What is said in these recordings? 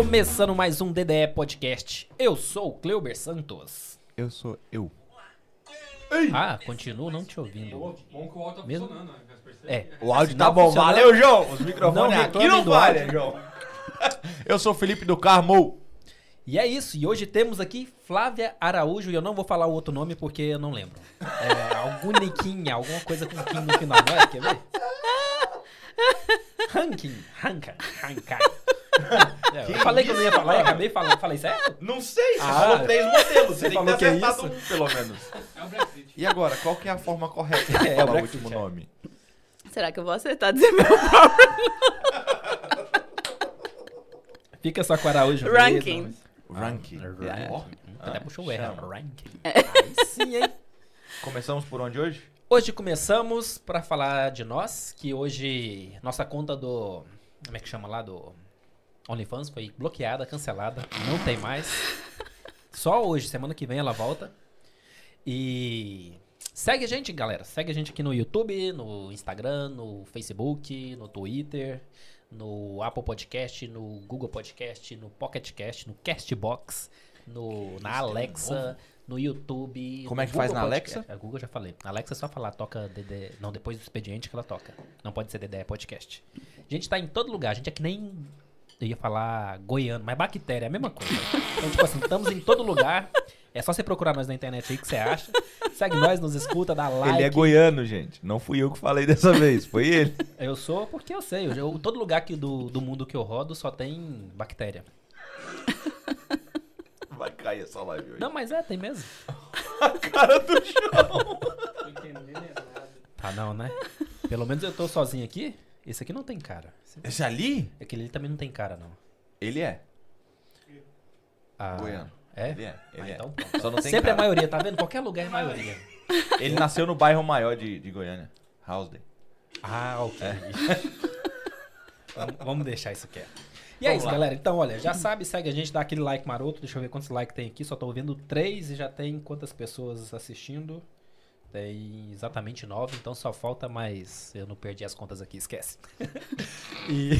Começando mais um DDE Podcast. Eu sou o Cleuber Santos. Eu sou eu. Ah, continuo não te ouvindo. Bom que o áudio tá Mesmo? funcionando, né? É. O áudio tá não bom. Valeu, João. Os Não microfones aqui reclamem não falham. João. Eu sou o Felipe do Carmo. E é isso. E hoje temos aqui Flávia Araújo. E eu não vou falar o outro nome porque eu não lembro. É alguniquinha, alguma coisa com Kim no final, não é? Quer ver? Ranking. Ranka. Ranka. É, eu falei que eu não ia falar e acabei falando. Falei certo? Não sei, você Ah, falou três modelos. você Você tem falou que é ter acertado isso? um, pelo menos. É o Brexit. E agora, qual que é a forma correta de É, falar o o Brexit, último é. nome? Será que eu vou acertar dizer meu próprio? Fica só com Araújo. mesmo, Ranking. mas- Ranking. Ranking. Ó, Até ah, puxou o R. chama. Ranking. Aí sim, hein? Começamos por onde hoje? Hoje começamos pra falar de nós, que hoje nossa conta do. Como é que chama lá? Do OnlyFans foi bloqueada, cancelada. Não tem mais. Só hoje, semana que vem ela volta. E. Segue a gente, galera. Segue a gente aqui no YouTube, no Instagram, no Facebook, no Twitter, no Apple Podcast, no Google Podcast, no Pocket Cast, no Castbox, no, na Alexa, no YouTube. Como é no que faz Google na Podcast. Alexa? A Google eu já falei. Na Alexa é só falar, toca DD. Não, depois do expediente que ela toca. Não pode ser DD, é podcast. A gente tá em todo lugar. A gente é que nem. Eu ia falar goiano, mas bactéria é a mesma coisa. Então, tipo assim, estamos em todo lugar. É só você procurar nós na internet aí que você acha. Segue nós, nos escuta, dá like. Ele é goiano, gente. Não fui eu que falei dessa vez, foi ele. Eu sou porque eu sei. Eu, todo lugar aqui do, do mundo que eu rodo só tem bactéria. Vai cair essa live hoje. Não, mas é, tem mesmo. A cara do João. Tá não, né? Pelo menos eu tô sozinho aqui. Esse aqui não tem cara. Esse- Esse ali? Aquele ali também não tem cara, não. Ele é. Ah, Goiano. É? Ele é. Ele Ah, é. então. Só não tem Sempre é cara. maioria, tá vendo? Qualquer lugar é maioria. Ele nasceu no bairro maior de, de Goiânia. Housden. Ah, ok. vamos, vamos deixar isso quieto. E é Vamos isso, lá. galera. Então, olha, já sabe, segue a gente, dá aquele like maroto. Deixa eu ver quantos likes tem aqui. Só tô vendo três e já tem quantas pessoas assistindo. Tem exatamente nove, então só falta mais. Eu não perdi as contas aqui, esquece. e.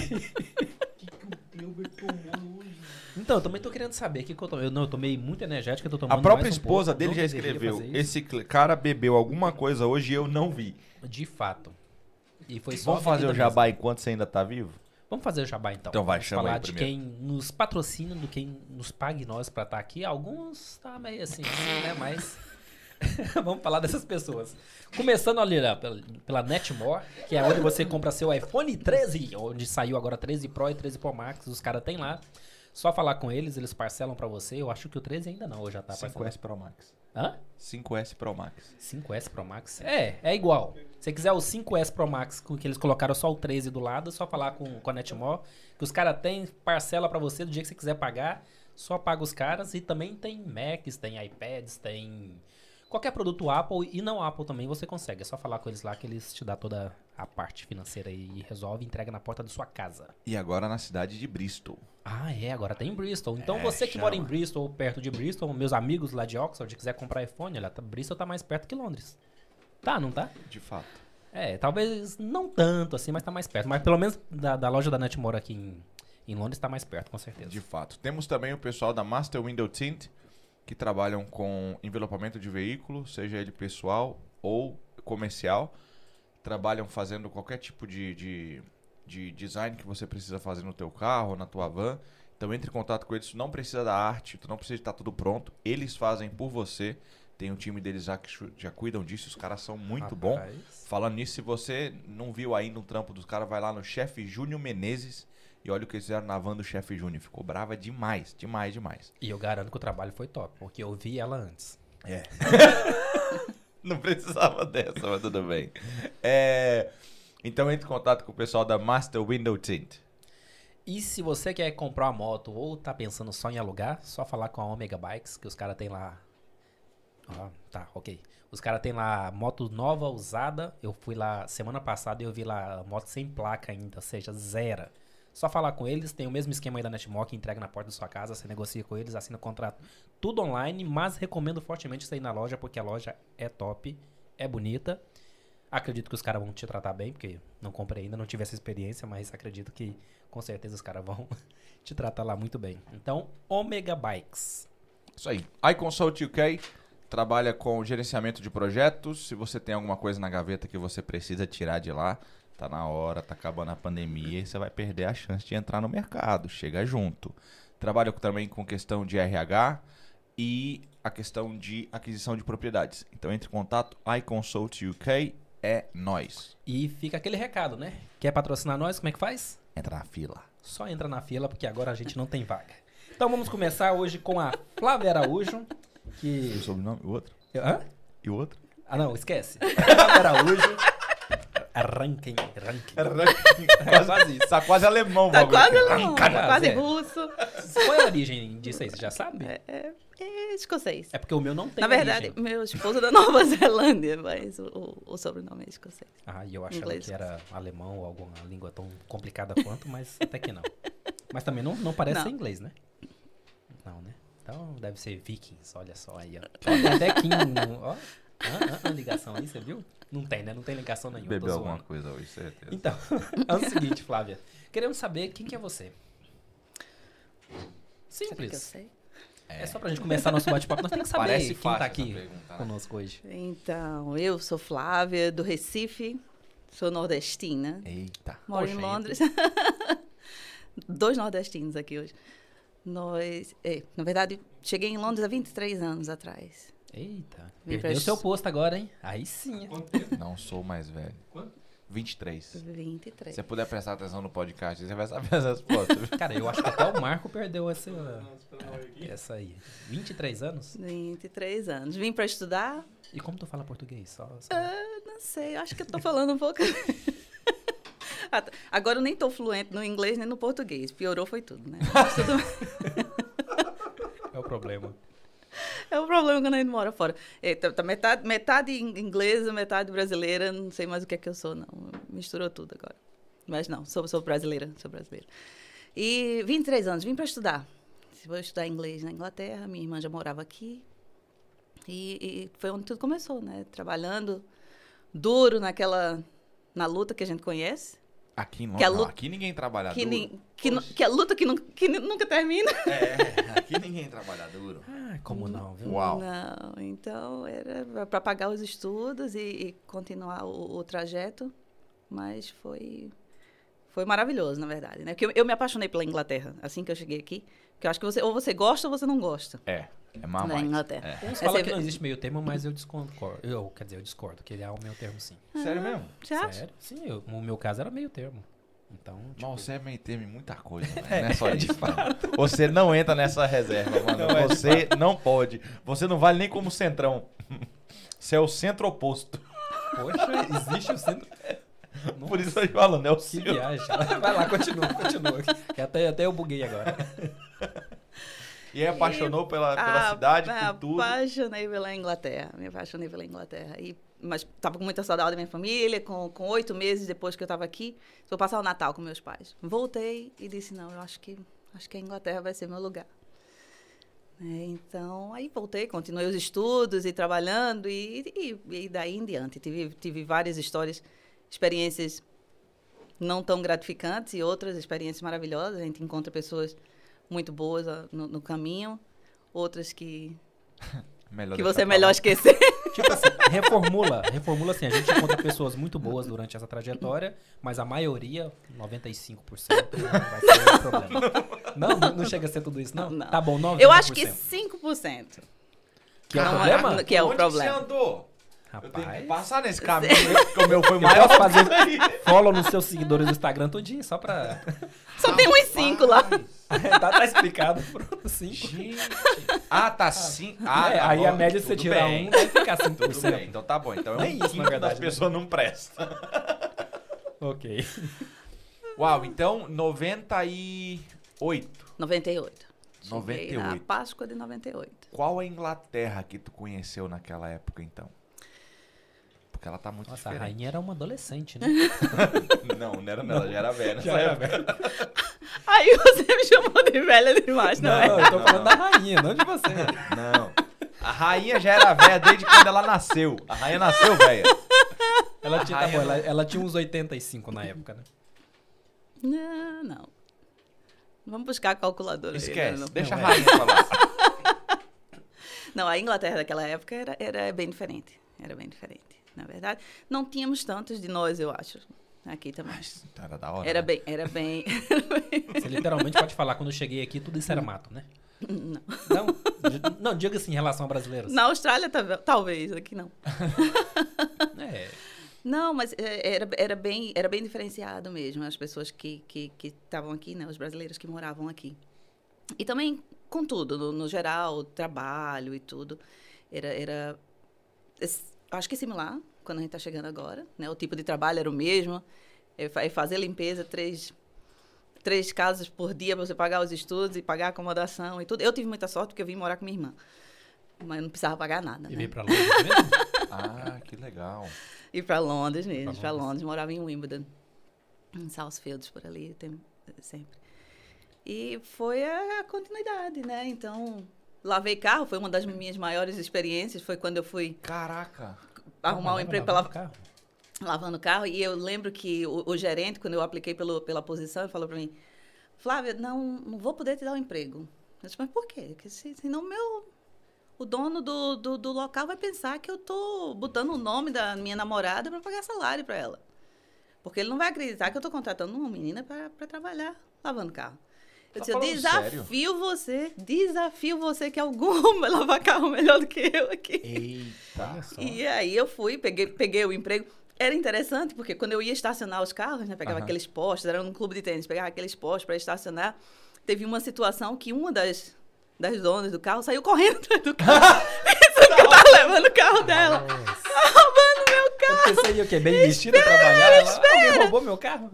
Então, eu também tô querendo saber o que, que eu tomei. Eu, não, eu tomei muito energético, eu tô tomando A própria mais um esposa pouco. dele Não já escreveu. Esse cara bebeu alguma coisa hoje e eu não vi. De fato. E foi só Vamos fazer o bebida mesmo. jabá enquanto você ainda tá vivo? Vamos fazer o jabá então. Então vai, Vamos chama falar aí de primeiro. quem nos patrocina, do quem nos pague nós pra estar aqui. Alguns tá meio assim, assim, né? Mas vamos falar dessas pessoas. Começando ali né, pela, pela Netmore, que é onde você compra seu iPhone 13, onde saiu agora 13 Pro e 13 Pro Max. Os caras tem lá. Só falar com eles, eles parcelam pra você. Eu acho que o 13 ainda não, já tá parcelado. 5S Pro Max. Hã? 5S Pro Max. 5S Pro Max? É, é igual. Se você quiser o 5S Pro Max, que eles colocaram só o 13 do lado, é só falar com, com a Netmore, que os caras têm parcela pra você do dia que você quiser pagar, só paga os caras. E também tem Macs, tem iPads, tem qualquer produto Apple e não Apple também você consegue. É só falar com eles lá que eles te dão toda a parte financeira e resolve entrega na porta da sua casa. E agora na cidade de Bristol. Ah, é, agora tem em Bristol. Então É, você que chama. mora em Bristol ou perto de Bristol, meus amigos lá de Oxford, quiser comprar iPhone, olha, tá- Bristol tá mais perto que Londres. Tá, não tá? De fato. É, talvez não tanto assim, mas tá mais perto. Mas pelo menos da, da loja da Netmore aqui em, em Londres tá mais perto, com certeza. De fato. Temos também o pessoal da Master Window Tint, que trabalham com envelopamento de veículo, seja ele pessoal ou comercial. Trabalham fazendo qualquer tipo de, de, de design que você precisa fazer no teu carro, na tua van. Então entre em contato com eles, tu não precisa da arte, tu não precisa estar tudo pronto. Eles fazem por você. Tem um time deles já que já cuidam disso, os caras são muito bons. Falando nisso, se você não viu ainda um trampo dos caras, vai lá no chefe Júnior Menezes e olha o que eles fizeram na van do chefe Júnior. Ficou brava demais, demais, demais. E eu garanto que o trabalho foi top, porque eu vi ela antes. É. não precisava dessa, mas tudo bem. É, Então entre em contato com o pessoal da Master Window Tint. E se você quer comprar uma moto ou tá pensando só em alugar, só falar com a Omega Bikes, que os caras têm lá Ah, tá, ok. Os caras têm lá moto nova, usada. Eu fui lá semana passada e eu vi lá moto sem placa ainda, ou seja, zero. Só falar com eles, tem o mesmo esquema aí da Netmock, entrega na porta da sua casa, você negocia com eles, assina o contrato. Tudo online, mas recomendo fortemente você ir na loja, porque a loja é top, é bonita. Acredito que os caras vão te tratar bem, porque não comprei ainda, não tive essa experiência, mas acredito que com certeza os caras vão te tratar lá muito bem. Então, Omega Bikes. Isso aí. iConsult UK trabalha com gerenciamento de projetos. Se você tem alguma coisa na gaveta que você precisa tirar de lá, tá na hora, tá acabando a pandemia e você vai perder a chance de entrar no mercado. Chega junto. Trabalha também com questão de RH e a questão de aquisição de propriedades. Então entre em contato, iConsult UK é nós. E fica aquele recado, né? Quer patrocinar nós? Como é que faz? Entra na fila. Só entra na fila, porque agora a gente não tem vaga. Então vamos começar hoje com a Flávia Araújo, E o que... sobrenome? O outro? Hã? E o outro? Ah, não, esquece. Flávia Araújo. Arranquem, arranquem. É quase isso. Tá quase alemão, Tá quase alemão, tá Quase, é. russo. Qual é a origem disso aí? Você já sabe? É, é, é escocês. É porque o meu não tem Na verdade, origem. meu esposo é da Nova Zelândia, mas o, o- o sobrenome é escocês. Ah, e eu achava Inglês. que era alemão ou alguma língua tão complicada quanto, mas até que não. Mas também não, não parece Não. ser inglês, né? Não, né? Então deve ser vikings, olha só aí, ó. Tem até no- ó. Ah, ah, ligação aí, você viu? Não tem, né? Não tem ligação nenhuma. Bebeu alguma coisa hoje, certeza. Então, é o seguinte, Flávia. Queremos saber quem que é você. Que eu Simples. sei? É só pra gente começar nosso bate-papo. Nós temos que saber Parece quem tá aqui pergunta, né? conosco hoje. Então, eu sou Flávia, do Recife, sou nordestina, Eita. moro Poxa, em Londres. Dois nordestinos aqui hoje. Nós, é, na verdade, cheguei em Londres há 23 anos atrás. Eita, Vim perdeu pra- seu posto agora, hein? Aí sim. hein? Quanto tempo? Não sou mais velho. Quanto? 23. 23. Se você puder prestar atenção no podcast, você vai saber as respostas. Cara, eu acho que até o Marco perdeu essa, essa aí. 23 anos? 23 anos. Vim para estudar? E como tu fala português? Só, só- Não sei, acho que eu tô falando um pouco. Agora eu nem tô fluente no inglês nem no português. Piorou foi tudo, né? Tudo. É o problema. É o problema quando a gente mora fora. É, tá- metade, metade in- inglesa, metade brasileira. Não sei mais o que é que eu sou, não. Misturou tudo agora. Mas não, sou, sou brasileira, sou brasileira. E 23 anos, vim para estudar. Vou estudar inglês na Inglaterra, minha irmã já morava aqui. E, e foi onde tudo começou, né? Trabalhando duro naquela na luta que a gente conhece, Aqui, não, Que a não, luta- aqui ninguém trabalha que, duro. ni- que, nu- que a luta que, nu- que nu- nunca termina. É, aqui ninguém trabalha duro. Ah, como não, viu? Uau. Não, então era para pagar os estudos e, e continuar o, o trajeto, mas foi foi maravilhoso, na verdade, né? Porque eu, eu me apaixonei pela Inglaterra assim que eu cheguei aqui, porque eu acho que você ou você gosta ou você não gosta É, é da mamãe. Inglaterra. É. Uns É, falam você que não existe meio termo, mas eu discordo. Eu, quer dizer, eu discordo, que ele é o meu termo sim. Sério mesmo? Você acha? Sério? Sim, eu, o meu caso era meio termo. Então, tipo, Mas você é meio termo em muita coisa, né? Não é só isso. não. Você não entra nessa reserva, mano. Não é de você não pode. Você não vale nem como centrão. Você é o centro oposto. poxa, existe o centro. Por isso eu tô falando, é o Que seu. viagem. Vai lá, continua, continua. Até, até eu buguei agora. E apaixonou pela, pela Ah, cidade, por tudo. apaixonei pela Inglaterra, me apaixonei pela Inglaterra. E, mas estava com muita saudade da minha família, com, com oito meses depois que eu estava aqui, vou passar o Natal com meus pais. Voltei e disse, não, eu acho que, acho que a Inglaterra vai ser meu lugar. É, então, aí voltei, continuei os estudos e trabalhando, e, e, e daí em diante. Tive, tive várias histórias, experiências não tão gratificantes e outras experiências maravilhosas. A gente encontra pessoas muito boas no, no caminho, outras que, Melhor que você é melhor esquecer. Tipo assim, reformula. Reformula assim, a gente encontra pessoas muito boas durante essa trajetória, mas a maioria, 95%, não vai ser um problema. Não, não, não chega a ser tudo isso, não? Não. Tá bom, 90%. Eu acho que 5%. Que é o problema? que é o Onde problema. você andou? Eu tenho que Rapaz, passar nesse caminho, aí, porque o meu foi eu maior. posso fazer follow nos seus seguidores do Instagram tudinho, só pra... Só tem uns 5 lá. tá, tá explicado, pronto, 5. Gente. Ah, tá sim. Ah, é, tá aí bom, a média, se você tudo tirar bem. um, vai ficar Tudo 5%. bem, então tá bom. Então é um isso, na quinto verdade, das né? pessoas não presta. Ok. Uau, então 98. 98. Cheguei na 98. Páscoa de 98. Qual a Inglaterra que tu conheceu naquela época, então? Porque ela tá muito Nossa, a diferente. rainha era uma adolescente, né? Não, não era nela, já era velha. Já era época. Aí você me chamou de velha demais, não, é? eu tô falando da rainha, não de você. Não. A rainha já era velha desde quando ela nasceu. A rainha nasceu velha. Ela tinha, tá bom, não. ela, ela tinha uns 85 na época, né? Não, não. Vamos buscar a calculadora. aí, Esquece, né? deixa a Não, é. rainha falar. Não, a Inglaterra daquela época era, era bem diferente. Era bem diferente, na verdade. Não tínhamos tantos de nós, eu acho. Aqui também. Mas era da hora. Era né? bem, era bem. Você literalmente pode falar, quando eu cheguei aqui, tudo isso era mato, né? Não. Não, não diga assim em relação a brasileiros. Na Austrália, talve- talvez, aqui não. É, Não, mas é, era, era, bem, era bem diferenciado mesmo, as pessoas que que que estavam aqui, né, os brasileiros que moravam aqui. E também com tudo, no, no geral, trabalho e tudo. Era, era acho que similar quando a gente está chegando agora, né? O tipo de trabalho era o mesmo. É é fazer limpeza três três casas por dia para você pagar os estudos e pagar a acomodação e tudo. Eu tive muita sorte porque eu vim morar com minha irmã. Mas eu não precisava pagar nada, e né? pra Londres mesmo? Ah, que legal. E para Londres mesmo, para Londres. Londres. Morava em Wimbledon, em Southfields, por ali, tem, sempre. E foi a, a continuidade, né? Então, lavei carro, foi uma das minhas maiores experiências, foi quando eu fui Caraca. Arrumar um emprego para carro. lavando carro. E eu lembro que o, o gerente, quando eu apliquei pelo, pela posição, ele falou para mim, Flávia, não, não vou poder te dar um emprego. Eu disse, mas por quê? Porque se, senão meu, o dono do, do, do local vai pensar que eu tô botando o nome da minha namorada para pagar salário para ela. Porque ele não vai acreditar que eu tô contratando uma menina para trabalhar lavando carro. Eu Tá disse, eu desafio você, desafio você que algum vai lavar carro melhor do que eu aqui. Eita. E aí eu fui, peguei, peguei o emprego. Era interessante, porque quando eu ia estacionar os carros, né? Pegava Aham. aqueles postos, era num clube de tênis, pegava aqueles postos para estacionar. Teve uma situação que uma das, das donas do carro saiu correndo do carro. pensando que eu tava levando o carro dela. Nossa. Tá roubando meu carro. Eu pensei o quê? Bem vestida trabalhar? Ela, alguém roubou meu carro?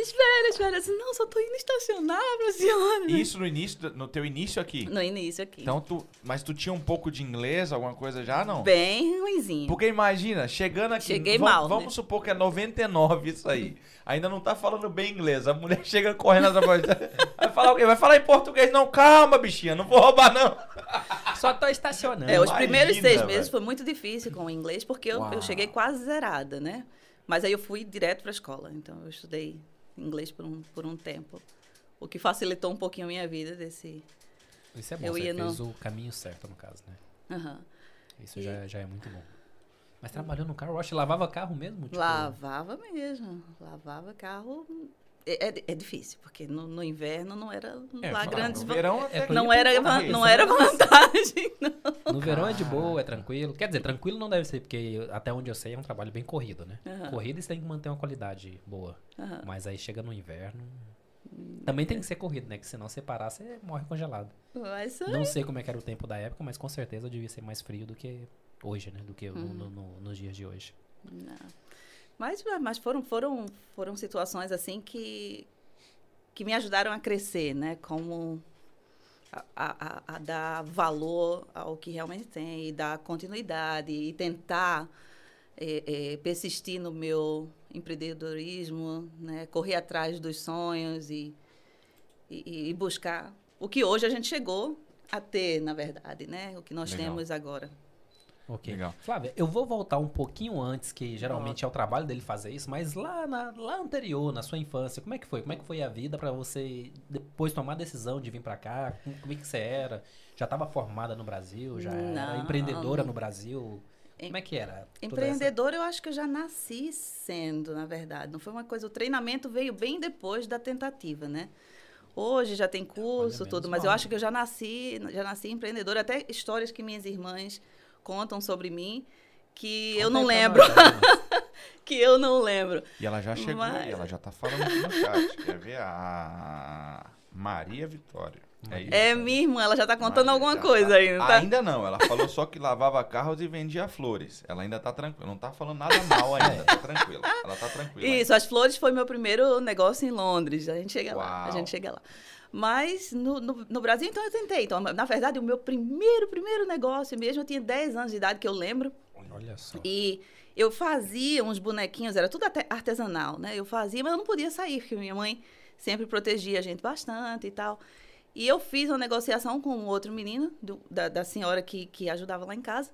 Espera, espera. Disse, não, só tô indo estacionar pra senhora. Isso no início, no teu início aqui. No início aqui. Então tu, mas tu tinha um pouco de inglês, alguma coisa já não? Bem ruinzinho. Porque imagina, chegando aqui, Cheguei mal, vamos né? supor que é 99 isso aí. Ainda não tá falando bem inglês. A mulher chega correndo atrás. Vai falar o quê? Vai falar em português? Não, calma, bichinha, não vou roubar não. Só tô estacionando. É, os Imagina, primeiros seis meses velho. foi muito difícil com o inglês, porque eu, eu cheguei quase zerada, né? Mas aí eu fui direto para a escola, então eu estudei inglês por um, por um tempo. O que facilitou um pouquinho a minha vida desse... Isso é bom, Eu você ia fez no- o caminho certo, no caso, né? Aham. Isso já, já é muito bom. Mas trabalhando no car wash, lavava carro mesmo? Tipo, Lavava mesmo, lavava carro... É, é, é difícil, porque no, no inverno não era É, lá claro, grandes... no verão até que Não era, correr, não era vantagem, não. No verão é de boa, é tranquilo. Quer dizer, tranquilo não deve ser, porque até onde eu sei é um trabalho bem corrido, né? Aham. Corrida você tem que manter uma qualidade boa. Mas aí chega no inverno. Também tem que ser corrido, né? Que senão você parar, você morre congelado. Mas Não sei como é que era o tempo da época, mas com certeza devia ser mais frio do que hoje, né? Do que no- Uhum. no- no- nos dias de hoje. Não. Mas, mas foram, foram, foram situações assim que, que me ajudaram a crescer, né? Como a, a, a- dar valor ao que realmente tem, e dar continuidade, e tentar eh, eh, persistir no meu empreendedorismo, né? Correr atrás dos sonhos e, e, e buscar o que hoje a gente chegou a ter, na verdade, né? O que nós Legal. temos agora. Ok. Legal. Flávia, eu vou voltar um pouquinho antes, que geralmente é o trabalho dele fazer isso, mas lá, na, lá anterior, na sua infância, como é que foi? Como é que foi a vida pra você depois tomar a decisão de vir pra cá? Como, como é que você era? Já estava formada no Brasil? Já era Não. empreendedora no Brasil? Como é que era? toda essa- Empreendedor, eu acho que eu já nasci sendo, na verdade. Não foi uma coisa. O treinamento veio bem depois da tentativa, né? Hoje já tem curso, tudo, mas eu mal. acho que eu já nasci, já nasci empreendedora. Até histórias que minhas irmãs contam sobre mim que eu Conta não aí pra lembro, né? que eu não lembro. E ela já chegou Mas- aí, ela já tá falando aqui no chat. Quer ver? A Maria Vitória. É isso. É minha irmã, ela já tá contando Maria alguma coisa tá- aí, não tá? Ainda não, ela falou só que lavava carros e vendia flores. Ela ainda tá tranquila, não tá falando nada mal ainda, tá tranquila. Ela tá tranquila. Isso, as flores foi meu primeiro negócio em Londres. A gente chega lá, a Uau. gente chega lá. Mas no, no, no Brasil, então, eu tentei. Então, na verdade, o meu primeiro, primeiro negócio mesmo, eu tinha 10 anos de idade, que eu lembro. Olha só. E eu fazia uns bonequinhos, era tudo artesanal, né? Eu fazia, mas eu não podia sair, porque minha mãe sempre protegia a gente bastante e tal. E eu fiz uma negociação com um outro menino, do- da, da senhora que, que ajudava lá em casa,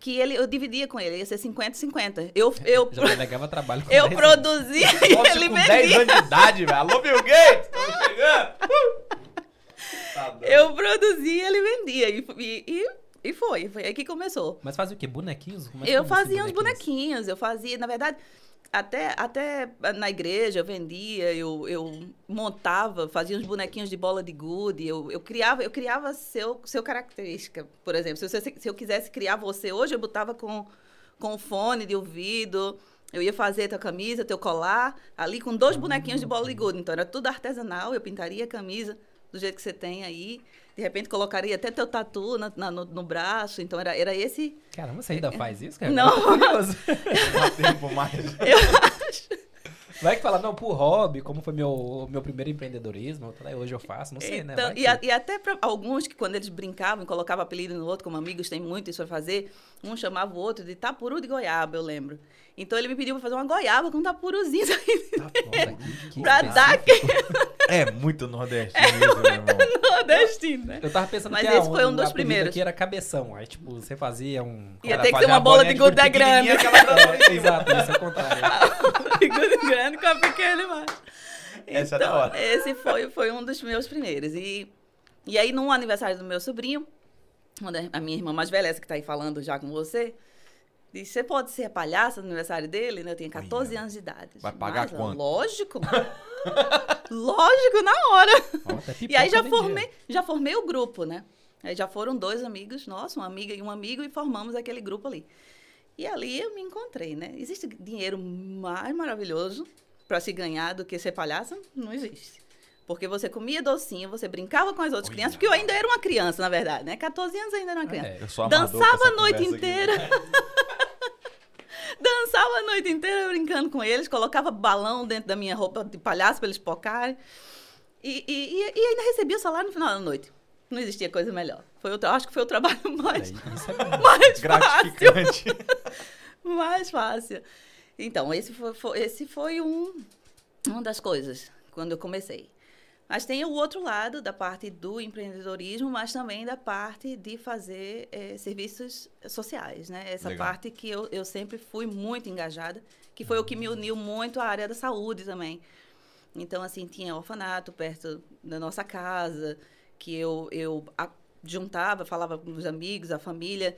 que ele, eu dividia com ele, ia ser 50-50. Eu, eu, Já delegava trabalho com eu 10 anos. produzia e Nossa, ele com vendia. 10 anos de idade, velho. Alô, Bill Gates! Estamos chegando! Tá. Eu produzia e ele vendia. E, e, e, foi, foi aí que começou. Mas fazia o quê? Bonequinhos? Como é- Eu como assim, fazia uns bonequinhos, eu fazia, na verdade, até, até na igreja eu vendia, eu, eu montava, fazia uns bonequinhos de bola de gude, eu, eu criava, eu criava seu, seu característica, por exemplo. Se, você, se eu quisesse criar você hoje, eu botava com, com fone de ouvido, eu ia fazer tua camisa, teu colar, ali com dois bonequinhos de bola de gude. Então era tudo artesanal, eu pintaria a camisa do jeito que você tem aí. De repente colocaria até teu tatu na- na- no, no braço. Então era, era esse Caramba, você ainda faz isso, cara? Não. Eu tempo mais. Vai que fala, não, por hobby, como foi meu, meu primeiro empreendedorismo, eu hoje eu faço, não sei, né? Então, Vai e, a- e até para alguns que quando eles brincavam, colocavam apelido no outro, como amigos tem muito isso pra fazer, um chamava o outro de tapuru de goiaba, eu lembro. Então ele me pediu pra fazer uma goiaba com um tapuruzinho Tá, que- que pra dar aquele É muito nordestino isso, meu irmão. nordestino, né? Eu tava pensando Mas que esse ah, foi um dos primeiros. aqui era cabeção. Aí, tipo, você fazia um. Ia ter que ser uma a bola de gude grande. que É, exato, isso é o contrário. gude grande com a pequena embaixo. Essa é da hora. Esse foi, foi um dos meus primeiros. E, e aí, num aniversário do meu sobrinho, a minha irmã mais velha, essa que tá aí falando já com você, disse: Você pode ser a palhaça no aniversário dele? né? Eu tinha 14 Olha. anos de idade. Vai pagar Mas, quanto? Lógico. lógico, na hora. Até E aí já formei, já formei o grupo, né? Aí já foram dois amigos nossos, uma amiga e um amigo, e formamos aquele grupo ali. E ali eu me encontrei, né? Existe dinheiro mais maravilhoso para se ganhar do que ser palhaça? Não existe. Porque você comia docinho, você brincava com as outras Olha. crianças, porque eu ainda era uma criança, na verdade, né? 14 anos ainda era uma criança. É. Dançava a noite inteira. Dançava a noite inteira brincando com eles, colocava balão dentro da minha roupa de palhaço para eles pocarem. E, e, e- ainda recebia o salário no final da noite. Não existia coisa melhor. Foi o, acho que foi o trabalho mais, é mais fácil. Gratificante. Mais fácil. Então, esse foi, foi- esse foi um, uma das coisas quando eu comecei. Mas tem o outro lado da parte do empreendedorismo, mas também da parte de fazer eh, serviços sociais, né? Essa Legal. parte que eu, eu sempre fui muito engajada, que foi o que me uniu muito à área da saúde também. Então, assim, tinha orfanato perto da nossa casa, que eu, eu juntava, falava com os amigos, a família,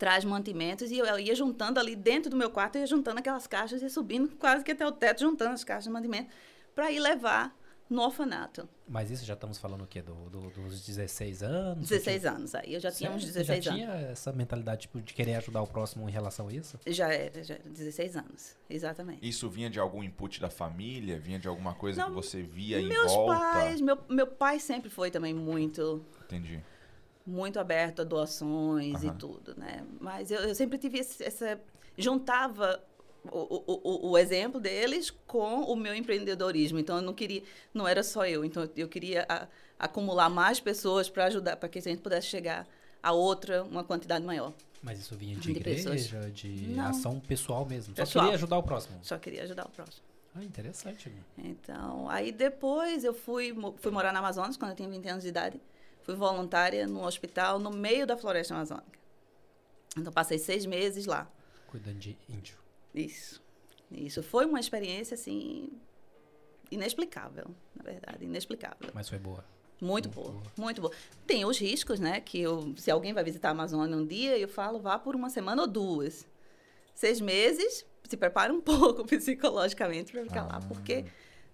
traz mantimentos, e eu ia juntando ali dentro do meu quarto, eu ia juntando aquelas caixas e subindo quase que até o teto, juntando as caixas de mantimento, para ir levar no orfanato. Mas isso já estamos falando o quê? Do, do- dos 16 anos? 16 anos, aí eu já tinha uns Sério? 16 já anos. tinha essa mentalidade tipo, de querer ajudar o próximo em relação a isso? Já era, já era 16 anos, exatamente. Isso vinha de algum input da família? Vinha de alguma coisa Não, que você via em Meus volta? pais, meu, meu pai sempre foi também muito Entendi. muito aberto a doações e Aham. tudo, né? Mas eu, eu sempre tive esse- essa juntava o, o, o, exemplo deles com o meu empreendedorismo. Então eu não queria, não era só eu. Então eu queria a- acumular mais pessoas para ajudar, para que a gente pudesse chegar a outra, uma quantidade maior. Mas isso vinha de, De igreja, pessoas. de Não. ação pessoal mesmo. Só Pessoal. queria ajudar o próximo. Só queria ajudar o próximo. Ah, interessante. Então, aí depois eu fui, fui morar na Amazonas, quando eu tinha 20 anos de idade. Fui voluntária num hospital no meio da floresta amazônica. Então, passei seis meses lá. Cuidando de índio. Isso. Isso foi uma experiência, assim, inexplicável, na verdade, inexplicável. Mas foi boa. Muito Muito boa, boa. muito boa. Tem os riscos, né? Que eu, se alguém vai visitar a Amazônia um dia, eu falo, vá por uma semana ou duas. Seis meses, se prepare um pouco psicologicamente para ficar lá, Ah. porque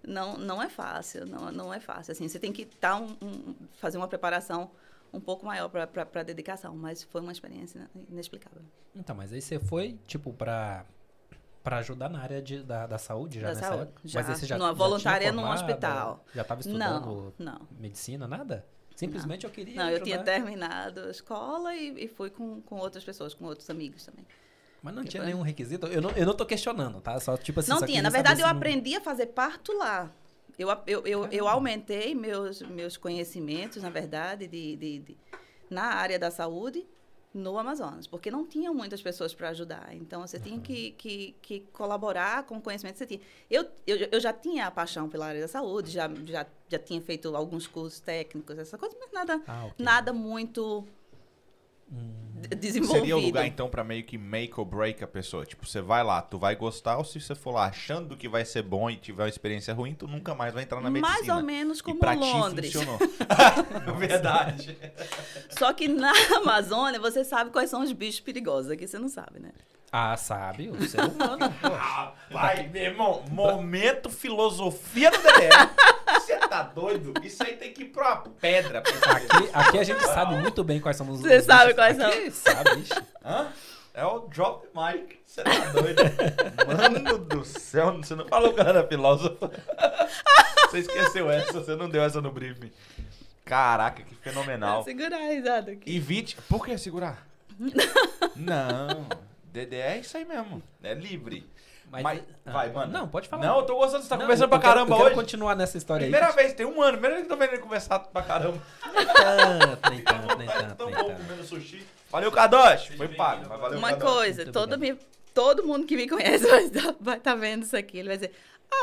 não, não é fácil, não, não é fácil. Assim, você tem que tá um, um- fazer uma preparação um pouco maior para a dedicação, mas foi uma experiência inexplicável. Então, mas aí você foi, tipo, pra, pra ajudar na área de, da, da saúde já Da nessa saúde, época? já. Mas você já, Numa já tinha voluntária num hospital. Já tava Não, estudando não. medicina, nada? Simplesmente eu queria Não, eu ajudar. tinha terminado a escola e, e fui com, com outras pessoas, com outros amigos também. Mas não tinha nenhum requisito. Eu não, eu não tô questionando, tá? Só, tipo assim, não tinha. Na verdade, eu não- aprendi a fazer parto lá. Eu, eu, eu, eu aumentei meus, meus conhecimentos, na verdade, de, de, de- na área da saúde no Amazonas, porque não tinha muitas pessoas para ajudar. Então, você tinha que, que, que colaborar com o conhecimento que você tinha. Eu, eu, eu já tinha a paixão pela área da saúde, já, já, já tinha feito alguns cursos técnicos, essa coisa, mas nada, Ah, ok. nada muito desenvolvido. Seria o lugar, então, pra meio que make or break a pessoa. Tipo, você vai lá, tu vai gostar, ou se você for lá achando que vai ser bom e tiver uma experiência ruim, tu nunca mais vai entrar na medicina. Mais ou menos e como pra Londres. ti funcionou. Verdade. Só que na Amazônia você sabe quais são os bichos perigosos. Aqui você não sabe, né? Ah, sabe, o ser humano. Rapaz, meu irmão, momento filosofia do DDR. Você tá doido? Isso aí tem que ir pra uma pedra. pra aqui. Aqui, a gente sabe muito bem quais são os Você sabe bichos. quais aqui Sabe, ixi. Hã? É o drop mic. Você tá doido? Mano do céu, você não falou que era filósofo. Você esqueceu essa, você não deu essa no briefing. Caraca, que fenomenal. Segurar a risada aqui. E 20. Por que segurar? Não. DD é isso aí mesmo. É livre. Mas, ah, vai, mano. Não, pode falar. Não, eu tô gostando, você tá Não, conversando pra quero- caramba eu quero hoje. continuar nessa história Primeira aí. vez, tem um ano. Primeira vez que eu tô vendo ele conversar pra caramba. Nem tanto, nem tanto, nem tanto, tão nem bom tanto. comendo sushi. Valeu, Kadosh. Foi pago, mas valeu, Uma Kadosh. coisa, todo, me, todo mundo que me conhece vai estar tá vendo isso aqui. Ele vai dizer,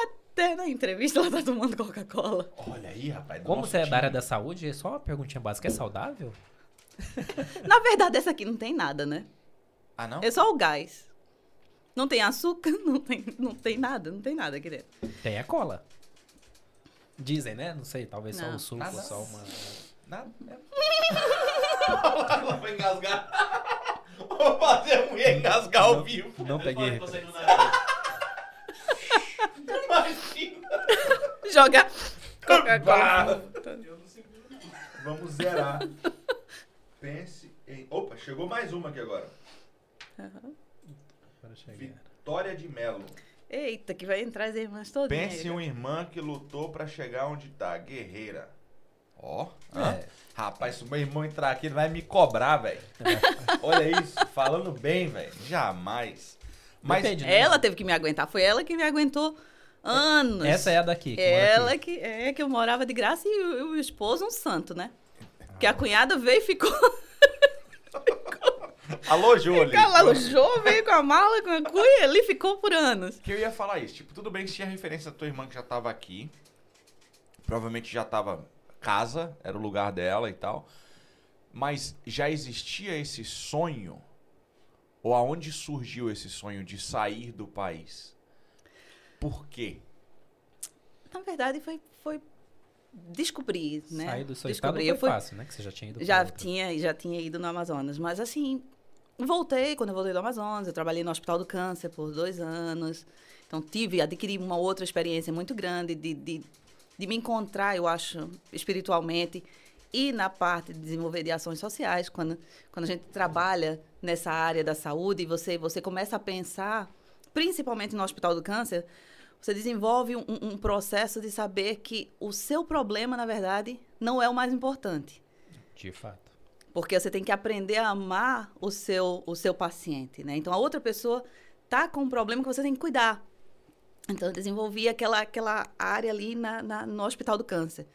até na entrevista ela tá tomando Coca-Cola. Olha aí, rapaz. Como você é da time. área da saúde, é só uma perguntinha básica. É saudável? Na verdade, essa aqui não tem nada, né? Ah, não? É só o gás. Não tem açúcar, não tem, não tem nada, não tem nada aqui dentro. Tem a cola. Dizem, né? Não sei, talvez só Não. o suco, Nada. só uma... Nada. Ela vai engasgar. Vou fazer a mulher engasgar ao vivo. Não peguei. Imagina. Joga. Coca-Cola. Vamos zerar. Pense em. Opa, chegou mais uma aqui agora. Para chegar. Vitória de Melo. Eita, que vai entrar as irmãs todinhas. Pense em uma irmã que lutou pra chegar onde tá. Guerreira. Ó. É. hã? Rapaz, se o meu irmão entrar aqui, ele vai me cobrar, velho. Olha isso. Falando bem, velho. Jamais. Mas Depende, né? Ela teve que me aguentar. Foi ela que me aguentou anos. Essa é a daqui. que Ela aqui. que é que eu morava de graça e o, o esposo um santo, né? Que a cunhada veio e ficou. Alô, Júlio. Ela alojou, veio com a mala, com a cuia, ali ficou por anos. Que eu ia falar isso. Tipo, tudo bem que tinha referência da tua irmã que já tava aqui. Provavelmente já tava casa, era o lugar dela e tal. Mas já existia esse sonho? Ou aonde surgiu esse sonho de sair do país? Por quê? Na verdade, foi, foi descobrir, né? Sair do seu descobrir. estado Eu foi fui- fácil, né? Que você já tinha ido já outra. tinha, já tinha ido no Amazonas, mas assim, voltei, quando eu voltei do Amazonas, eu trabalhei no Hospital do Câncer por dois anos, então tive, adquiri uma outra experiência muito grande de, de, de me encontrar, eu acho, espiritualmente, e na parte de desenvolver de ações sociais, quando, quando a gente trabalha nessa área da saúde, você, você começa a pensar, principalmente no Hospital do Câncer, você desenvolve um, um processo de saber que o seu problema, na verdade, não é o mais importante. De fato. Porque você tem que aprender a amar o seu, o seu paciente, né? Então, a outra pessoa tá com um problema que você tem que cuidar. Então, eu desenvolvi aquela, aquela área ali na, na- no Hospital do Câncer.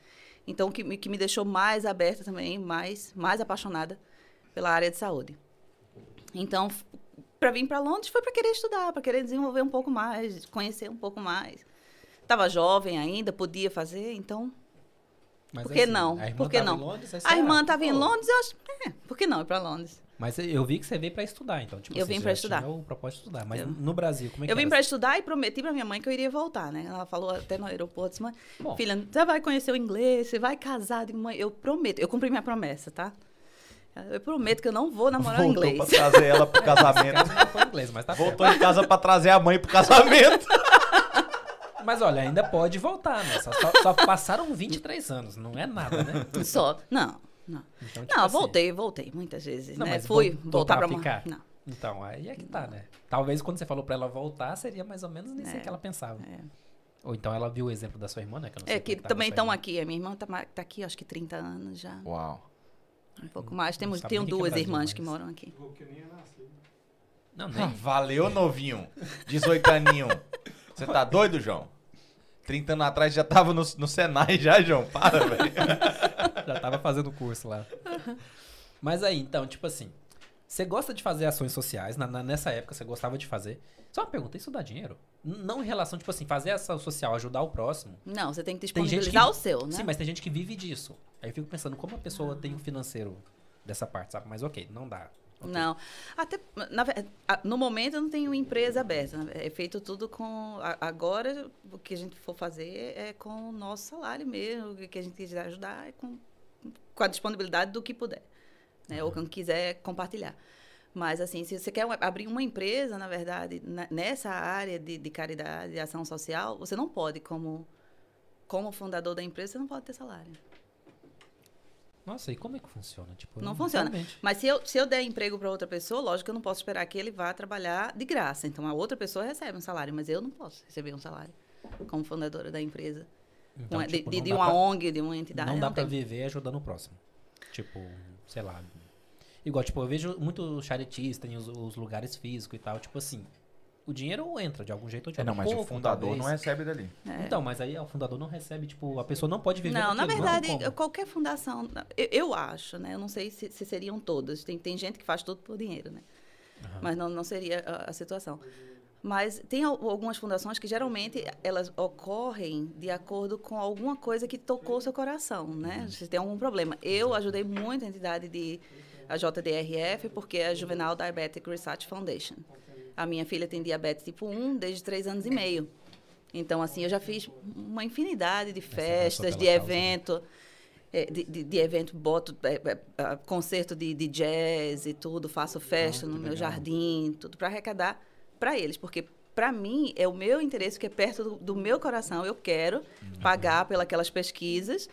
Então, que, que me deixou mais aberta também, mais, mais apaixonada pela área de saúde. Então, para vir para Londres foi para querer estudar, para querer desenvolver um pouco mais, conhecer um pouco mais. Estava jovem ainda, podia fazer, então Mas, Por que assim, não? A irmã Por que não? em Londres, a você, irmã estava em. Londres, eu acho, é, por que não ir para Londres? Mas eu vi que você veio pra estudar, então. Tipo, Eu assim, vim já estudar. o propósito de estudar. Mas Eu- no Brasil, como é que Eu vim para estudar e prometi para minha mãe que eu iria voltar, né? Ela falou até no aeroporto, disse, mãe, Bom. filha, você vai conhecer o inglês, você vai casar. Digo, mãe, eu prometo, eu cumpri minha promessa, tá? Eu prometo que eu não vou namorar Voltou inglês. pra trazer ela pro casamento. não foi inglês, mas tá Voltou certo. em casa pra trazer a mãe pro casamento. Mas olha, ainda pode voltar, né? Só, só- só passaram 23 anos, não é nada, né? Só, não, não. Então, tipo Não, assim, voltei, voltei muitas vezes, Não, né? mas Fui vol- voltar voltar para a ficar? Não. Então, aí é que tá, né? Talvez quando você falou pra ela voltar, seria mais ou menos nisso É, que ela pensava. é. Ou então ela viu o exemplo da sua irmã, né? Que eu não sei É que como tava também estão aqui. A minha irmã tá, tá aqui, acho que 30 anos já. Uau. Um pouco mais. Temos, nem o que é duas Brasil, irmãs que moram aqui. Que nem. Não, Ah, nem. Valeu, novinho. 18 aninho. Você tá doido, João? 30 anos atrás já tava no, no Senai já, João. Para, velho. Já tava fazendo curso lá. Mas aí, então, tipo assim, você gosta de fazer ações sociais, na- na- nessa época você gostava de fazer. Só uma pergunta, isso dá dinheiro? Não em relação, tipo assim, fazer ação social, ajudar o próximo. Não, você tem que Tem disponibilizar que- o seu, né? Sim, mas tem gente que vive disso. Aí eu fico pensando, como a pessoa tem o financeiro dessa parte, sabe? Mas ok, não dá. Não. Até, na no momento eu não tenho empresa aberta. né? É feito tudo com. Agora, o que a gente for fazer é com o nosso salário mesmo. O que a gente quiser ajudar é com, com a disponibilidade do que puder. Né? Ou quem quiser compartilhar. Mas, assim, se você quer abrir uma empresa, na verdade, nessa área de, de caridade e ação social, você não pode, como, como fundador da empresa, você não pode ter salário. Nossa, e como é que funciona? Tipo, Não eu- funciona. realmente. Mas se eu, se eu der emprego para outra pessoa, lógico que eu não posso esperar que ele vá trabalhar de graça. Então a outra pessoa recebe um salário, mas eu não posso receber um salário como fundadora da empresa. Então, Uma- de- tipo, de, não de uma pra- ONG, de uma entidade. Não dá não pra tem. viver ajudando o próximo. Tipo, sei lá. Igual, tipo, eu vejo muito charitista em os, os lugares físicos e tal. Tipo assim, o dinheiro entra de algum jeito ou de É, não, outro. mas o Pouco, fundador talvez. não recebe dali. É. Então, mas aí o fundador não recebe, tipo, a pessoa não pode viver Não, na verdade, como. qualquer fundação, eu, eu acho, né? Eu não sei se, se seriam todas. Tem, tem gente que faz tudo por dinheiro, né? Aham. Mas não, não seria a, a situação. Mas tem al- algumas fundações que geralmente elas ocorrem de acordo com alguma coisa que tocou seu coração, né? Se tem algum problema. Eu ajudei muito a entidade de a JDRF porque é a Juvenile Diabetic Research Foundation. A minha filha tem diabetes tipo 1 desde três anos e meio. Então, assim, eu já fiz uma infinidade de você festas, de né? evento, é, de, de- de evento, boto é, é, é, concerto de, de jazz e tudo, faço festa Ah, no que meu legal. jardim, tudo para arrecadar para eles, porque para mim é o meu interesse que é perto do, do meu coração. Eu quero Uhum. pagar pelas pesquisas,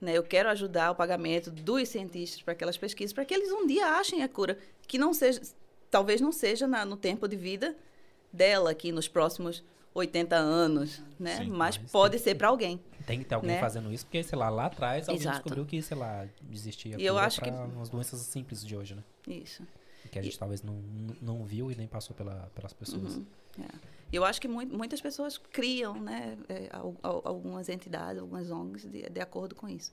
né? Eu quero ajudar o pagamento dos cientistas para aquelas pesquisas, para que eles um dia achem a cura, que não seja, talvez não seja na- no tempo de vida dela aqui nos próximos 80 anos, né? Sim, mas mas pode ser para alguém. Tem que ter alguém né? fazendo isso, porque, sei lá, lá atrás alguém Exato. descobriu que, sei lá, existia E eu acho que- umas doenças simples de hoje, né? Isso. Que a gente talvez não, não viu e nem passou pela, pelas pessoas. Uhum, é. Eu acho que mui- muitas pessoas criam, né, é, al- al- algumas entidades, algumas ONGs de, de acordo com isso.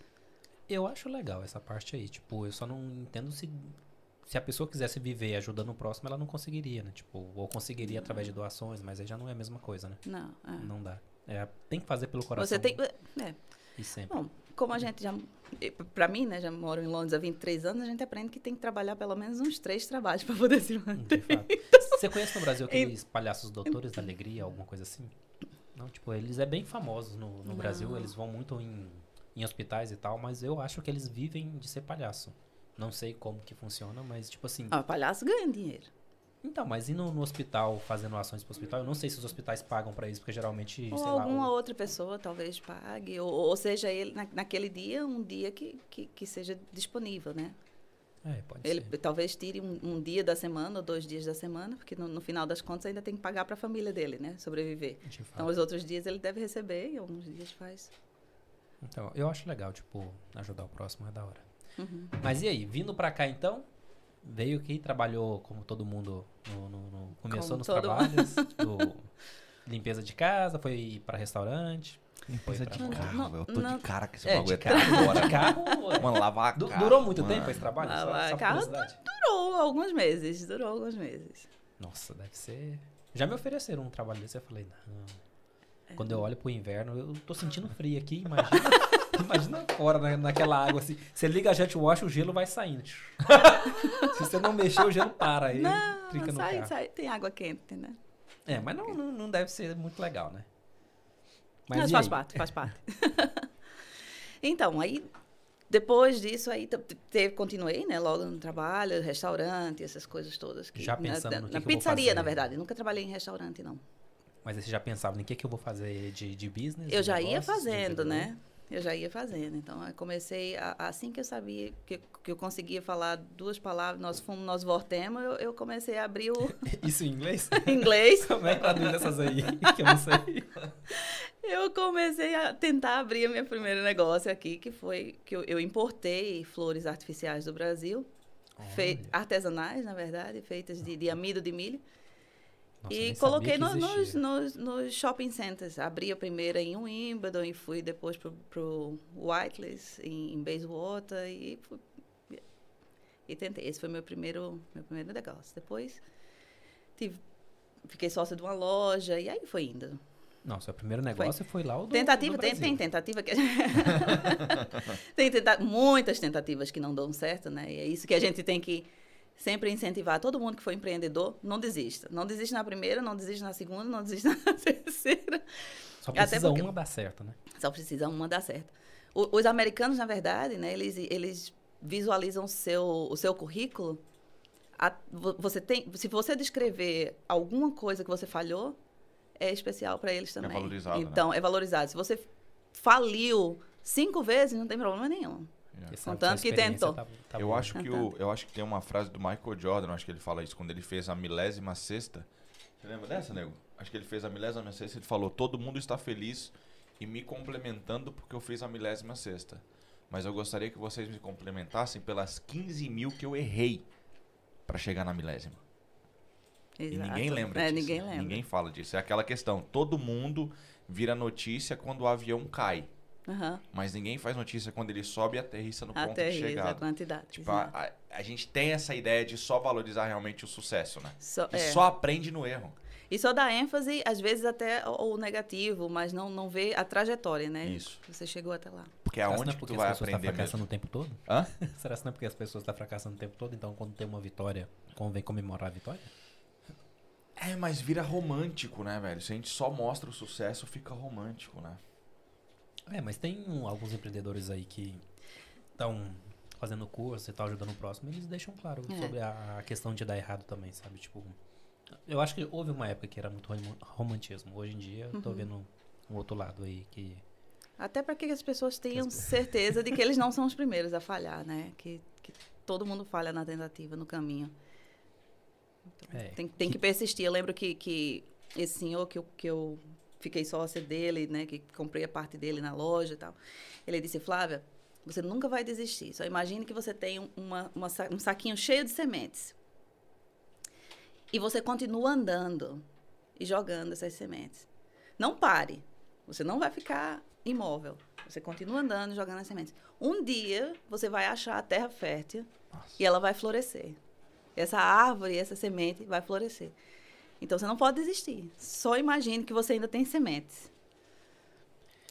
Eu acho legal essa parte aí. Tipo, eu só não entendo se. Se a pessoa quisesse viver ajudando o próximo, ela não conseguiria, né? Tipo, ou conseguiria através de doações, mas aí já não é a mesma coisa, né? Não, é. Não dá. É, tem que fazer pelo coração. Você tem, é, E sempre. bom, como a gente já, para mim, né, já moro em Londres há 23 anos, a gente aprende que tem que trabalhar pelo menos uns três trabalhos para poder se manter. De fato. Você conhece no Brasil aqueles palhaços doutores da alegria, alguma coisa assim? Não, tipo, eles é bem famosos no, no Não. Brasil, eles vão muito em, em hospitais e tal, mas eu acho que eles vivem de ser palhaço. Não sei como que funciona, mas tipo assim. Ah, palhaço ganha dinheiro. Então, mas indo no hospital, fazendo ações pro hospital, eu não sei se os hospitais pagam pra isso, porque geralmente, Ou sei lá. alguma o- outra pessoa talvez pague, ou, ou seja, ele na, naquele dia, um dia que, que, que seja disponível, né? É, pode Ele ser. talvez tire um, um dia da semana ou dois dias da semana, porque no, no final das contas ainda tem que pagar para a família dele, né? Sobreviver. De. Então, os outros dias ele deve receber e alguns dias faz. Então, eu acho legal, tipo, ajudar o próximo é da hora. Uhum. Mas e aí, vindo pra cá então, veio aqui, trabalhou como todo mundo no, no- no- começou Como nos trabalhos, tipo, limpeza de casa, foi pra restaurante. Limpeza de carro, Não. Eu tô não. de cara com esse É, bagulho de até carro, agora. de carro. é. Mano, lavar Du- carro. durou muito mano. tempo esse trabalho? Lavar só carro. Durou alguns meses, durou alguns meses. Nossa, deve ser. Já me ofereceram um trabalho desse, eu falei, não. É. Quando eu olho pro inverno, eu tô sentindo frio aqui, imagina. imagina fora na, naquela água assim. Você liga a jet wash, o gelo vai saindo. Se você não mexer, o gelo para aí. Não, Trica no sai, carro. sai, tem água quente, né? É, mas não, não, não deve ser muito legal, né? Mas, e faz aí? parte, faz parte. então, aí, depois disso, aí te- continuei, né? Logo no trabalho, restaurante, essas coisas todas. Que, Já na- pensando na, no que na que pizzaria, na verdade. Nunca trabalhei em restaurante, não. Mas aí você já pensava em que, que eu vou fazer de, de business? Eu de já ia negócios, fazendo, né? Eu já ia fazendo. Então, eu comecei, a- assim que eu sabia, que, que eu conseguia falar duas palavras, nós fomos, nós voltemos, eu, eu comecei a abrir o Isso em inglês? inglês. Como é que traduz essas aí? Que eu não sei. Eu comecei a tentar abrir meu primeiro negócio aqui, que foi que eu, eu importei flores artificiais do Brasil, Olha. artesanais, na verdade, feitas de, de amido de milho. Nossa, e coloquei no- nos, nos, nos shopping centers. Abri a primeira em Wimbledon e fui depois pro, pro Whiteless, em, em Bayswater e fui, e tentei. Esse foi meu primeiro, meu primeiro negócio. Depois tive, fiquei sócia de uma loja e aí foi indo. Não, seu primeiro negócio foi, lá o do, Tentativa, do tem, tem tentativa que a gente... tem tenta- muitas tentativas que não dão certo, né? E é isso que a gente tem que sempre incentivar todo mundo que for empreendedor, não desista. Não desiste na primeira, não desiste na segunda, não desiste na terceira. Só Até precisa porque- uma dar certo, né? Só precisa uma dar certo. O- os americanos, na verdade, né, eles, eles visualizam o seu, o seu currículo. A- vo- você tem, se você descrever alguma coisa que você falhou, é especial para eles também. valorizado, né? Então, é valorizado. Se você faliu cinco vezes, não tem problema nenhum. Contanto sua que tentou. tá- tá eu boa. acho que o, eu acho que tem uma frase do Michael Jordan, eu acho que ele fala isso quando ele fez a milésima sexta. Você lembra dessa, nego? Acho que ele fez a milésima sexta, ele falou: "Todo mundo está feliz e me complementando porque eu fiz a milésima sexta. Mas eu gostaria que vocês me complementassem pelas 15 mil que eu errei para chegar na milésima." E Exato. ninguém lembra é, disso. Ninguém né? lembra. Ninguém fala disso. É aquela questão. Todo mundo vira notícia quando o avião cai. Aham. Mas ninguém faz notícia quando ele sobe e aterrissa no ponto de Aterriza a chegada. quantidade. Tipo, a, a- a gente tem essa ideia de só valorizar realmente o sucesso, né? Só, E é. só aprende no erro. E só dá ênfase, às vezes, até o, o negativo, mas não, não vê a trajetória, né? Isso. Você chegou até lá. Porque é Será que onde não é que porque tu as vai pessoas estão aprender fracassando mesmo. o tempo todo? Hã? Será que não é porque as pessoas estão fracassando o tempo todo, então quando tem uma vitória, convém comemorar a vitória? É, mas vira romântico, né, velho? Se a gente só mostra o sucesso, fica romântico, né? É, mas tem um- alguns empreendedores aí que estão fazendo curso e tal, ajudando o próximo, eles deixam claro É. sobre a, a questão de dar errado também, sabe? Tipo, eu acho que houve uma época que era muito rom- romantismo. Hoje em dia, eu tô Uhum. vendo um outro lado aí que Até para que as pessoas tenham As certeza de que eles não são os primeiros a falhar, né? Que, que todo mundo falha na tentativa, no caminho. é, Tem, tem que persistir. Eu lembro que, que esse senhor que eu, que eu fiquei sócia dele, né? Que comprei a parte dele na loja e tal. Ele disse, Flávia, você nunca vai desistir. Só imagine que você tem um- uma, uma um saquinho cheio de sementes. E você continua andando e jogando essas sementes. Não pare. Você não vai ficar imóvel. Você continua andando e jogando as sementes. Um dia você vai achar a terra fértil e ela vai florescer. Essa árvore, essa semente vai florescer. Então você não pode desistir. Só imagine que você ainda tem sementes.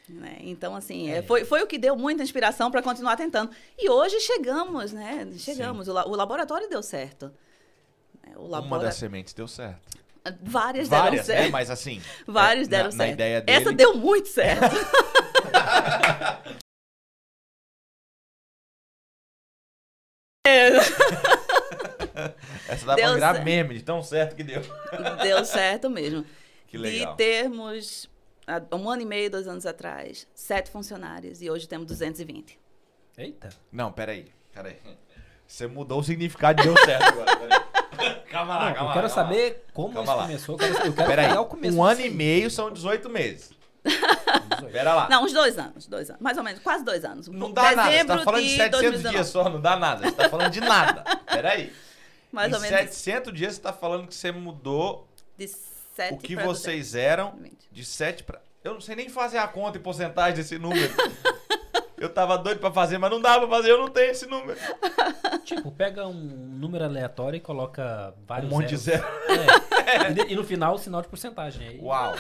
Né? Então, assim, é, É. foi, foi o que deu muita inspiração para continuar tentando. E hoje chegamos, né? Chegamos. O, o laboratório deu certo. Né? O Uma labora... das sementes deu certo. Várias, Várias, deram né? certo. Mas assim. Vários é, deram na, certo. Na ideia dele. Essa deu muito certo. Essa dá Deu pra virar certo. meme, de tão certo que deu. deu certo mesmo. Que legal. De termos, um ano e meio, dois anos atrás, sete funcionários e hoje temos 220. Eita! Não, peraí. Peraí. Você mudou o significado de deu certo agora. Calma lá, Não, calma eu quero lá, calma saber como Calma isso lá. começou. Eu quero, eu quero Peraí, o começo um ano e meio são 18 meses. 18. Pera lá. Não, uns dois anos, dois anos. Mais ou menos, quase dois anos. Não dá nada, você Dezembro tá falando de 700 2019. dias só, não dá nada. Você tá falando de nada. Peraí. Mais em ou menos 700 dias você tá falando que você mudou de sete o que pra vocês eram 220. de 7 pra... Eu não sei nem fazer a conta em porcentagem desse número. eu tava doido pra fazer, mas não dá pra fazer, eu não tenho esse número. Tipo, pega um número aleatório e coloca Um vários monte de zeros. zero. É. E, de- e no final, o sinal de porcentagem. Aí, Uau.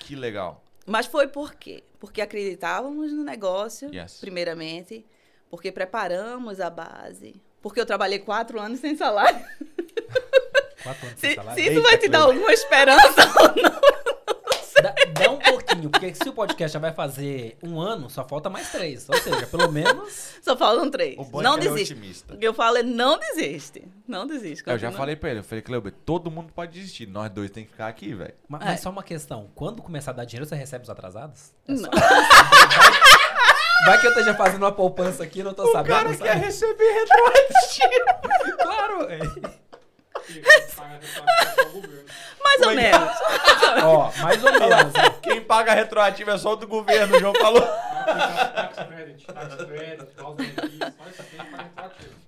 Que legal. Mas foi por quê? Porque acreditávamos no negócio, Yes. primeiramente, porque preparamos a base, porque eu trabalhei quatro anos sem salário. Quatro anos Se, de salário. se isso Eita, vai te dar alguma esperança ou não. Dá, dá um pouquinho, porque se o podcast já vai fazer um ano, só falta mais três. Ou seja, pelo menos. Só faltam três. O é não é desiste. que eu falo é não desiste. Não desiste. Eu já continua. falei pra ele, eu falei, Cleuber, todo mundo pode desistir, nós dois tem que ficar aqui, velho. Ma- É. Mas só uma questão: quando começar a dar dinheiro, você recebe os atrasados? É só- Não. vai, que eu esteja fazendo uma poupança aqui, não tô O sabendo. cara sabe? quer receber retroativo. Claro! é. Quem paga retroativo é o governo. Mais ou menos. Ó, mais ou menos. ó. Quem paga retroativo é só o do governo, o João falou.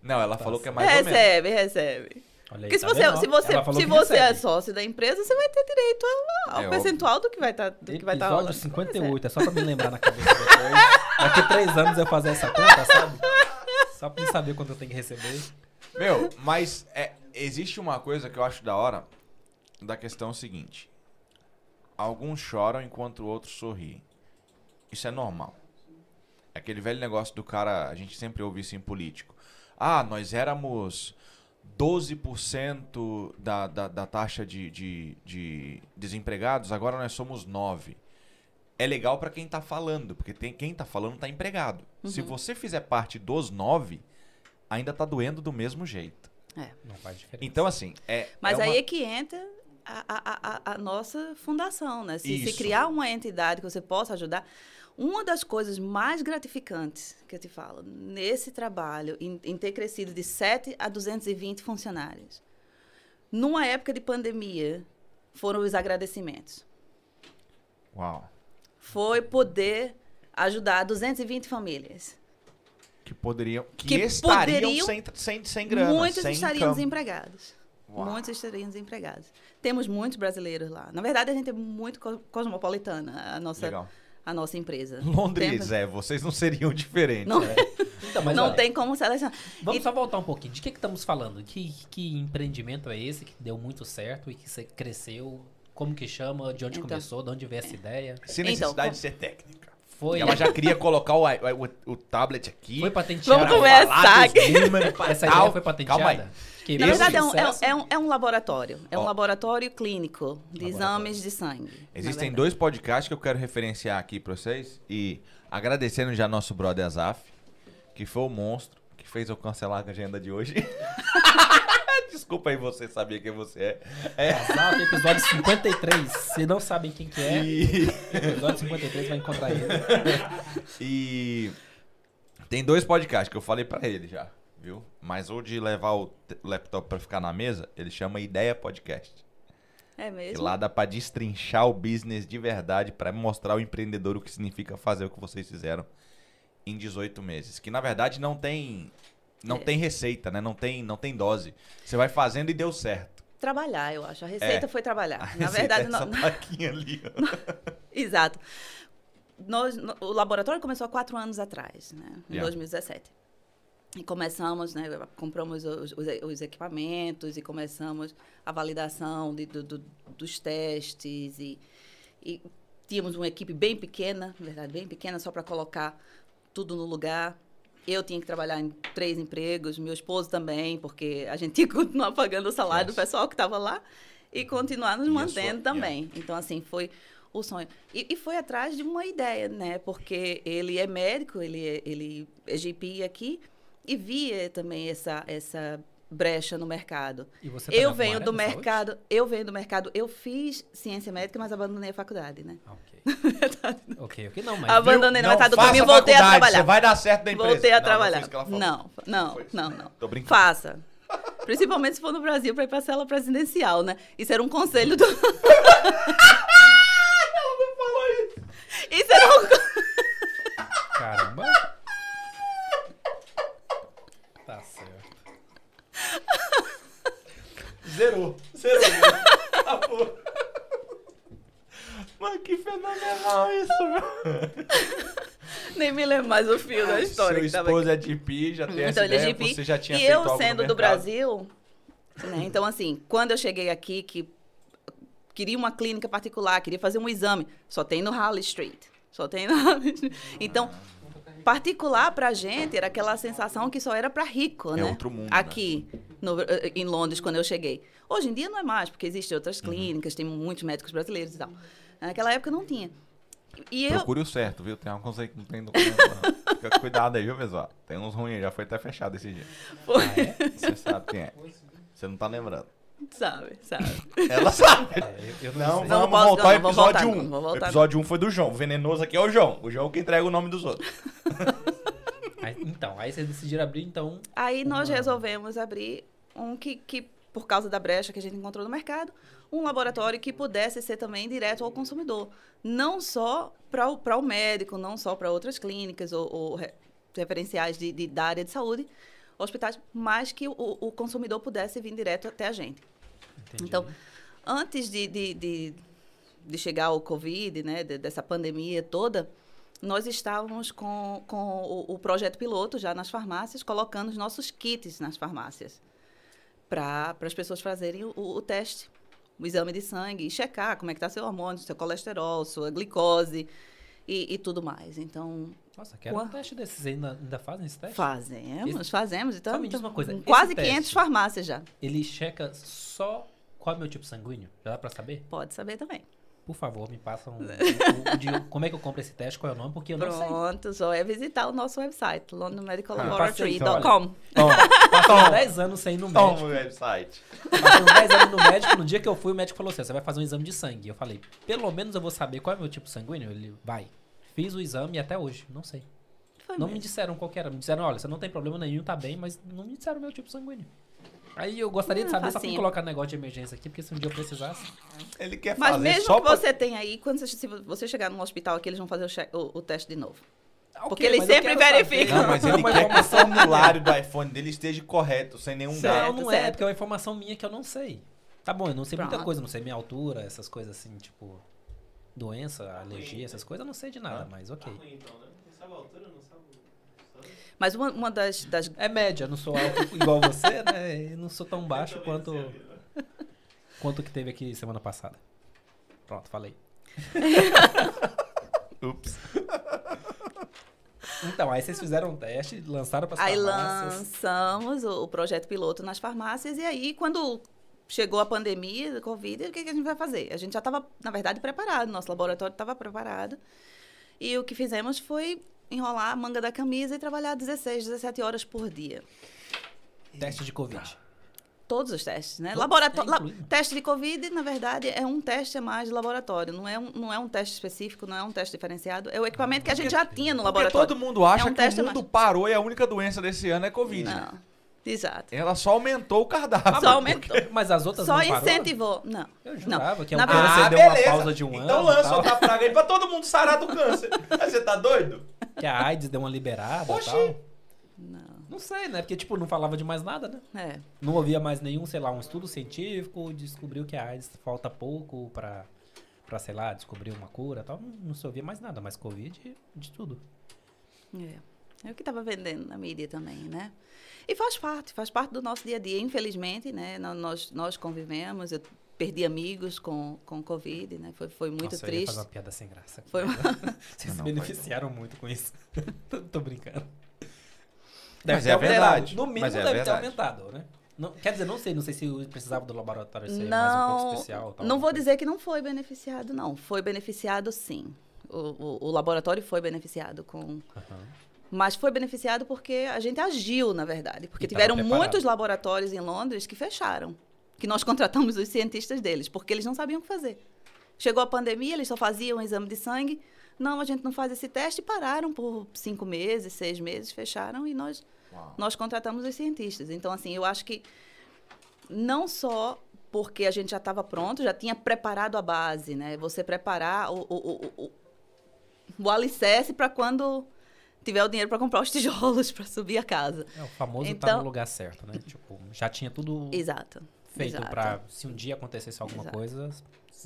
Não, ela falou que é mais ou menos. recebe, recebe. Olha aí, Porque se tá você, se você, se você é sócio da empresa, você vai ter direito ao, ao É percentual do que vai estar do que vai estar Episódio rolando. 58, é só pra me lembrar na cabeça depois. Daqui três anos eu fazer essa conta, sabe? Só pra me saber quando eu tenho que receber. Meu, mas é, existe uma coisa que eu acho da hora da questão seguinte. Alguns choram enquanto outros sorriem. Isso é normal. É aquele velho negócio do cara, a gente sempre ouve isso em político. Ah, nós éramos 12% da, da, da taxa de, de, de desempregados, agora nós somos 9%. É legal pra quem tá falando, porque tem, quem tá falando tá empregado. Se você fizer parte dos 9, ainda tá doendo do mesmo jeito. Não faz diferença. Então, assim, é. Mas é aí uma- é que entra a, a, a, a nossa fundação, né? Se, se criar uma entidade que você possa ajudar. Uma das coisas mais gratificantes que eu te falo nesse trabalho, em, em ter crescido de 7 a 220 funcionários, numa época de pandemia, foram os agradecimentos. Uau. Foi poder ajudar 220 famílias. Que poderiam. Que, Que estariam poderiam- sem, sem, sem grana. Muitos sem estariam income. desempregados. Uau. Muitos estariam desempregados. Temos muitos brasileiros lá. Na verdade, a gente é muito co- cosmopolitana, a nossa, Legal. A nossa empresa. Londres, é, vocês não seriam diferentes. Não, né? Então, mas não olha, tem como selecionar. Vamos E- só voltar um pouquinho. De que, que estamos falando? Que, que empreendimento é esse que deu muito certo e que você cresceu? Como que chama? De onde Então. começou? De onde veio essa ideia? Sem Então, necessidade com- de ser técnica. Foi, Ela já queria colocar o, o, o tablet aqui. foi patenteada? Vamos começar aqui. números, Essa ideia foi patenteada? Calma aí. Que Na verdade, é um, é, um- é um, é um laboratório. É um laboratório clínico de Laboratório. exames de sangue. Existem dois podcasts que eu quero referenciar aqui pra vocês. E agradecendo já nosso brother Azaf, que foi o monstro que fez eu cancelar a agenda de hoje. Desculpa aí você sabia quem você é. É. Exato, episódio 53. Se não sabem quem que é, E, episódio 53 vai encontrar ele. e tem dois podcasts que eu falei pra ele já, viu? Mas o de levar o laptop pra ficar na mesa, ele chama Ideia Podcast. É Que mesmo? lá dá pra destrinchar o business de verdade, pra mostrar ao empreendedor o que significa fazer o que vocês fizeram em 18 meses. Que na verdade não tem não É. tem receita, né? Não tem, não tem dose. Você vai fazendo e deu certo. Trabalhar, eu acho. A receita É. foi trabalhar. A Na verdade, é não, essa plaquinha ali. Exato. Nós, o laboratório começou há quatro anos atrás, né? Em Yeah. 2017. E começamos, né? Compramos os, os- os equipamentos e começamos a validação de- do- do- dos testes e, e tínhamos uma equipe bem pequena, na verdade, bem pequena, só para colocar tudo no lugar. Eu tinha que trabalhar em três empregos, meu esposo também, porque a gente tinha que continuar pagando o salário Yes. do pessoal que estava lá e continuar nos mantendo também. Então, assim, foi o sonho. E, e foi atrás de uma ideia, né? Porque ele é médico, ele é, ele é GP aqui e via também essa, essa brecha no mercado. E você tá eu na venho do da saúde? mercado, eu venho do mercado, eu fiz ciência médica, mas abandonei a faculdade, né? Ah, ok. ok, ok. Não, mas... Abandonei na Não metade do caminho e voltei a trabalhar. Você vai dar certo na empresa. Voltei a Não, não trabalhar. ela. Não, não, isso. não, não. Tô brincando. Faça. Principalmente se for no Brasil para ir para cela presidencial, né? Isso era um conselho do. Não, não falou isso. Isso era um. Caramba. Tá certo. Zerou. Zerou. Acabou. Mano, que fenomenal isso, meu. Nem me lembro mais o fio da história. Seu esposo é GP, já tem essa Então, ele é ideia, GP. você já tinha e eu, sendo do. Brasil, né? Então, assim, quando eu cheguei aqui, que queria uma clínica particular, queria fazer um exame, só tem no Harley Street. Só tem Street. Então, particular pra gente era aquela sensação que só era pra rico, É né? outro mundo, né? Aqui no- eh, em Londres, quando eu cheguei. Hoje em dia não é mais, porque existem Uhum. outras clínicas, tem muitos médicos brasileiros e tal. Naquela época não tinha. E eu, Procure o certo, viu? Tem alguns aí que não tem documento, não. Fica com cuidado aí, viu, pessoal? Tem uns ruins, já foi até fechado esse dia. Foi. Você sabe quem é. Você não tá lembrando. sabe, sabe. Ela sabe. É, eu, Não, sei. vamos, Não, posso- voltar não, ao episódio voltar, 1. não, vamos voltar, o episódio 1 foi do João. O venenoso aqui é o João. O João que entrega o nome dos outros. Aí- então, aí vocês decidiram abrir, então... Aí nós Uma- resolvemos abrir um que, que, por causa da brecha que a gente encontrou no mercado, um laboratório que pudesse ser também direto ao consumidor. Não só para o, médico, não só para outras clínicas ou, ou re- referenciais de, de- da área de saúde, hospitais, mas que o, o consumidor pudesse vir direto até a gente. Entendi. Então, antes de, de, de, de chegar o Covid, né, de- dessa pandemia toda, nós estávamos com, com o, o projeto piloto já nas farmácias, colocando os nossos kits nas farmácias, para as pessoas fazerem o, o teste, o exame de sangue, e checar como é que está seu hormônio, seu colesterol, sua glicose e, e tudo mais. Então, Nossa, quero um teste desses aí. Ainda, ainda fazem esse teste? fazemos, Esse- fazemos. Então, Só me diz uma coisa, quase teste- 500 farmácias já. Ele checa só qual é o meu tipo sanguíneo? Já dá pra saber? Pode saber também. Por favor, me passa um, o de- como é que eu compro esse teste, qual é o nome, porque eu não sei. Pronto, só é visitar o nosso website, Ah, londonmedicalaboratory.com. Passei 10 anos sem ir no Toma médico. o website. Passei uns 10 anos no médico. No dia que eu fui, o médico falou assim: você vai fazer um exame de sangue. Eu falei, pelo menos eu vou saber qual é o meu tipo sanguíneo. Ele vai. Fiz o exame e até hoje, não sei. Foi Não me mesmo. disseram qual que era. Me disseram, olha, você não tem problema nenhum, tá bem, mas não me disseram o meu tipo sanguíneo. Aí eu gostaria de Ah, saber só pra colocar negócio de emergência aqui, porque se um dia eu precisasse. Ele quer Mas fazer mesmo só que pra... você tenha aí, quando você, se você chegar num hospital aqui, eles vão fazer o, o- o teste de novo. Ah, Porque ok, eles mas sempre verificam. Não, mas ele quer que o formulário do iPhone dele esteja correto, sem nenhum Não, dado. não certo. é, porque é uma informação minha que eu não sei. Tá bom, eu não sei muita Pronto. coisa, não sei minha altura, essas coisas assim, tipo. Doença, alergia, essas coisas, eu não sei de nada, mas ok. Ruim, então, né? Quem sabe a altura, não sabe. Mas uma, uma das, das- É média, não sou alto igual você, né? E não sou tão baixo quanto, quanto que teve aqui semana passada. Pronto, falei. Ups. Então, aí vocês fizeram um teste, lançaram para Aí farmácias. lançamos o, o projeto piloto nas farmácias e aí quando chegou a pandemia da Covid, o que, que a gente vai fazer? A gente já estava, na verdade, preparado, nosso laboratório estava preparado. E o que fizemos foi enrolar a manga da camisa e trabalhar 16, 17 horas por dia. Teste de Covid. Todos os testes, né? Laboratório, é la- teste de Covid, na verdade, é um teste a mais de laboratório. Não é um, não é um teste específico, não é um teste diferenciado. É o equipamento que a gente já tinha no Porque laboratório. todo mundo acha É um que teste o mundo mais. parou e a única doença desse ano é Covid. Não, exato. Ela só aumentou o cardápio. Só aumentou. Mas as outras Só não parou? incentivou. Não. Eu Não. jurava que Na a verdade- câncer Ah, deu uma pausa de um ano. Então lança outra praga aí pra todo mundo sarar do câncer. Mas você tá doido? Que a AIDS deu uma liberada e Oxi. tal. Não. Não sei, né? Porque, tipo, não falava de mais nada, né? É. Não ouvia mais nenhum, sei lá, um estudo científico, descobriu que a AIDS falta pouco pra, pra sei lá, descobrir uma cura e tal. Não, não se ouvia mais nada, mas Covid, de tudo. É. É o que estava vendendo na mídia também, né? E faz parte, faz parte do nosso dia a dia. Infelizmente, né? nó- Nós, nós convivemos, eu perdi amigos com, com Covid, né? Foi, foi muito Nossa, eu ia triste. fazer uma piada sem graça. Foi uma- Vocês se Não, beneficiaram muito com isso. tô, tô brincando. Mas ter é aumentado. verdade. No mínimo Mas é deve verdade. ter aumentado, né? Não, quer dizer, não sei, não sei se precisava do laboratório ser mais um pouco Não, especial. Tal, não vou alguma dizer que não foi beneficiado, não. Foi beneficiado, sim. O, o, o laboratório foi beneficiado com coisa. Aham. Mas foi beneficiado porque a gente agiu, na verdade. Porque E tiveram muitos laboratórios em Londres que fecharam. Que nós contratamos os cientistas deles, porque eles não sabiam o que fazer. Chegou a pandemia, eles só faziam um exame de sangue. Não, a gente não faz esse teste pararam por cinco meses, seis meses, fecharam e nós, nós contratamos os cientistas. Então, assim, eu acho que não só porque a gente já estava pronto, já tinha preparado a base, né? Você preparar o, o, o, o, o alicerce para quando tiver o dinheiro para comprar os tijolos para subir a casa. É, o famoso tá Então- no lugar certo, né? Tipo, já tinha tudo Exato. Feito pra se um dia acontecesse alguma Exato. coisa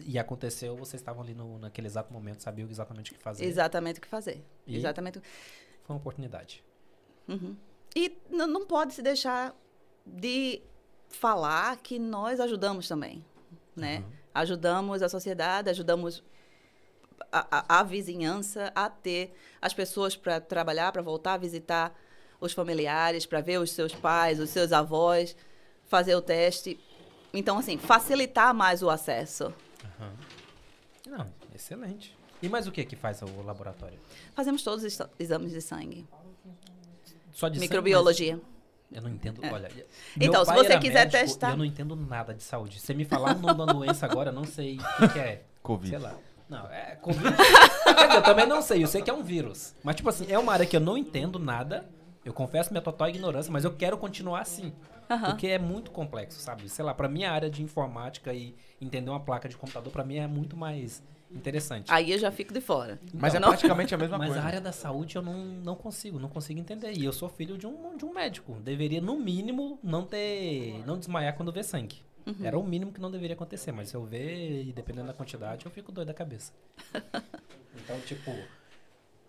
e aconteceu, vocês estavam ali no, naquele exato momento, sabiam exatamente o que fazer. Exatamente o que fazer. E? Exatamente. Foi uma oportunidade. Uhum. E não pode se deixar de falar que nós ajudamos também, né? Uhum. Ajudamos a sociedade, ajudamos a, a- a vizinhança a ter as pessoas para trabalhar, para voltar a visitar os familiares, para ver os seus pais, os seus avós, fazer o teste. Então, assim, facilitar mais o acesso. Aham. Não, excelente. E mais o que que faz o laboratório? Fazemos todos os exa- exames de sangue. Só de sangue, Microbiologia. mas Eu não entendo, olha. meu Então, se você quiser médico testar- Eu não entendo nada de saúde. Você me falar o nome da doença agora, eu não sei o que, que é. Covid. Sei lá. Não, é Covid. Dizer, eu também não sei, eu sei que é um vírus. Mas, tipo assim, é uma área que eu não entendo nada. Eu confesso minha total ignorância, mas eu quero continuar assim. Aham. Porque é muito complexo, sabe? Sei lá, pra minha área de informática e entender uma placa de computador, pra mim é muito mais Interessante. Aí eu já fico de fora. Mas é Não. praticamente a mesma Mas coisa. a área da saúde eu não, não consigo, não consigo entender. E eu sou filho de um, de um médico. Deveria, no mínimo, não ter. não desmaiar quando vê sangue. Uhum. Era o mínimo que não deveria acontecer, mas se eu ver, e dependendo da quantidade, eu fico doido da cabeça. então, tipo.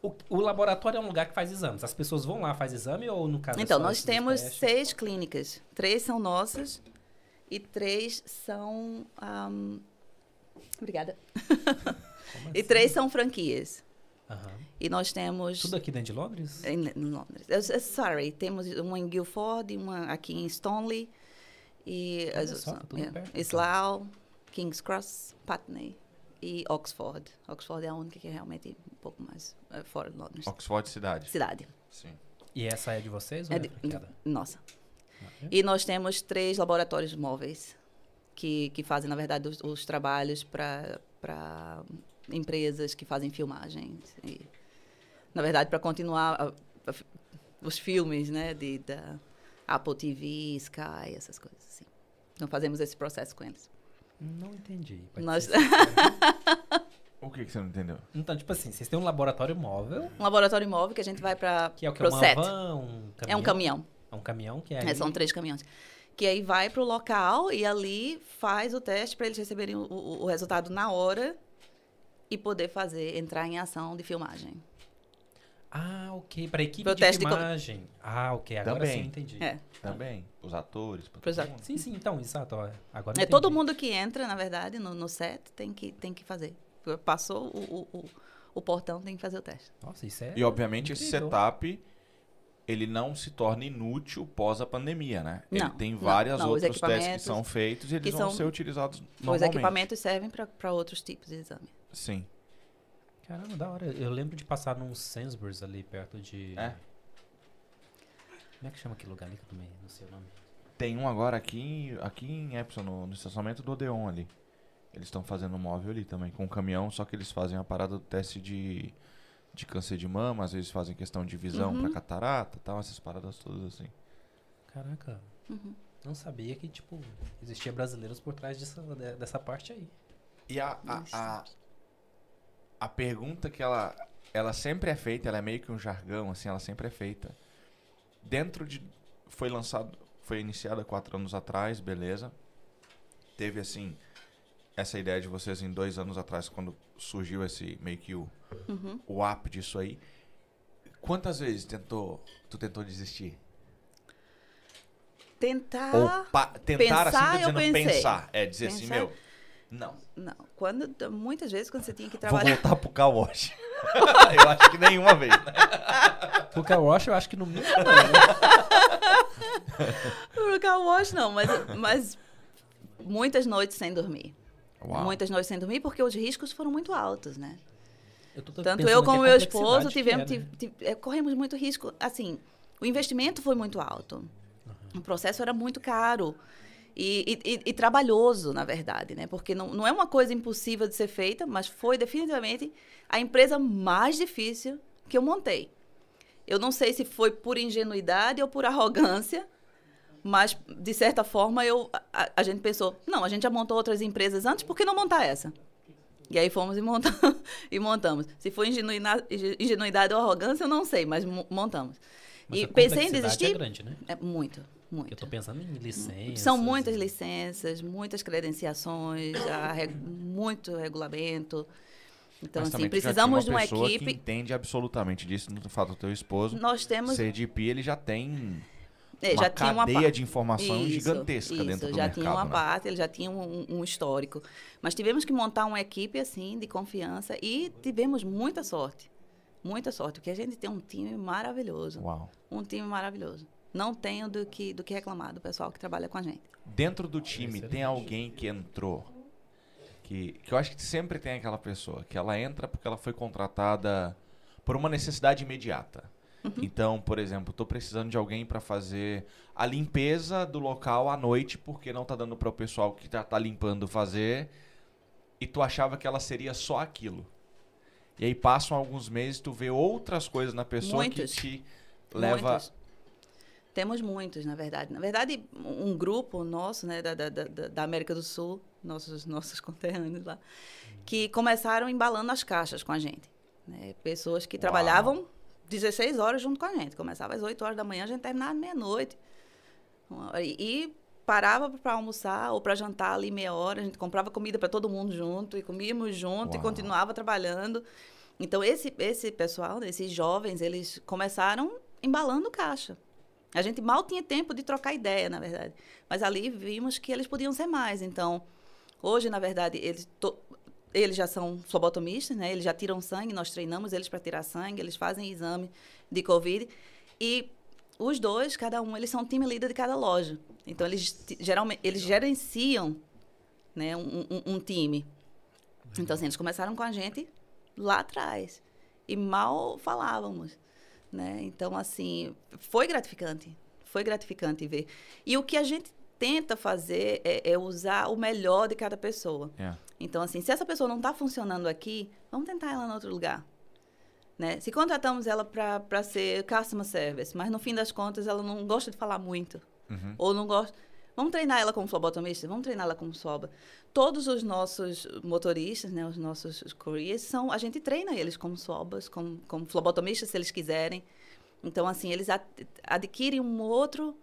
O, o laboratório é um lugar que faz exames. As pessoas vão lá, faz exame ou no caso é Então, só nós temos testes? seis clínicas. Três são nossas e três são. ahm, Obrigada. Como E assim? três são franquias. Aham. E nós temos. Tudo aqui dentro de Londres? Em em Londres. Sorry, temos uma em Guildford, uma aqui em Stoneleigh. E as só, outras- tudo é, então. King's Cross, Putney e Oxford. Oxford é a única que é realmente um pouco mais eh, fora de Londres. Oxford cidade. Cidade. Sim. E essa é de vocês ou É é, de-? Nossa. Ah, é? E nós temos três laboratórios móveis que, que fazem, na verdade, os, os trabalhos para empresas que fazem filmagens. E, na verdade, para continuar a- a os filmes né, de, da Apple TV, Sky, essas coisas assim. Então, fazemos esse processo com eles. Não entendi. Nós-. O que, que você não entendeu? então, tipo assim, vocês têm um laboratório móvel, Um laboratório móvel que a gente vai para que é o que? o Uma set. van, um caminhão? É um caminhão. É um caminhão que é, É, são três caminhões. Que aí vai para o local e ali faz o teste para eles receberem o, o- o resultado na hora e poder fazer, entrar em ação de filmagem. Ah, ok. Pra equipe Pro de teste de filmagem. Ah, ok. Agora Também. sim entendi. É. Também. Os atores. at- mundo. Sim, sim, então, exato. Agora É entendi. todo mundo que entra, na verdade, no, no set tem que, tem que fazer. Passou o, o, o, o portão, tem que fazer o teste. Nossa, isso é. E obviamente esse incrível. setup ele não se torna inútil pós a pandemia, né? ele Não, tem não, vários não, os outros testes que são feitos e eles vão são- ser utilizados Os normalmente. equipamentos servem para outros tipos de exame. Sim. Caramba, da hora. Eu lembro de passar num Sainsbury's ali perto de. É. Como é que chama aquele lugar ali que eu também não sei o nome? Tem um agora aqui, em- aqui em Epson, no, no estacionamento do Odeon ali. Eles estão fazendo um móvel ali também, com um caminhão, só que eles fazem a parada do teste de, de câncer de mama, às vezes fazem questão de visão Uhum. pra catarata tal, essas paradas todas assim. Caraca. Uhum. Não sabia que, tipo, existia brasileiros por trás dessa, de- dessa parte aí. E a, a, a, a pergunta que ela, ela sempre é feita, ela é meio que um jargão, assim, ela sempre é feita. Dentro de. Foi lançado. Foi iniciada quatro anos atrás, beleza. Teve assim. Essa ideia de vocês em dois anos atrás, quando surgiu esse meio que o, Uhum. o app disso aí. Quantas vezes tentou, tu tentou desistir? Tentar. Ou tentar assim, pensar, tô eu dizendo pensar. É, dizer assim, Pensar. meu. Não. Não. Quando, muitas vezes, quando você tinha que Vou trabalhar. voltar pro car wash. eu acho que nenhuma vez. né? O car wash eu acho que no mínimo não, né? No car wash, não, mas, mas muitas noites sem dormir. Uau. Muitas noites sem dormir porque os riscos foram muito altos, né? Eu tô Tanto eu como a meu esposo que tivemos, é, né? tive- é, corremos muito risco. Assim, o investimento foi muito alto. O processo era muito caro. E, e- e- trabalhoso, na verdade, né? Porque não, não é uma coisa impossível de ser feita, mas foi definitivamente a empresa mais difícil que eu montei. Eu não sei se foi por ingenuidade ou por arrogância, mas, de certa forma, eu, a, a gente pensou, não, a gente já montou outras empresas antes, por que não montar essa? E aí fomos e, monta e montamos. Se foi ingenuidade, ou arrogância, eu não sei, mas mo- montamos. Mas e pensei em complexidade desistir. É grande, né? É muito, Eu muito. tô pensando em licenças. São muitas licenças, muitas credenciações, a reg- muito regulamento. Então, Mas assim, já precisamos de uma equipe. que entende absolutamente disso no fato do teu esposo. Nós temos. CDP, ele já tem é, uma já uma cadeia parte. de informação Isso, gigantesca isso, dentro do já mercado. tinha uma né? parte, ele já tinha um, um histórico. Mas tivemos que montar uma equipe assim de confiança e tivemos muita sorte. Muita sorte, porque a gente tem um time maravilhoso. Uau. Um time maravilhoso. Não tenho do que, do que reclamar do pessoal que trabalha com a gente. Dentro do time, Excelente. tem alguém que entrou que, que eu acho que sempre tem aquela pessoa que ela entra porque ela foi contratada por uma necessidade imediata. Uhum. Então, por exemplo, tô precisando de alguém para fazer a limpeza do local à noite porque não tá dando para o pessoal que já tá limpando fazer e tu achava que ela seria só aquilo. E aí passam alguns meses, tu vê outras coisas na pessoa Muitos. que te leva Muitos. Temos muitos, na verdade. Na verdade, um grupo nosso, né, da, da, da, da América do Sul, nossos, nossos conterrâneos lá, que começaram embalando as caixas com a gente. né? Pessoas que trabalhavam 16 horas junto com a gente. Começava às 8 horas da manhã, a gente terminava meia-noite. E, e parava para almoçar ou para jantar ali meia hora. A gente comprava comida para todo mundo junto e comíamos junto e Uau. continuava trabalhando. Então, esse, esse pessoal, né, esses jovens, eles começaram embalando caixa. A gente mal tinha tempo de trocar ideia, na verdade. Mas ali vimos que eles podiam ser mais. Então, hoje, na verdade, eles, to- eles já são flobotomistas, né? Eles já tiram sangue, nós treinamos eles para tirar sangue, eles fazem exame de Covid. E os dois, cada um, eles são time líder de cada loja. Então, eles geralmente eles gerenciam né, um, um- um time. Então, assim, eles começaram com a gente lá atrás. E mal falávamos. Né? Então, assim, foi gratificante. Foi gratificante ver. E o que a gente tenta fazer é, é usar o melhor de cada pessoa. É. Então, assim, se essa pessoa não está funcionando aqui, vamos tentar ela em outro lugar. Né? Se contratamos ela para ser customer service, mas no fim das contas ela não gosta de falar muito, Uhum. ou não gosta. Vamos treinar ela como flobotomista? Vamos treinar ela como soba. Todos os nossos motoristas, né, os nossos couriers, são, a gente treina eles como sobas, como, como flobotomistas, se eles quiserem. Então, assim, eles ad- adquirem um outro,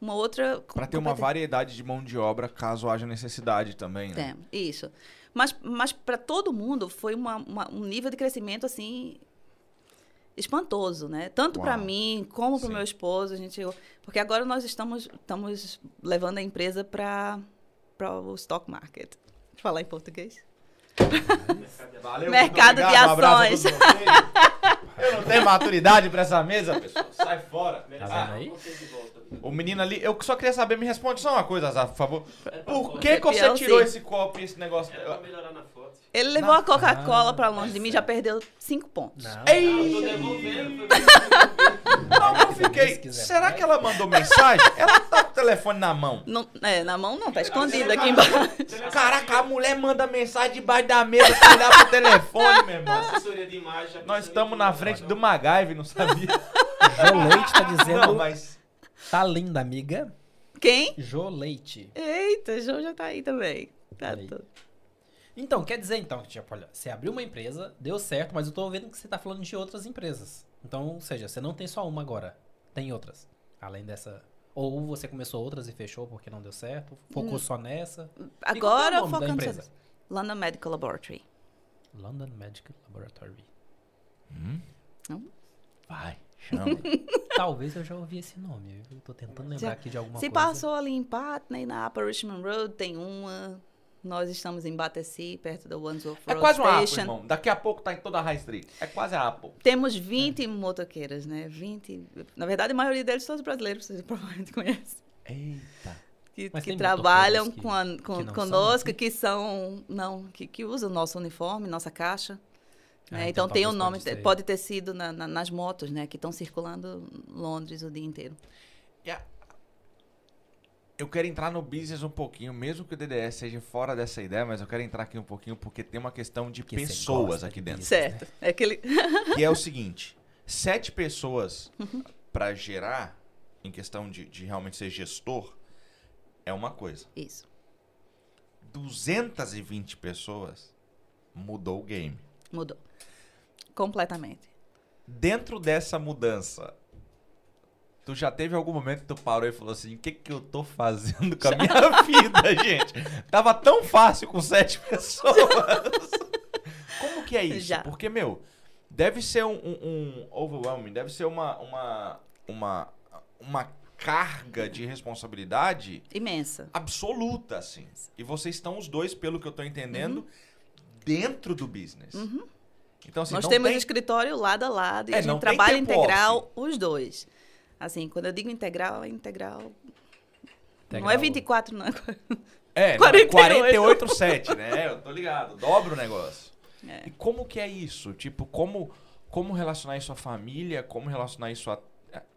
uma outra... Pra ter uma variedade de mão de obra caso haja necessidade também, né? Tem, isso. Mas, mas para todo mundo foi uma, uma- um nível de crescimento assim espantoso, né? Tanto para mim como para o meu esposo, a gente, porque agora nós estamos estamos levando a empresa para para o stock market. Deixa eu falar em português. Valeu, Mercado de um ações. vocês. Eu não tenho maturidade pra essa mesa, pessoal. Sai fora. Tá vendo Ah, aí? O menino ali, eu só queria saber, me responde só uma coisa, Azar, por favor. É pra Por que, que você tirou esse copo e esse negócio? Era pra melhorar na. Ele levou Na- a Coca-Cola para longe de mim, já perdeu cinco pontos. Não. Ei! Eu tô devolvendo. Pra. Não, eu fiquei. Será que ela mandou mensagem? Ela tá com o telefone na mão. Não, é, na mão não, tá escondido aqui embaixo. Caraca, a mulher manda mensagem debaixo da mesa pra olhar pro telefone, meu irmão. Assessoria de imagem. já Nós estamos na frente do MacGyver, não sabia? Jô Leite tá dizendo. Não, mas. Tá linda, amiga. Quem? Jô Leite. Eita, o João já tá aí também. Tá tudo. Então, quer dizer então que, tipo, olha, você abriu uma empresa, deu certo, mas eu tô vendo que você tá falando de outras empresas. Então, ou seja, você não tem só uma agora. Tem outras. Além dessa. Ou você começou outras e fechou porque não deu certo. Focou Hum. só nessa. Agora é focando empresa? só- London Medical Laboratory. London Medical Laboratory. Hum? Não? Vai, chama. Talvez eu já ouvi esse nome. Eu tô tentando lembrar Já- aqui de alguma Se coisa. passou ali em Putney, na Upper Richmond Road, tem uma. Nós estamos em Battersea, perto da Wandsworth É Road quase uma Apple, irmão. Daqui a pouco tá em toda a High Street. É quase a Apple. Temos 20 motoqueiras, né? 20. Na verdade, a maioria deles são os brasileiros, vocês provavelmente conhecem. Eita. Que, Mas que tem trabalham que- com a- com- que são conosco, daqui? que são. Não, que, que usam nosso uniforme, nossa caixa. Ah, né? então então tem o talvez nome, pode pode ter sido na- na- nas motos, né? Que estão circulando Londres o dia inteiro. E a- Eu quero entrar no business um pouquinho, mesmo que o DDS seja fora dessa ideia, mas eu quero entrar aqui um pouquinho porque tem uma questão de Que pessoas aqui de dentro. business. Certo. É aquele. Que é o seguinte: sete pessoas Uhum. pra gerar, em questão de, de realmente ser gestor, é uma coisa. Isso. 220 pessoas mudou o game. Mudou. Completamente. Dentro dessa mudança, tu já teve algum momento que tu parou e falou assim: o que, que eu tô fazendo com a minha vida, gente? Tava tão fácil com sete pessoas. Como que é isso? Já. Porque, meu, deve ser um, um, um overwhelming, deve ser uma, uma, uma, uma carga de responsabilidade Imensa. absoluta, assim. E vocês estão os dois, pelo que eu tô entendendo, Uhum. dentro do business. Então, assim, Nós temos tem... escritório lado a lado e É, a gente trabalha integral os dois. Assim, quando eu digo integral, é integral. Não é Integral. É, 24, não. não, 48. 48 7, né? Eu tô ligado. Dobra o negócio. É. E como que é isso? Tipo, como, como relacionar isso à família? Como relacionar isso a...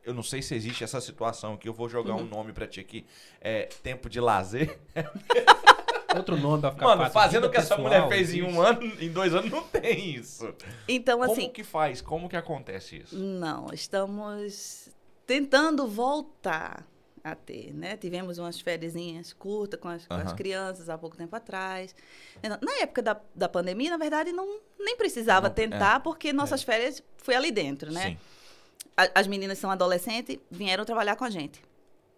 Eu não sei se existe essa situação aqui. Eu vou jogar Uhum. um nome pra ti aqui. É tempo de lazer. Outro nome pra ficar Mano, fácil. fazendo o que essa pessoal, mulher fez em um ano, em dois anos, não tem isso. Então, assim, Como que faz? Como que acontece isso? não, estamos tentando voltar a ter, né? Tivemos umas férias curtas com as, com as Aham. crianças há pouco tempo atrás. Então, Na época da, da pandemia, na verdade, não, nem precisava Não, tentar, porque nossas férias foi ali dentro, né? Sim. A- As meninas são adolescentes, vieram trabalhar com a gente.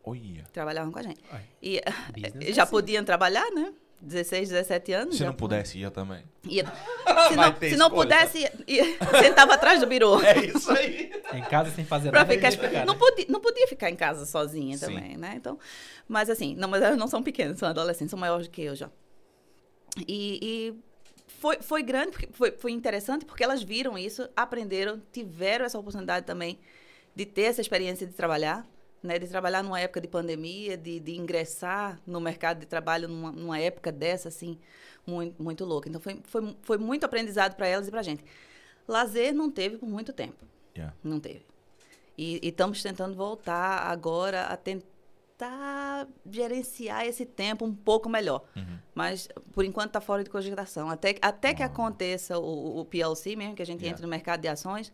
Olha. Trabalhavam com a gente. Ai, E business é já assim. podiam trabalhar, né? 16, 17 anos. Se não pudesse, ia também. Ia. Se não, se não pudesse, ia- ia- sentava atrás do birô. É isso aí. Em casa sem fazer Pra nada. ficar, não, podia, não podia ficar em casa sozinha Sim. também, né? Então, mas assim, não, mas elas não são pequenas, são adolescentes, são maiores do que eu já. E, e foi, foi grande, foi, foi interessante porque elas viram isso, aprenderam, tiveram essa oportunidade também de ter essa experiência de trabalhar, né? De trabalhar numa época de pandemia, de, de ingressar no mercado de trabalho numa, numa época dessa, assim, muito, muito louca. Então, foi, foi, foi muito aprendizado para elas e para a gente. Lazer não teve por muito tempo. Yeah. Não teve. E e estamos tentando voltar agora a tentar gerenciar esse tempo um pouco melhor. Uhum. Mas, por enquanto, está fora de cogitação. Até, até que Ah. aconteça o, o PLC mesmo, que a gente Yeah. entre no mercado de ações,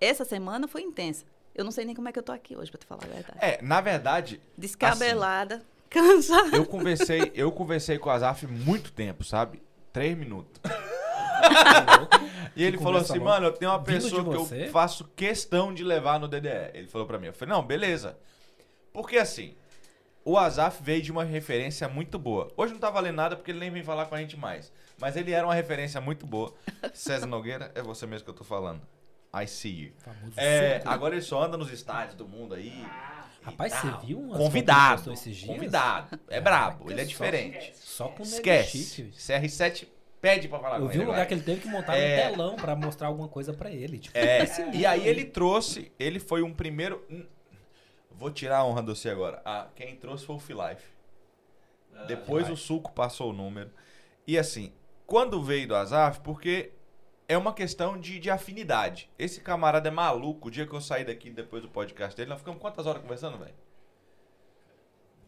essa semana foi intensa. Eu não sei nem como é que eu tô aqui hoje, para te falar a verdade. É, na verdade, Descabelada, cansada. eu conversei, eu conversei com o Azaf muito tempo, sabe? Três minutos. E ele falou assim, mano, eu tenho uma pessoa que você? eu faço questão de levar no DDE. Ele falou pra mim. Eu falei, não, beleza. Porque assim, o Azaf veio de uma referência muito boa. Hoje não tá valendo nada porque ele nem vem falar com a gente mais. Mas ele era uma referência muito boa. César Nogueira, é você mesmo que eu tô falando. I see you. Famoso É, suco. agora ele só anda nos estádios do mundo aí. e Rapaz, tal. você viu umas ele Convidado. esses dias? Convidado. É brabo, ele é só- diferente. Só com nego Esquece. chique. CR7 pede pra falar Eu com vi ele. um lugar vai. que ele teve que montar É. um telão pra mostrar alguma coisa pra ele. Tipo, É, e aí ele trouxe, ele foi um primeiro. hum, Vou tirar a honra do você agora. Ah, quem trouxe foi o Filife. Depois o Suco passou o número. E assim, quando veio do Azaf, porque é uma questão de, de afinidade. Esse camarada é maluco. O dia que eu saí daqui depois do podcast dele, nós ficamos quantas horas conversando, velho?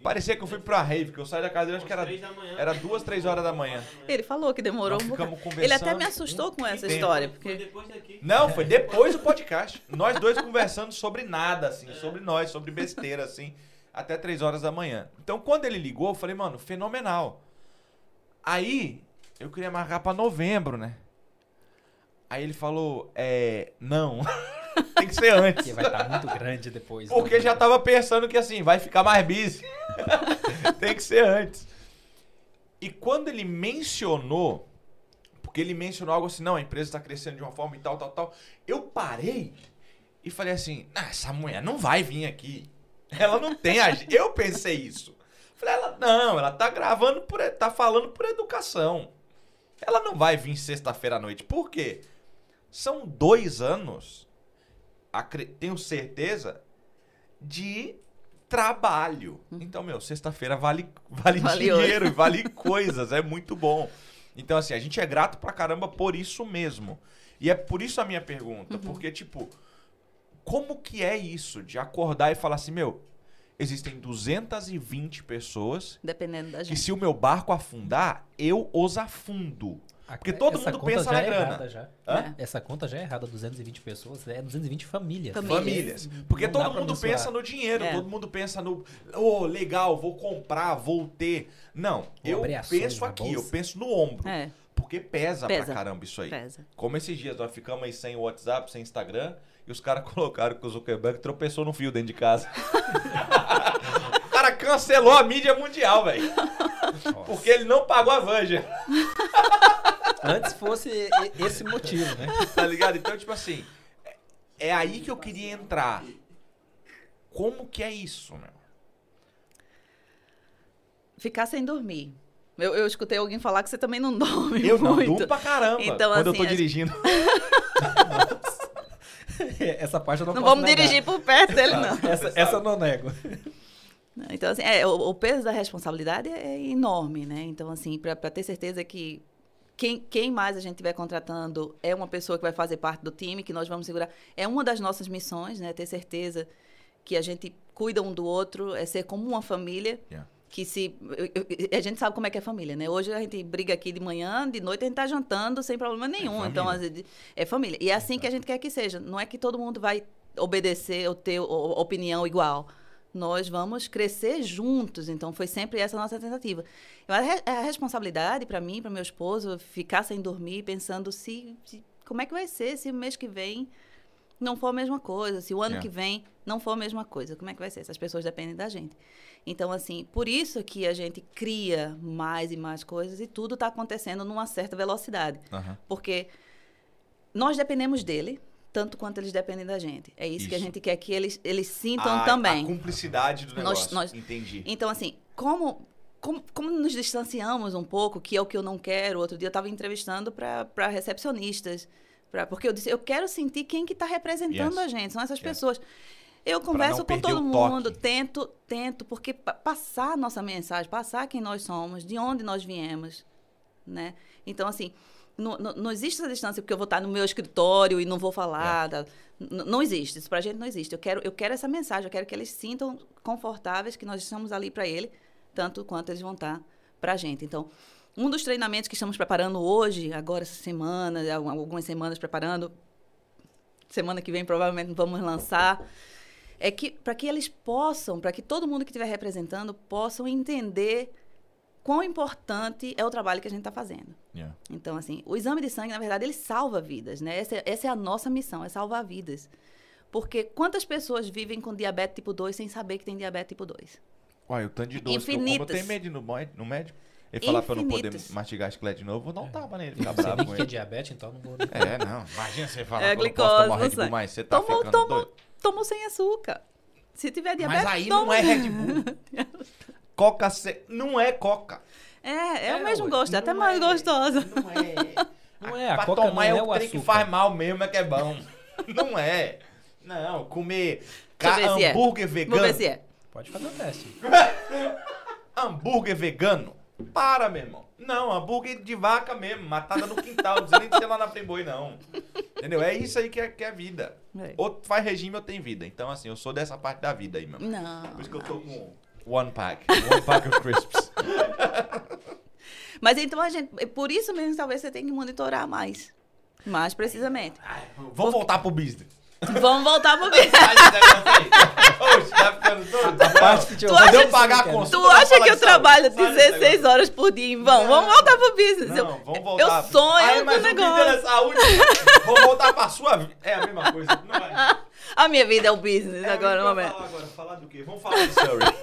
Parecia que eu fui pra rave, que eu saí da casa dele, acho que era, Três da manhã. era duas, três horas da manhã. Ele falou que demorou Nós um bocado. Ele até me assustou com essa tempo. história, Foi porque depois daqui. Não, foi depois do podcast. Nós dois conversando sobre nada, assim, sobre nós, sobre besteira, assim, até três horas da manhã. Então, quando ele ligou, eu falei, mano, fenomenal. Aí, eu queria marcar pra novembro, né? Aí ele falou, é. Não. Tem que ser antes. que vai estar muito grande depois. Porque né? já tava pensando que assim, vai ficar mais busy. Tem que ser antes. E quando ele mencionou, porque ele mencionou algo assim, não, a empresa está crescendo de uma forma e tal, tal, tal. Eu parei e falei assim, ah, essa mulher não vai vir aqui. Ela não tem ag- Eu pensei isso. Falei, ela não, ela tá gravando por, tá falando por educação. Ela não vai vir sexta-feira à noite. Por quê? São dois anos, tenho certeza, de trabalho. Então, meu, sexta-feira vale, vale, Vale dinheiro e vale coisas. É muito bom. Então, assim, a gente é grato pra caramba por isso mesmo. E é por isso a minha pergunta. Porque, tipo, como que é isso de acordar e falar assim, meu, existem 220 pessoas dependendo da gente. se o meu barco afundar, eu os afundo. A- porque todo essa mundo conta pensa já na é grana. errada já. Hã? Essa conta já é errada, 220 pessoas, é 220 famílias. Famílias. Famílias. Porque Não todo mundo pensa no dinheiro, É. todo mundo pensa no, oh, legal, vou comprar, vou ter. Não, eu abrir ações penso aqui, eu penso no ombro. É, Porque pesa, Pesa. pra caramba isso aí. pesa. Como esses dias nós ficamos aí sem WhatsApp, sem Instagram, e os caras colocaram que o Zuckerberg tropeçou no fio dentro de casa. o cara cancelou a mídia mundial, velho. Porque ele não pagou a Vanja. Antes fosse esse motivo, né? Tá ligado? Então, tipo assim, é- é aí que eu queria entrar. Como que é isso, meu? Ficar sem dormir. Eu, eu escutei alguém falar que você também não dorme Eu não muito. durmo pra caramba Então, quando eu assim, tô as- dirigindo. Essa parte eu não, Não posso vamos negar. dirigir por perto dele, não. Essa, essa eu não nego. Não, Então, assim, é, o, o peso da responsabilidade é enorme, né? Então, assim, para ter certeza que quem, quem mais a gente estiver contratando é uma pessoa que vai fazer parte do time, que nós vamos segurar. É uma das nossas missões, né? Ter certeza que a gente cuida um do outro, é ser como uma família. Yeah. Que se. A gente sabe como é que é família, né? Hoje a gente briga aqui de manhã, de noite a gente tá jantando sem problema nenhum. família. então, é família. E é assim que a gente quer que seja. Não é que todo mundo vai obedecer ou ter opinião igual. Nós vamos crescer juntos. Então, foi sempre essa a nossa tentativa. A, re- a responsabilidade para mim, para meu esposo, ficar sem dormir, pensando se, se- como é que vai ser se o mês que vem não for a mesma coisa, se o ano É. que vem não for a mesma coisa, como é que vai ser? Essas pessoas dependem da gente. Então, assim, por isso que a gente cria mais e mais coisas e tudo está acontecendo numa certa velocidade. Aham. Porque nós dependemos dele, tanto quanto eles dependem da gente. É isso, que a Isso. gente quer que eles, eles sintam Ah, também. A cumplicidade do Nós- negócio. nós- Entendi. Então, assim, como, como, como nos distanciamos um pouco, que é o que eu não quero. Outro dia eu estava entrevistando para recepcionistas, pra, porque eu disse, eu quero sentir quem que está representando Yes. a gente, são essas Yeah. pessoas. Eu converso com todo mundo, tento, tento, porque pa- passar a nossa mensagem, passar quem nós somos, de onde nós viemos, né? Então, assim, não, não, não existe essa distância porque eu vou estar no meu escritório e não vou falar. da- n- não existe, isso pra gente não existe. Eu quero, eu quero essa mensagem, eu quero que eles sintam confortáveis, que nós estamos ali para ele, tanto quanto eles vão estar pra gente. Então, um dos treinamentos que estamos preparando hoje, agora essa semana, al- algumas semanas preparando, semana que vem provavelmente vamos lançar, é que para que eles possam, para que todo mundo que estiver representando possam entender quão importante é o trabalho que a gente está fazendo. Yeah. Então, assim, o exame de sangue, na verdade, ele salva vidas, né? Essa, é- essa é a nossa missão, é salvar vidas. Porque quantas pessoas vivem com diabetes tipo 2 sem saber que tem diabetes tipo 2? Olha, o tanto de doce que eu como, eu Infinitas. tenho medo no, médico. Ele falar pra eu não poder Infinitas. mastigar chiclete de novo, não tava nele, ficar bravo nem com é ele. diabetes, então não vou... É, não. Imagina você falar É que eu posso tomar Red Bull mais. Você tá Tomou, ficando tomou, doido. tomou sem açúcar. Se tiver diabetes, Mas aí toma. não é Red Bull. Coca se... não é Coca. É, é, É, o mesmo gosto, é até não mais é. gostosa. Não é. Não é, a pra coca tomar não é é o o trem que faz mal mesmo, é que é bom. Não é. Não, comer ca- é. hambúrguer Vou vegano. ver se é. Pode fazer o teste. Hambúrguer vegano? Para, meu irmão. Não, hambúrguer de vaca mesmo, matada no quintal, não precisa nem de ser lá na Playboy, não. Entendeu? É isso aí que é, que é vida. É. Ou tu faz regime ou tem vida. Então, assim, eu sou dessa parte da vida aí, meu irmão. Não. Por isso que eu tô com one pack. One pack of crisps. Mas então a gente, é por isso mesmo talvez você tenha que monitorar mais. Mais precisamente. Vamos voltar pro business. Vamos voltar pro aí. Oxe, tá ficando doido? A parte que acha- eu pagar a consulta, Tu acha que eu trabalho saúde. Sai desse 16 negócio. horas por dia em vão? Vamos voltar pro business. Não, eu, vamos voltar. eu sonho com mas o o business negócio. é saúde. Vamos voltar pra sua vida. É a mesma coisa. Não é? A minha vida é o business É, agora no momento. Falar agora. Falar do quê? Vamos falar de Surrey.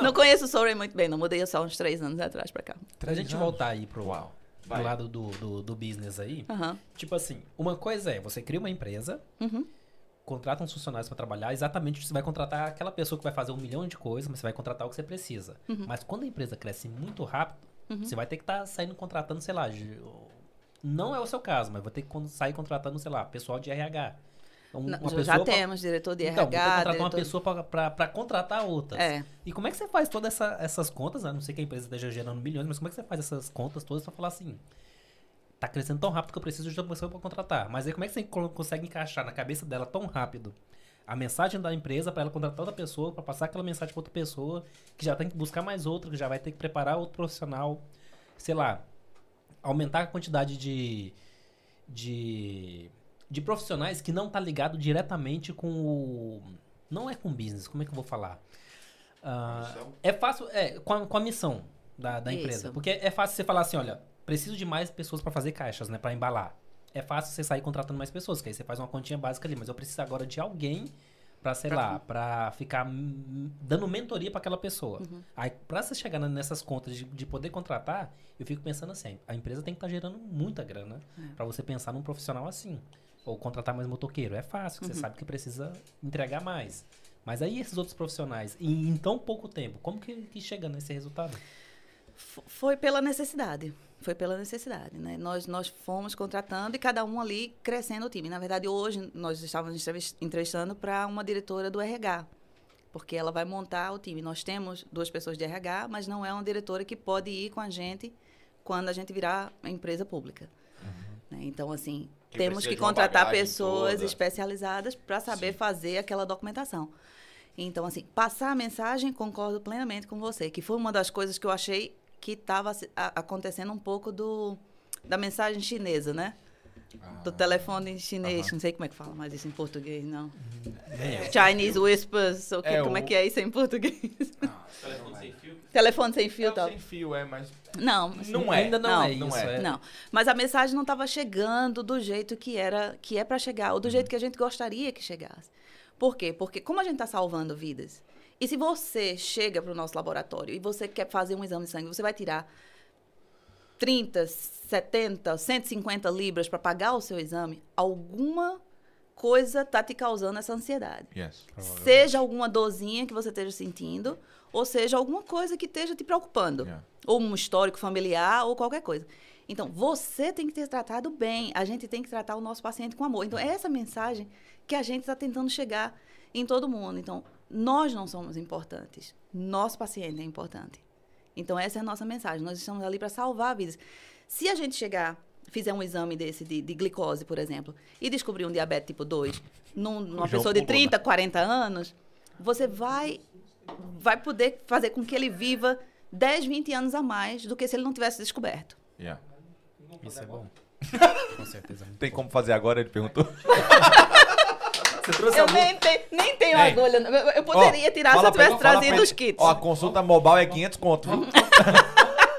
Não. conheço o Sorry muito bem, não mudei só uns três anos atrás pra cá. Pra gente voltar aí pro, Uau. pro Vai. lado do, do, do business aí, Aham. tipo assim, uma coisa é, você cria uma empresa, Uhum. contrata uns funcionários pra trabalhar, exatamente você vai contratar aquela pessoa que vai fazer um milhão de coisas, mas você vai contratar o que você precisa. Uhum. Mas quando a empresa cresce muito rápido, você vai ter que estar saindo contratando, sei lá, de- não é o seu caso, mas vai ter que sair contratando, sei lá, pessoal de RH. Um- Não, uma já pessoa pra- temos diretor de Então, vou ter que RH. contratar uma diretor... pessoa pra, pra, pra contratar outras. É. E como é que você faz todas essa- essas contas? A não ser que a empresa esteja gerando milhões, mas como é que você faz essas contas todas pra falar assim? Tá crescendo tão rápido que eu preciso de uma pessoa pra contratar. Mas aí como é que você co- consegue encaixar na cabeça dela tão rápido a mensagem da empresa pra ela contratar outra pessoa, pra passar aquela mensagem pra outra pessoa, que já tem que buscar mais outra, que já vai ter que preparar outro profissional, sei lá, aumentar a quantidade de de, de profissionais que não tá ligado diretamente com o não é com business, como é que eu vou falar? Missão? é fácil, é, com a, com a missão da, da empresa. Porque é fácil você falar assim, olha, preciso de mais pessoas para fazer caixas, né? para embalar. É fácil você sair contratando mais pessoas, que aí você faz uma continha básica ali. Mas eu preciso agora de alguém para sei lá, para ficar dando mentoria para aquela pessoa. Aí, para você chegar nessas contas de, de poder contratar, eu fico pensando assim, a empresa tem que estar gerando muita grana para você pensar num profissional assim. Ou contratar mais motoqueiro. É fácil, que você sabe que precisa entregar mais. Mas aí esses outros profissionais, em, em tão pouco tempo, como que, que chega nesse resultado? Foi pela necessidade. Foi pela necessidade, né? Nós, nós fomos contratando e cada um ali crescendo o time. Na verdade, hoje nós estávamos entrevis- entrevistando para uma diretora do RH, porque ela vai montar o time. Nós temos duas pessoas de RH, mas não é uma diretora que pode ir com a gente quando a gente virar empresa pública. Né? Então, assim, Que temos que contratar pessoas toda. especializadas para saber Sim. fazer aquela documentação. Então, assim, passar a mensagem, concordo plenamente com você, que foi uma das coisas que eu achei que estava acontecendo um pouco do, da mensagem chinesa, né? do telefone em chinês, não sei como é que fala mais isso em português, não. Nem eu. Chinese Whispers, ou É, como é o- que é isso em português? Telefone sem fio. telefone sem É fio, o tal. sem fio, é, mas... Não, mas- Não é. Ainda não, Não, é não isso. é. é. Não, mas a mensagem não estava chegando do jeito que era, que é para chegar, ou do jeito que a gente gostaria que chegasse. Por quê? Porque como a gente está salvando vidas, e se você chega para o nosso laboratório e você quer fazer um exame de sangue, você vai tirar 30, 70, 150 libras para pagar o seu exame, alguma coisa está te causando essa ansiedade. Yes. Seja alguma dorzinha que você esteja sentindo, ou seja alguma coisa que esteja te preocupando Yeah. ou um histórico familiar, ou qualquer coisa. Então, você tem que ter tratado bem. A gente tem que tratar o nosso paciente com amor. Então, é essa mensagem que a gente está tentando chegar em todo mundo. Então, nós não somos importantes. Nosso paciente é importante. Então, essa é a nossa mensagem. Nós estamos ali para salvar vidas. Se a gente chegar, fizer um exame desse de, de glicose, por exemplo, e descobrir um diabetes tipo 2 num- numa pessoa de pulou, 30, 40 anos, você vai vai poder fazer com que ele viva 10, 20 anos a mais do que se ele não tivesse descoberto. Yeah. Isso é bom. Com certeza. Tem como fazer agora? Ele perguntou. Você trouxe Eu nem, te- nem tenho Ei. agulha. Eu, eu poderia Ó, tirar se eu tivesse trazido os kits. Ó, a consulta mobile é 500 conto, viu?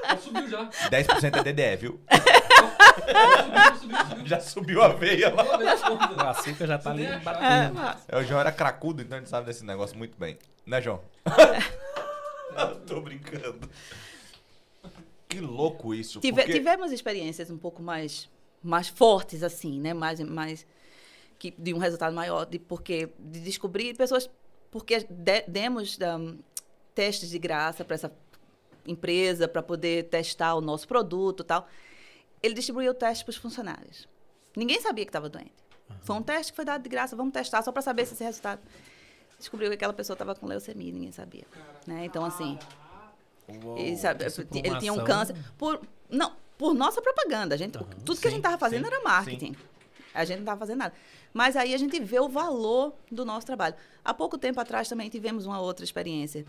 Já subiu já. 10% é DDE, viu? Já subiu, subiu, subiu. Já subiu a veia lá. O açúcar já tá ali achar. É, É, o João era cracudo, então ele sabe desse negócio muito bem. Né, João? Tô brincando. Que louco isso. Tive- porque- Tivemos experiências um pouco mais, mais fortes, assim, né? Mais, mais que, de um resultado maior, de, porque, de descobrir pessoas. Porque de- demos um, testes de graça para essa empresa, para poder testar o nosso produto tal. Ele distribuiu o teste para os funcionários. Ninguém sabia que estava doente. Foi um teste que foi dado de graça, vamos testar só para saber se esse resultado. Descobriu que aquela pessoa estava com leucemia, ninguém sabia. Né? Então, assim, Uou. ele, sabe, ele tinha um câncer. Por, não, por nossa propaganda. Gente, Aham, tudo que a sim, gente estava fazendo sim, era marketing. A gente não estava fazendo nada. Mas aí a gente vê o valor do nosso trabalho. Há pouco tempo atrás também tivemos uma outra experiência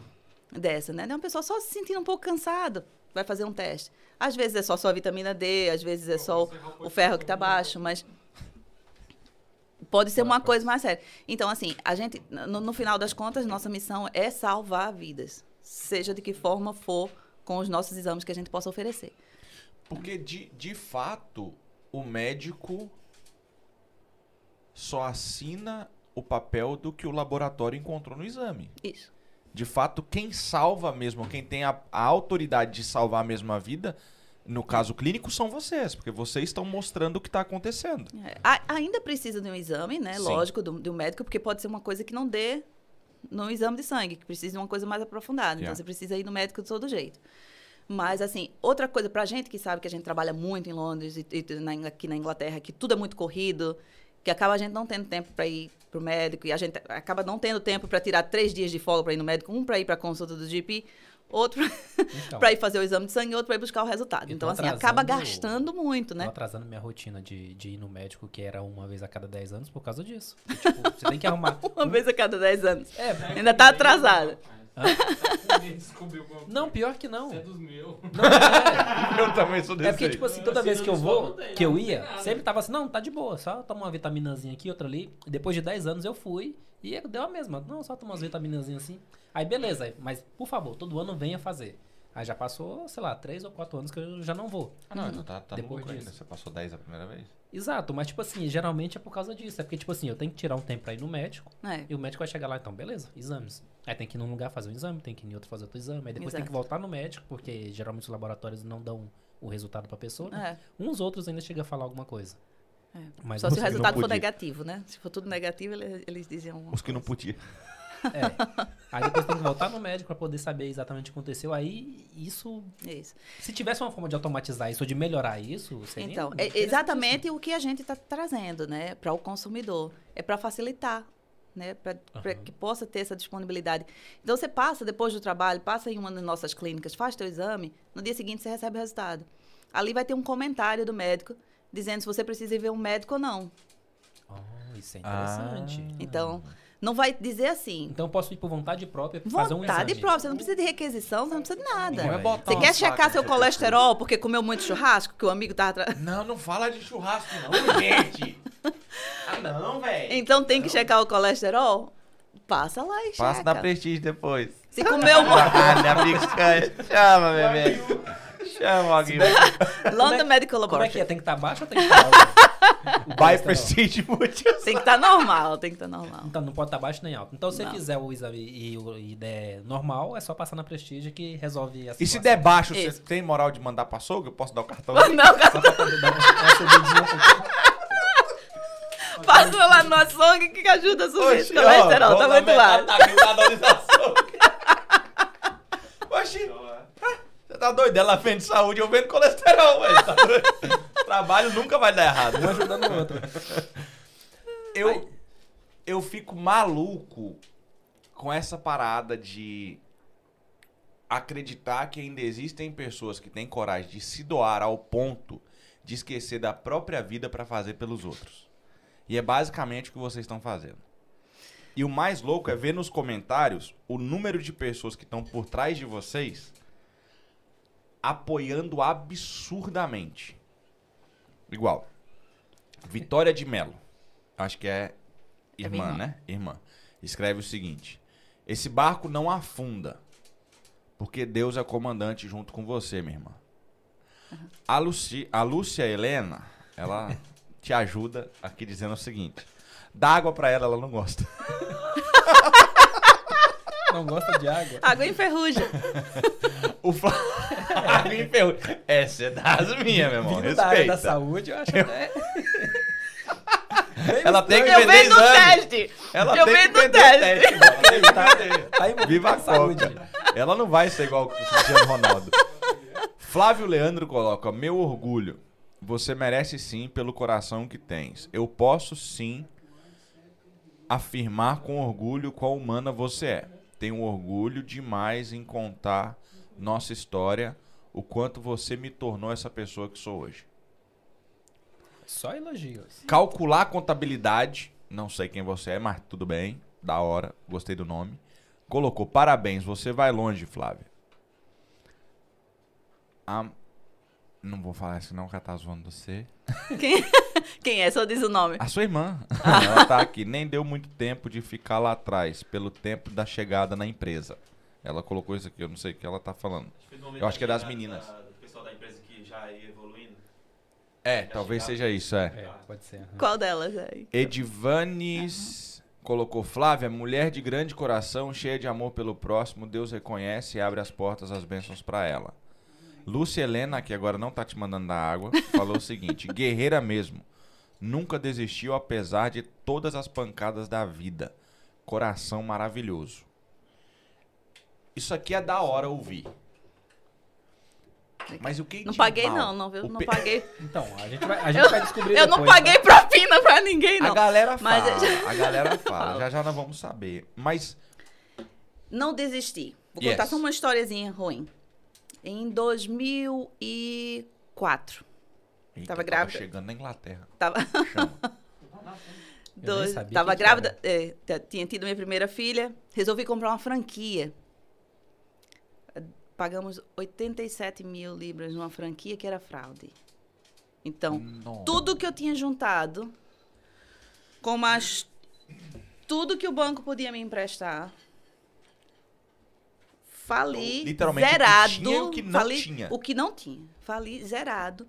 dessa, né? Uma pessoa só se sentindo um pouco cansado, vai fazer um teste. Às vezes é só só a vitamina D, às vezes é só o, o ferro que está baixo, mas pode ser uma coisa mais séria. Então, assim, a gente, no, no final das contas, nossa missão é salvar vidas, seja de que forma for, com os nossos exames que a gente possa oferecer. Porque, de, de fato, o médico só assina o papel do que o laboratório encontrou no exame. Isso. De fato, quem salva mesmo, quem tem a, a autoridade de salvar mesmo a vida, no caso clínico, são vocês, porque vocês estão mostrando o que está acontecendo. É, ainda precisa de um exame, né? Sim. Lógico, do, do médico, porque pode ser uma coisa que não dê no exame de sangue, que precisa de uma coisa mais aprofundada. Então, Yeah. você precisa ir no médico de todo jeito. Mas, assim, outra coisa pra gente que sabe que a gente trabalha muito em Londres e, e na aqui na Inglaterra, que tudo é muito corrido, que acaba a gente não tendo tempo para ir pro médico e a gente acaba não tendo tempo para tirar três dias de folga para ir no médico, um para ir para consulta do GP, outro Então, para ir fazer o exame de sangue e outro para ir buscar o resultado. E tô Então, assim, acaba gastando muito, Tô né? atrasando minha rotina de, de ir no médico, que era uma vez a cada 10 anos, por causa disso. E, tipo, você tem que arrumar. Uma vez a cada 10 anos. É, Ainda tá atrasada. Ninguém descobriu como. não, pior que não. Você é dos meus. Não, é. Eu também sou desse É porque, tipo assim, toda vez que eu vou, que eu ia, sempre tava assim, não, tá de boa, só toma uma vitaminazinha aqui, outra ali. E depois de 10 anos eu fui e deu a mesma. Não, só toma umas vitaminazinhas assim. Aí beleza, mas por favor, todo ano venha fazer. Aí já passou, sei lá, 3 ou 4 anos que eu já não vou. Ah, não, então tá, tá no Depois lucro ainda. disso. Você passou 10 a primeira vez. Exato, mas tipo assim, geralmente é por causa disso. É porque, tipo assim, eu tenho que tirar um tempo pra ir no médico. É. E o médico vai chegar lá, então, beleza, exames. Aí tem que ir num lugar fazer um exame, tem que ir em outro fazer outro exame. Aí depois tem que Exato. voltar no médico, porque geralmente os laboratórios não dão o resultado pra pessoa. né? É, Uns outros ainda chegam a falar alguma coisa. é. Mas Só se o resultado for podia. negativo, né? Se for tudo negativo, ele- eles diziam. Os que não podiam. É. Aí depois tem que voltar no médico pra poder saber exatamente o que aconteceu. Aí isso. Isso. Se tivesse uma forma de automatizar isso ou de melhorar isso, seria. Então, é exatamente o que a gente está trazendo, né, para o consumidor. É para facilitar, né, para Aham. que possa ter essa disponibilidade. Então, você passa depois do trabalho, passa em uma das nossas clínicas, faz teu exame, no dia seguinte você recebe o resultado. Ali vai ter um comentário do médico dizendo se você precisa ir ver um médico ou não. Oh, isso é interessante. Ah. Então, não vai dizer assim. Então eu posso ir por vontade própria fazer um Vontade própria, você não precisa de requisição, você não precisa de nada. Ninguém vai botar Você quer checar seu colesterol porque comeu muito churrasco, que o amigo tá atrás. Não, não fala de churrasco, não, gente. ah, não, velho. Então tem que checar o colesterol? Passa lá e Passa checa. na Prestige depois. Se comeu muito. Ah, minha picante. Chama, bebê. Chama alguém. London Medical Como é que é? Laboratory. Tem que estar baixo ou tem que estar alto? O By. Prestige Multiuso. Tem que estar normal, tem que estar normal. Então não pode estar baixo nem alto. Então se você Não. fizer o exame e, e der normal, é só passar na Prestige que resolve a E se situação. der baixo, você Isso. tem moral de mandar pra açougue? Eu posso dar o cartão? Não, Só pra poder dar uma, uma subidinha pouquinho. passa lá no açougue que ajuda a subir Oxi, colesterol, ó, tá vamos muito lá. metade da grade da açougue. Oxi, você tá doido? Ela vende saúde, eu vendo colesterol, velho. Tá? Trabalho nunca vai dar errado. Um ajudando o outro. Eu, eu fico maluco com essa parada de acreditar que ainda existem pessoas que têm coragem de se doar ao ponto de esquecer da própria vida pra fazer pelos outros. E é basicamente o que vocês estão fazendo. E o mais louco é ver nos comentários o número de pessoas que estão por trás de vocês apoiando absurdamente. Igual. Vitória de Melo. Acho que é irmã, minha irmã. né? Irmã. Escreve o seguinte: Esse barco não afunda, porque Deus é comandante junto com você, minha irmã. A, Luci, a Lúcia Helena, ela te ajuda aqui dizendo o seguinte: dá água pra ela, ela não gosta. Não gosta de água. Água enferruja. O em ferro. Essa é das minhas, meu irmão. Vindo da área da Respeita. saúde, eu acho que é... Ela tem que Eu vender venho no exame. teste. Ela Eu tem venho que vender teste. teste. Tá, tá envolvido Viva a saúde. Coca. Ela não vai ser igual o Cristiano Ronaldo. Flávio Leandro coloca: Meu orgulho. Você merece sim pelo coração que tens. Eu posso sim afirmar com orgulho qual humana você é. Tenho orgulho demais em contar nossa história, o quanto você me tornou essa pessoa que sou hoje. Só elogios. Calcular a contabilidade, não sei quem você é, mas tudo bem, da hora, gostei do nome. Colocou, parabéns, você vai longe, Flávia. A- Não vou falar isso não, que ela tá zoando você. Quem, quem é? Só diz o nome. A sua irmã. ela tá aqui. Nem deu muito tempo de ficar lá atrás, pelo tempo da chegada na empresa. Ela colocou isso aqui, eu não sei o que ela tá falando. Eu acho que é das meninas. Do pessoal da empresa que já ia evoluindo. É, talvez seja isso, é. É, pode ser. aham. Qual delas é? Edivanes colocou Flávia, mulher de grande coração, cheia de amor pelo próximo, Deus reconhece e abre as portas, as bênçãos pra ela. Lúcia Helena, que agora não tá te mandando da água, falou o seguinte: guerreira mesmo. Nunca desistiu apesar de todas as pancadas da vida. Coração maravilhoso. Isso aqui é da hora ouvir. Mas o que Não paguei mal? não, não, viu? Não pe- paguei. Então, a gente vai, a gente vai descobrir Eu não depois, paguei tá? propina pra ninguém, A não. galera Mas fala, eu a galera fala. Já já nós vamos saber. Mas Não desisti. Vou Yes. contar só uma historiazinha ruim. Em 2004, Eita, Tava eu grávida. chegando na Inglaterra. tava, Chama. tava grávida, é, t- tinha tido minha primeira filha, resolvi comprar uma franquia. Pagamos 87 mil libras numa franquia que era fraude. Então, Nossa. tudo que eu tinha juntado, com mais tudo que o banco podia me emprestar, fali Literalmente, o que zerado, tinha o que não fali tinha. o que não tinha, fali zerado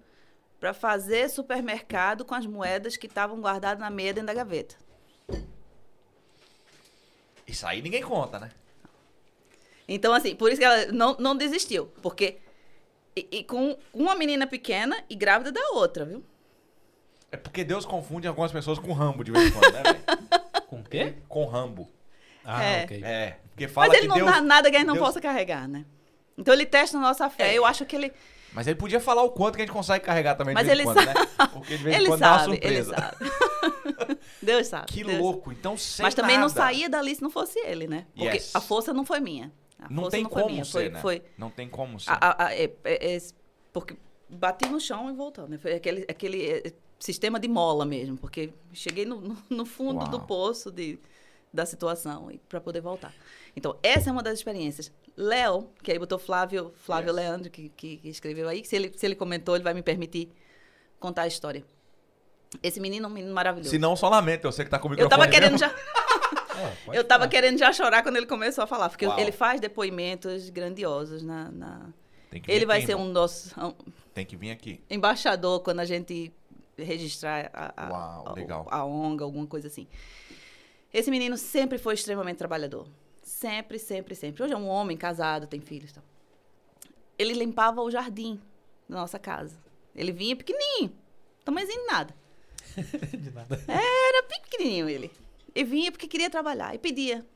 para fazer supermercado com as moedas que estavam guardadas na meia dentro da gaveta. Isso aí ninguém conta, né? Então assim, por isso que ela não, não desistiu, porque e, e com uma menina pequena e grávida da outra, viu? É porque Deus confunde algumas pessoas com Rambo de vez em quando, né, velho? Com o quê? Com Rambo. Ah, É. ok. É. Porque fala Mas ele que não Deus... dá nada que a gente não Deus- possa carregar, né? Então ele testa a nossa fé. É. Eu acho que ele Mas ele podia falar o quanto que a gente consegue carregar também Mas de vez em ele quando, né? Porque de vez em Ele quando dá uma sabe, ele surpresa. sabe. Deus sabe. Que Deus louco. Então, sem Mas também não nada. saía dali se não fosse ele, né? Porque Yes. a força não foi minha. A Não tem foi como minha. ser, Foi, né? foi Não tem como ser. a- a- a- é- é- é- porque bati no chão e voltou, né? Foi aquele, aquele é, sistema de mola mesmo, porque cheguei no, no- no fundo Uau. do poço de, da situação para poder voltar. Então, essa é uma das experiências. Léo, que aí botou Flávio, Flávio Yes. Leandro, que, que, que escreveu aí, se ele, se ele comentou, ele vai me permitir contar a história. Esse menino é um menino maravilhoso. Se não, só lamento. Eu sei que tá com o eu tava querendo mesmo. já. Pode Eu tava falar. querendo já chorar quando ele começou a falar, porque Uau. ele faz depoimentos grandiosos na. na- Tem que vir Ele vai ser um um Tem que vir aqui. embaixador quando a gente registrar a, a, Uau, a- legal. a ONG, alguma coisa assim. Esse menino sempre foi extremamente trabalhador. Sempre, sempre, sempre. Hoje é um homem casado, tem filhos. e tal. Ele limpava o jardim da nossa casa. Ele vinha pequenininho, tamanhozinho de nada. De nada. Era pequenininho ele. E vinha porque queria trabalhar. E pedia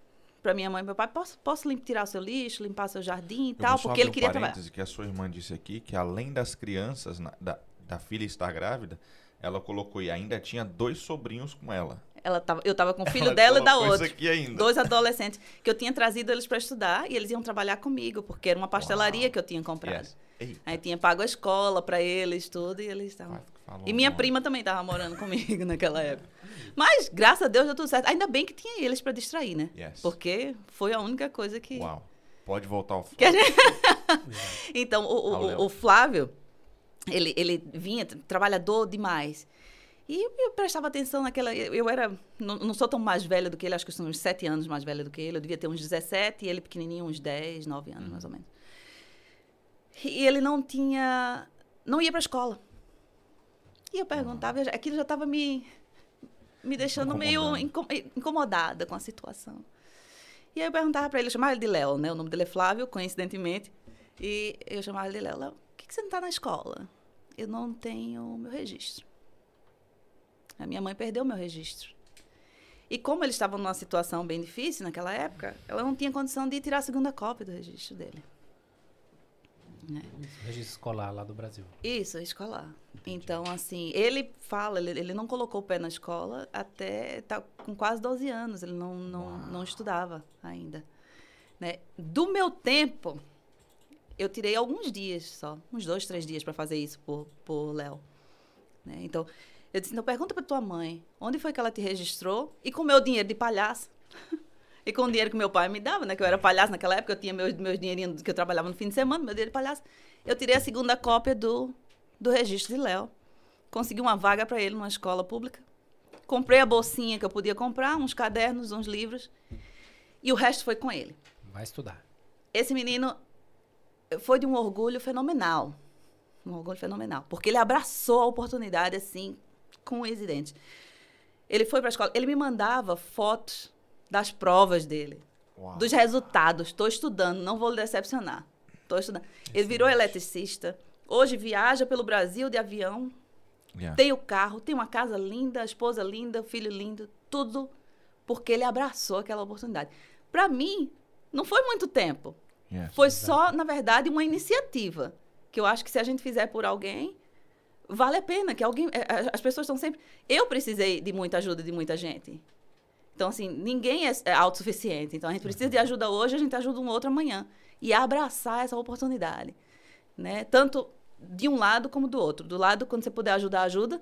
para minha mãe e meu pai, posso, posso tirar o seu lixo, limpar seu jardim e tal, porque ele queria um trabalhar. que a sua irmã disse aqui que além das crianças, na- da, da filha estar grávida, ela colocou e ainda tinha dois sobrinhos com ela. Ela tava, eu tava com o filho Ela dela e da outra. Aqui ainda. Dois adolescentes que eu tinha trazido eles para estudar e eles iam trabalhar comigo, porque era uma pastelaria Uau. que eu tinha comprado. Yes. Aí tinha pago a escola para eles, tudo, e eles estavam. E minha o nome. prima também estava morando comigo naquela época. Mas, graças a Deus, deu tudo certo. Ainda bem que tinha eles para distrair, né? Yes. Porque foi a única coisa que. Uau. Pode voltar ao gente- Então, o, o- o, o Flávio, ele, ele vinha, tra- trabalhador demais. E eu prestava atenção naquela. Eu era. Não, não sou tão mais velha do que ele, acho que sou uns 7 anos mais velha do que ele. Eu devia ter uns 17 e ele pequenininho, uns 10, 9 anos, mais ou menos. E ele não tinha. Não ia para a escola. E eu perguntava, já- aquilo já estava me, me deixando meio incom- incomodada com a situação. E aí eu perguntava para ele, eu chamava ele de Léo, né? O nome dele é Flávio, coincidentemente. E eu chamava ele de Léo. Léo, por que, que você não está na escola? Eu não tenho meu registro. A minha mãe perdeu meu registro. E como eles estavam numa situação bem difícil naquela época, ela não tinha condição de tirar a segunda cópia do registro dele. Né? Registro escolar lá do Brasil. Isso, escolar. Então, assim, ele fala, ele, ele não colocou o pé na escola até tá com quase 12 anos, ele não, não, não estudava ainda. Né? Do meu tempo, eu tirei alguns dias só, uns dois, três dias para fazer isso por, por Léo. Né? Então, eu disse, então pergunta para tua mãe, onde foi que ela te registrou? E com o meu dinheiro de palhaço. E com o dinheiro que meu pai me dava, né? Que eu era palhaço naquela época, eu tinha meus, meus dinheirinhos que eu trabalhava no fim de semana, meu dinheiro de palhaço. Eu tirei a segunda cópia do, do registro de Léo. Consegui uma vaga para ele numa escola pública. Comprei a bolsinha que eu podia comprar, uns cadernos, uns livros. E o resto foi com ele. Vai estudar. Esse menino foi de um orgulho fenomenal. Um orgulho fenomenal. Porque ele abraçou a oportunidade, assim, com o dentes. Ele foi para a escola, ele me mandava fotos das provas dele, Uau. dos resultados. Estou estudando, não vou lhe decepcionar. Estou estudando. Ele virou eletricista. Hoje viaja pelo Brasil de avião, Yeah. tem o carro, tem uma casa linda, esposa linda, filho lindo, tudo porque ele abraçou aquela oportunidade. Para mim, não foi muito tempo. Yes. Foi só, na verdade, uma iniciativa. Que eu acho que se a gente fizer por alguém, vale a pena. Que alguém. eh, eh, As pessoas estão sempre. Eu precisei de muita ajuda de muita gente. Então, assim, ninguém é, é autossuficiente. Então, a gente precisa de ajuda hoje, a gente ajuda um outro amanhã. E abraçar essa oportunidade. Né? Tanto de um lado como do outro. Do lado, quando você puder ajudar, ajuda.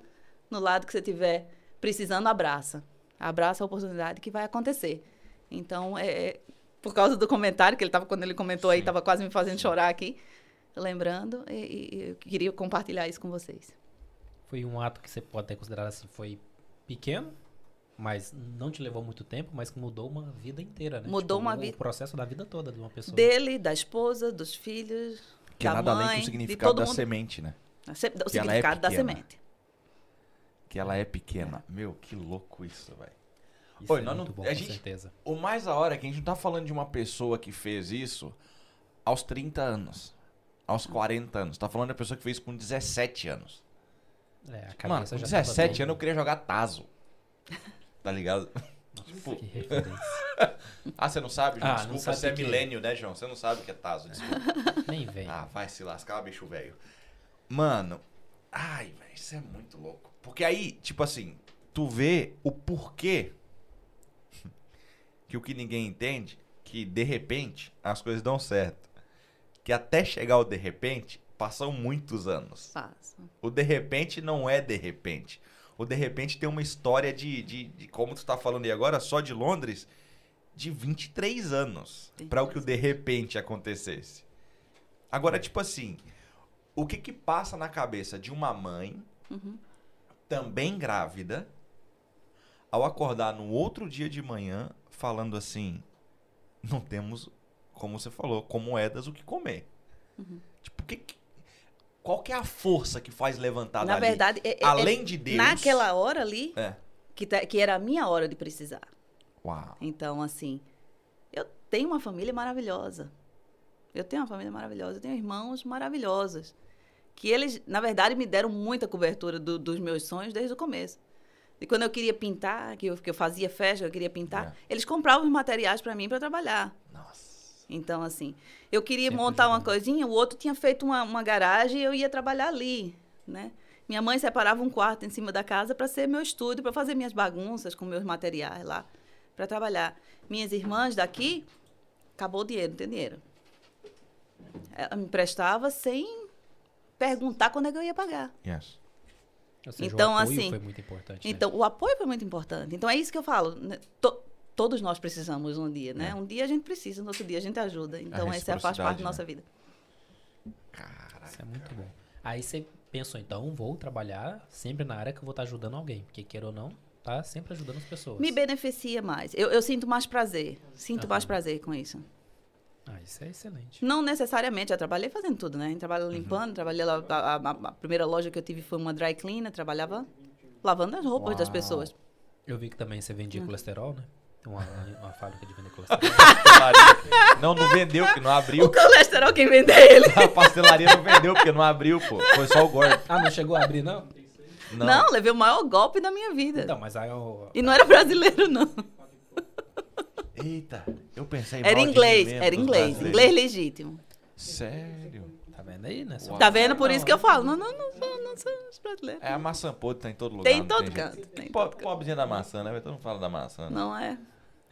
No lado que você estiver precisando, abraça. Abraça a oportunidade que vai acontecer. Então, é, é- por causa do comentário que ele tava quando ele comentou aí, Sim. estava quase me fazendo chorar aqui, lembrando, e- e eu queria compartilhar isso com vocês. Foi um ato que você pode ter considerado assim, foi pequeno, mas não te levou muito tempo, mas que mudou uma vida inteira, né? Mudou uma o vida. processo da vida toda de uma pessoa. Dele, da esposa, dos filhos, Que é da nada mãe, além que o de significado todo da mundo. semente, né? O se- o Que ela é significado da pequena. semente. Que ela é pequena. Meu, que louco isso, velho. Isso Oi, é nós não- bom, a com gente- certeza. O mais da hora é que a gente não tá falando de uma pessoa que fez isso aos 30 anos. Aos 40 anos. Tá falando de uma pessoa que fez com 17 anos. É, a Mano, com já 17 tava anos eu queria jogar Tazo. Tá ligado? bem- Que referência. Ah, você não sabe, João? Ah, não Desculpa, sabe você é que é. milênio, né, João? Você não sabe o que é Tazo, desculpa. Nem vem. Ah, vai se lascar, bicho velho. Mano, ai, velho, isso é muito louco. Porque aí, tipo assim, tu vê o porquê que o que ninguém entende, que de repente as coisas dão certo. Que até chegar o de repente, passam muitos anos. Faço. O de repente não é de repente. O de repente tem uma história de, de, de como tu tá falando aí agora, só de Londres, de 23 anos para o que o de repente acontecesse. Agora, tipo assim, o que que passa na cabeça de uma mãe Uhum. também grávida ao acordar no outro dia de manhã falando assim, não temos, como você falou, com moedas o que comer. Uhum. Tipo, que, que- qual que é a força que faz levantar Na dali? verdade, é- é- Além é de Deus. naquela hora ali, É. que, tá- que era a minha hora de precisar. Uau. Então, assim, eu tenho uma família maravilhosa. Eu tenho uma família maravilhosa. Eu tenho irmãos maravilhosos. Que eles, na verdade, me deram muita cobertura do- dos meus sonhos desde o começo. E quando eu queria pintar, que eu, que eu fazia festa, eu queria pintar, É. eles compravam os materiais para mim para trabalhar. Nossa. Então, assim, eu queria Sempre montar uma coisinha, o outro tinha feito uma, uma garagem e eu ia trabalhar ali, né? Minha mãe separava um quarto em cima da casa para ser meu estúdio, para fazer minhas bagunças com meus materiais lá, para trabalhar. Minhas irmãs daqui, acabou o dinheiro, não tem dinheiro. Ela me emprestava sem perguntar quando é que eu ia pagar. Yes. Ou seja, Então, o apoio assim, foi muito importante. né? Então, o apoio foi muito importante. Então, é isso que eu falo. né? To- todos nós precisamos um dia, né? É. Um dia a gente precisa, no outro dia a gente ajuda. Então, essa faz reciprocidade, parte da né? nossa vida. Caraca. Isso é muito bom. Aí você pensou, então, vou trabalhar sempre na área que eu vou estar ajudando alguém. Porque, queira ou não, tá sempre ajudando as pessoas. Me beneficia mais. Eu, eu sinto mais prazer. Sinto mais Aham. prazer com isso. Ah, isso é excelente. Não necessariamente, eu trabalhei fazendo tudo, né? Trabalhei Uhum. limpando, trabalhei lá. A, a- a primeira loja que eu tive foi uma dry cleaner, trabalhava lavando as roupas das Uau. pessoas. Eu vi que também você vendia colesterol, né? Tem uma, uma fábrica de vender colesterol. Não, não vendeu, porque não O abriu. colesterol, quem vende é ele. A pastelaria não vendeu, porque não abriu, pô. Foi só o gordo. ah, não chegou a abrir, não? Não. levei o maior golpe da minha vida. Então, mas aí eu... E não era brasileiro, não. Eita, eu pensei Era inglês, era inglês. brasileiros. Inglês legítimo. Sério? Tá vendo aí, né? Uau. Tá vendo? Por isso Não, que eu falo. Não, não, não, sou- não sou brasileiro. É a maçã podre, tá em todo lugar. Tem em não todo jeito. canto. Tem todo canto. Pobrezinha da maçã, né? Todo mundo fala da maçã. né? Não é.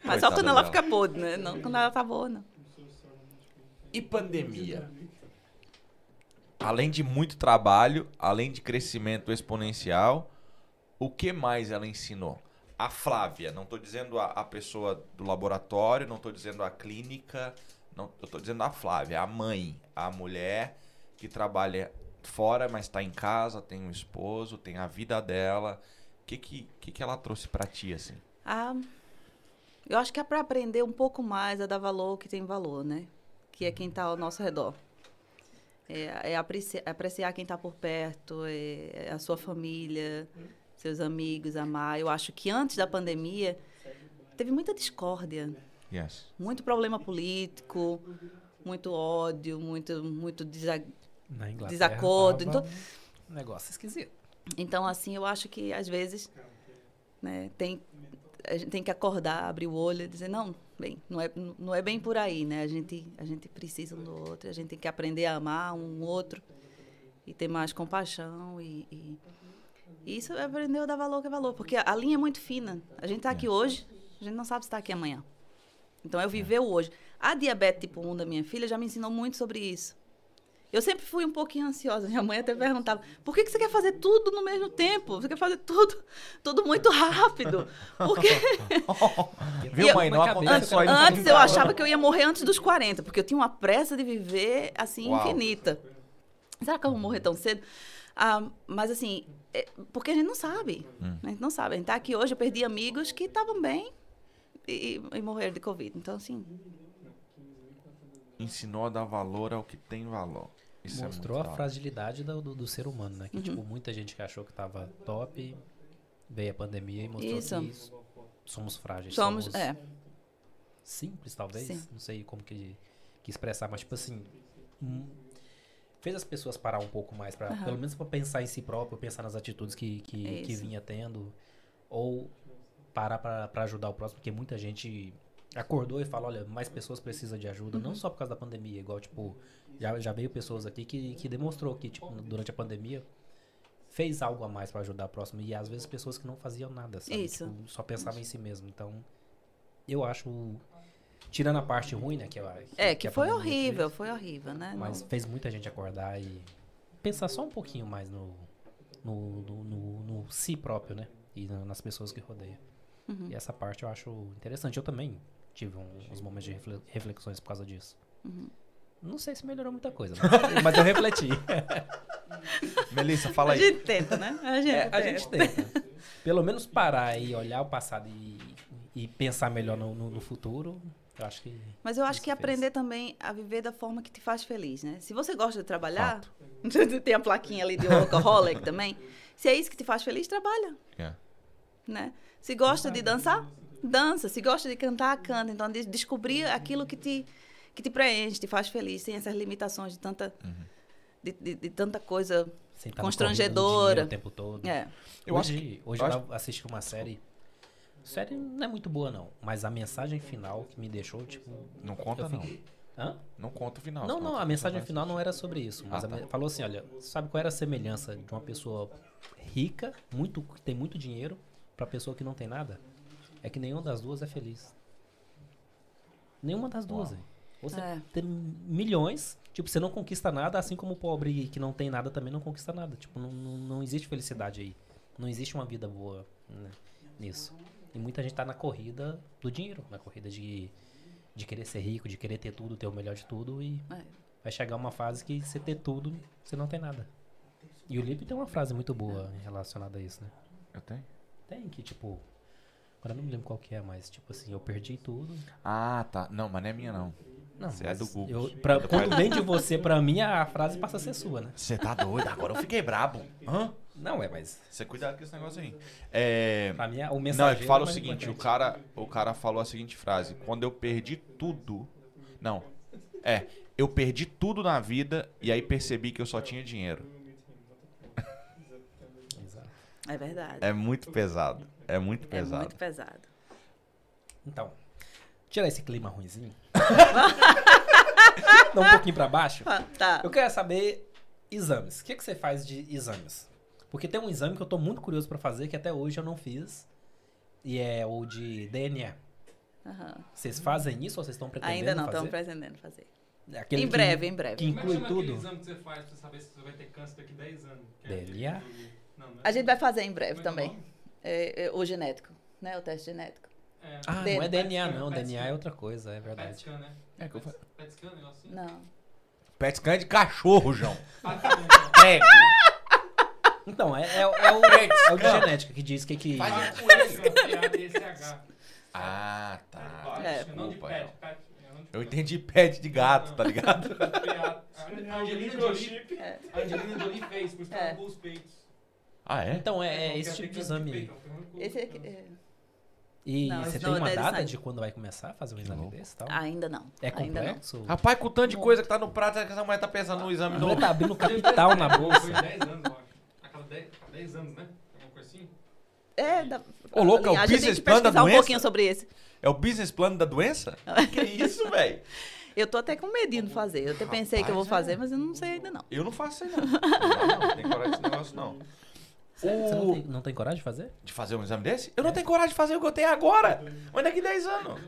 Mas só quando ela fica podre, né? Não quando ela tá boa, não. E pandemia? Além de muito trabalho, além de crescimento exponencial, o que mais ela ensinou? A Flávia, não estou dizendo a, a pessoa do laboratório, não estou dizendo a clínica, não, eu estou dizendo a Flávia, a mãe, a mulher que trabalha fora, mas está em casa, tem um esposo, tem a vida dela. O que, que, que, que ela trouxe para ti, assim? Ah, eu acho que é para aprender um pouco mais a dar valor ao que tem valor, né? Que é quem está ao nosso redor. É, é apreciar, apreciar quem está por perto, é, é a sua família, seus amigos, amar. Eu acho que antes da pandemia teve muita discórdia, Yes. muito problema político, muito ódio, muito, muito desa- Desacordo, então- Um negócio esquisito. Então, assim, eu acho que às vezes né, tem, a gente tem que acordar, abrir o olho e dizer, não, bem, não é, não é bem por aí, né? A gente, a gente precisa um do outro, a gente tem que aprender a amar um outro e ter mais compaixão e, e- isso é aprender a dar valor que é valor, porque a, a linha é muito fina. A gente está aqui hoje, a gente não sabe se está aqui amanhã. Então, eu viver o hoje. A diabetes tipo 1 da minha filha já me ensinou muito sobre isso. Eu sempre fui um pouquinho ansiosa. Minha mãe até perguntava: por que, que você quer fazer tudo no mesmo tempo? Você quer fazer tudo, tudo muito rápido? Porque Viu, eu- mãe? Não acontece cabeça só antes eu achava que eu ia morrer antes dos 40, porque eu tinha uma pressa de viver assim Uau. infinita. Será que eu vou morrer tão cedo? Ah, mas assim, é- porque a gente não sabe. Hum. A gente não sabe. A gente tá aqui hoje, eu perdi amigos que estavam bem e, e morreram de Covid. Então, assim, Ensinou a dar valor ao que tem valor. Isso Mostrou é a hora. fragilidade do, do, do ser humano, né? Que, Uhum. tipo, muita gente que achou que tava top, veio a pandemia e mostrou Isso. que s- somos frágeis. somos. É. simples, talvez. Sim. Não sei como que, que expressar, mas tipo assim. hum, fez as pessoas parar um pouco mais, pra, Aham. pelo menos pra pensar em si próprio, pensar nas atitudes que, que, que Isso. vinha tendo. Ou parar pra ajudar o próximo, porque muita gente acordou e falou, olha, mais pessoas precisam de ajuda, Uhum. não só por causa da pandemia, igual, tipo, já, já veio pessoas aqui que, que demonstrou que, tipo, durante a pandemia fez algo a mais pra ajudar o próximo. E às vezes pessoas que não faziam nada, sabe? Isso. Tipo, só pensavam em si mesmo. Então, eu acho. Tirando a parte ruim, né? Que, a- É, que a foi horrível, fez, foi horrível, né? Mas Não- fez muita gente acordar e pensar só um pouquinho mais no, no, no, no- no si próprio, né? E na- nas pessoas que rodeia. Uhum. E essa parte eu acho interessante. Eu também tive um- uns momentos de refle- reflexões por causa disso. Uhum. Não sei se melhorou muita coisa, mas, mas eu refleti. Melissa, fala A aí. gente tenta, né? A gente, É, a tenta. gente tenta. Pelo menos parar e olhar o passado e, e pensar melhor no, no- no futuro, eu acho que. Mas eu acho que fez. aprender também a viver da forma que te faz feliz, né? Se você gosta de trabalhar, tem a plaquinha ali de workaholic também. Se é isso que te faz feliz, trabalha, É. né? Se gosta de dançar, dança. Se gosta de cantar, canta. Então, de- descobrir aquilo que te, que te preenche, te faz feliz, sem essas limitações de tanta, Uhum. de, de- de tanta coisa. Constrangedora. O tempo todo. É. Eu acho hoje hoje eu acho- assisti uma série. Série não é muito boa, não. Mas a mensagem final que me deixou, tipo. Não conta, eu não. fiquei- Hã? Não conta o final. Não, não, a mensagem final não era sobre isso. Mas Ah, tá. me- falou assim: olha, sabe qual era a semelhança de uma pessoa rica, muito, que tem muito dinheiro, pra pessoa que não tem nada? É que nenhuma das duas é feliz. Nenhuma das duas. Você É. tem milhões, tipo, você não conquista nada, assim como o pobre que não tem nada também não conquista nada. Tipo, não, não, não existe felicidade aí. Não existe uma vida boa né, nisso. E muita gente tá na corrida do dinheiro, na corrida de, de querer ser rico, de querer ter tudo, ter o melhor de tudo e É. vai chegar uma fase que você ter tudo, você não tem nada. E o Lipe tem uma frase muito boa relacionada a isso, né? Eu tenho? Tem que, tipo. Agora eu não me lembro qual que é, mas tipo assim, eu perdi tudo. Ah, tá. Não, mas não é minha, não. Não, Você é do Google. eu- pra- quando vem de você pra mim, a frase passa a ser sua, né? Você tá doido? Agora eu fiquei brabo. Hã? Não, é, mas. Você cuidado com esse negócio aí. É... Pra mim, o Não, mensageiro. é que fala é o mais seguinte, o cara, o cara falou a seguinte frase: quando eu perdi tudo. Não. É, eu perdi tudo na vida e aí percebi que eu só tinha dinheiro. Exato. É verdade. É muito pesado. É muito É pesado. muito pesado. Então, tirar esse clima ruimzinho. Dá um pouquinho pra baixo. Ah, Tá. Eu quero saber exames. O que, que você faz de exames? Porque tem um exame que eu tô muito curioso pra fazer, que até hoje eu não fiz. E é o de DNA. Aham. Vocês fazem isso ou vocês estão pretendendo Ainda não, fazer? estamos pretendendo fazer. Aquele em que- breve, em breve. que Como é que inclui aquele tudo. exame que você faz pra saber se você vai ter câncer daqui 10 anos? Que é DNA? aquele- Não, não é? A gente vai fazer em breve Como é que é também. É, é, o genético, né? O teste genético. É, Ah, não é DNA PET não. scan, DNA é PET outra coisa, é PET verdade. scan, né? É que eu fa- PET scan, negócio assim? Não. Pet scan é de cachorro, João. Ah, tá então. Prego. Então, é, é, o- é o, é o de genética que diz que... que Faz Ah, um PET coelho. P-A-D-C-H. Ah, tá. É. Não de pet, pet. é, Eu pet. entendi pet de gato, tá ligado? Angelina Jolie. É. Angelina Jolie fez, por isso que É. os peitos. Ah, é? Então, é, é Então, esse tipo de exame então, Esse aqui, é, E Não, você tem não é uma data de quando vai começar a fazer um exame louco. desse e tal? ainda não. É ainda não. complexo? Rapaz, com o tanto de coisa que tá no prato, que essa mulher tá pensando no exame novo? tá abrindo capital na Foi bolsa. 10 anos, eu acho. A cada 10, a 10 anos, né? Alguma coisa assim? É, da, Ô, louco, é o business plan da pesquisar um doença? pouquinho sobre esse. É o business plano da doença? que isso, velho? Eu tô até com medinho de fazer. Eu até pensei que eu vou Rapaz, fazer, é. mas eu não sei ainda não. Eu não faço isso não. Não, não, não tem coragem desse negócio, não. Você não tem, não tem coragem de fazer? De fazer um exame desse? Eu não tenho coragem de fazer o que eu tenho agora. Mas daqui 10 anos.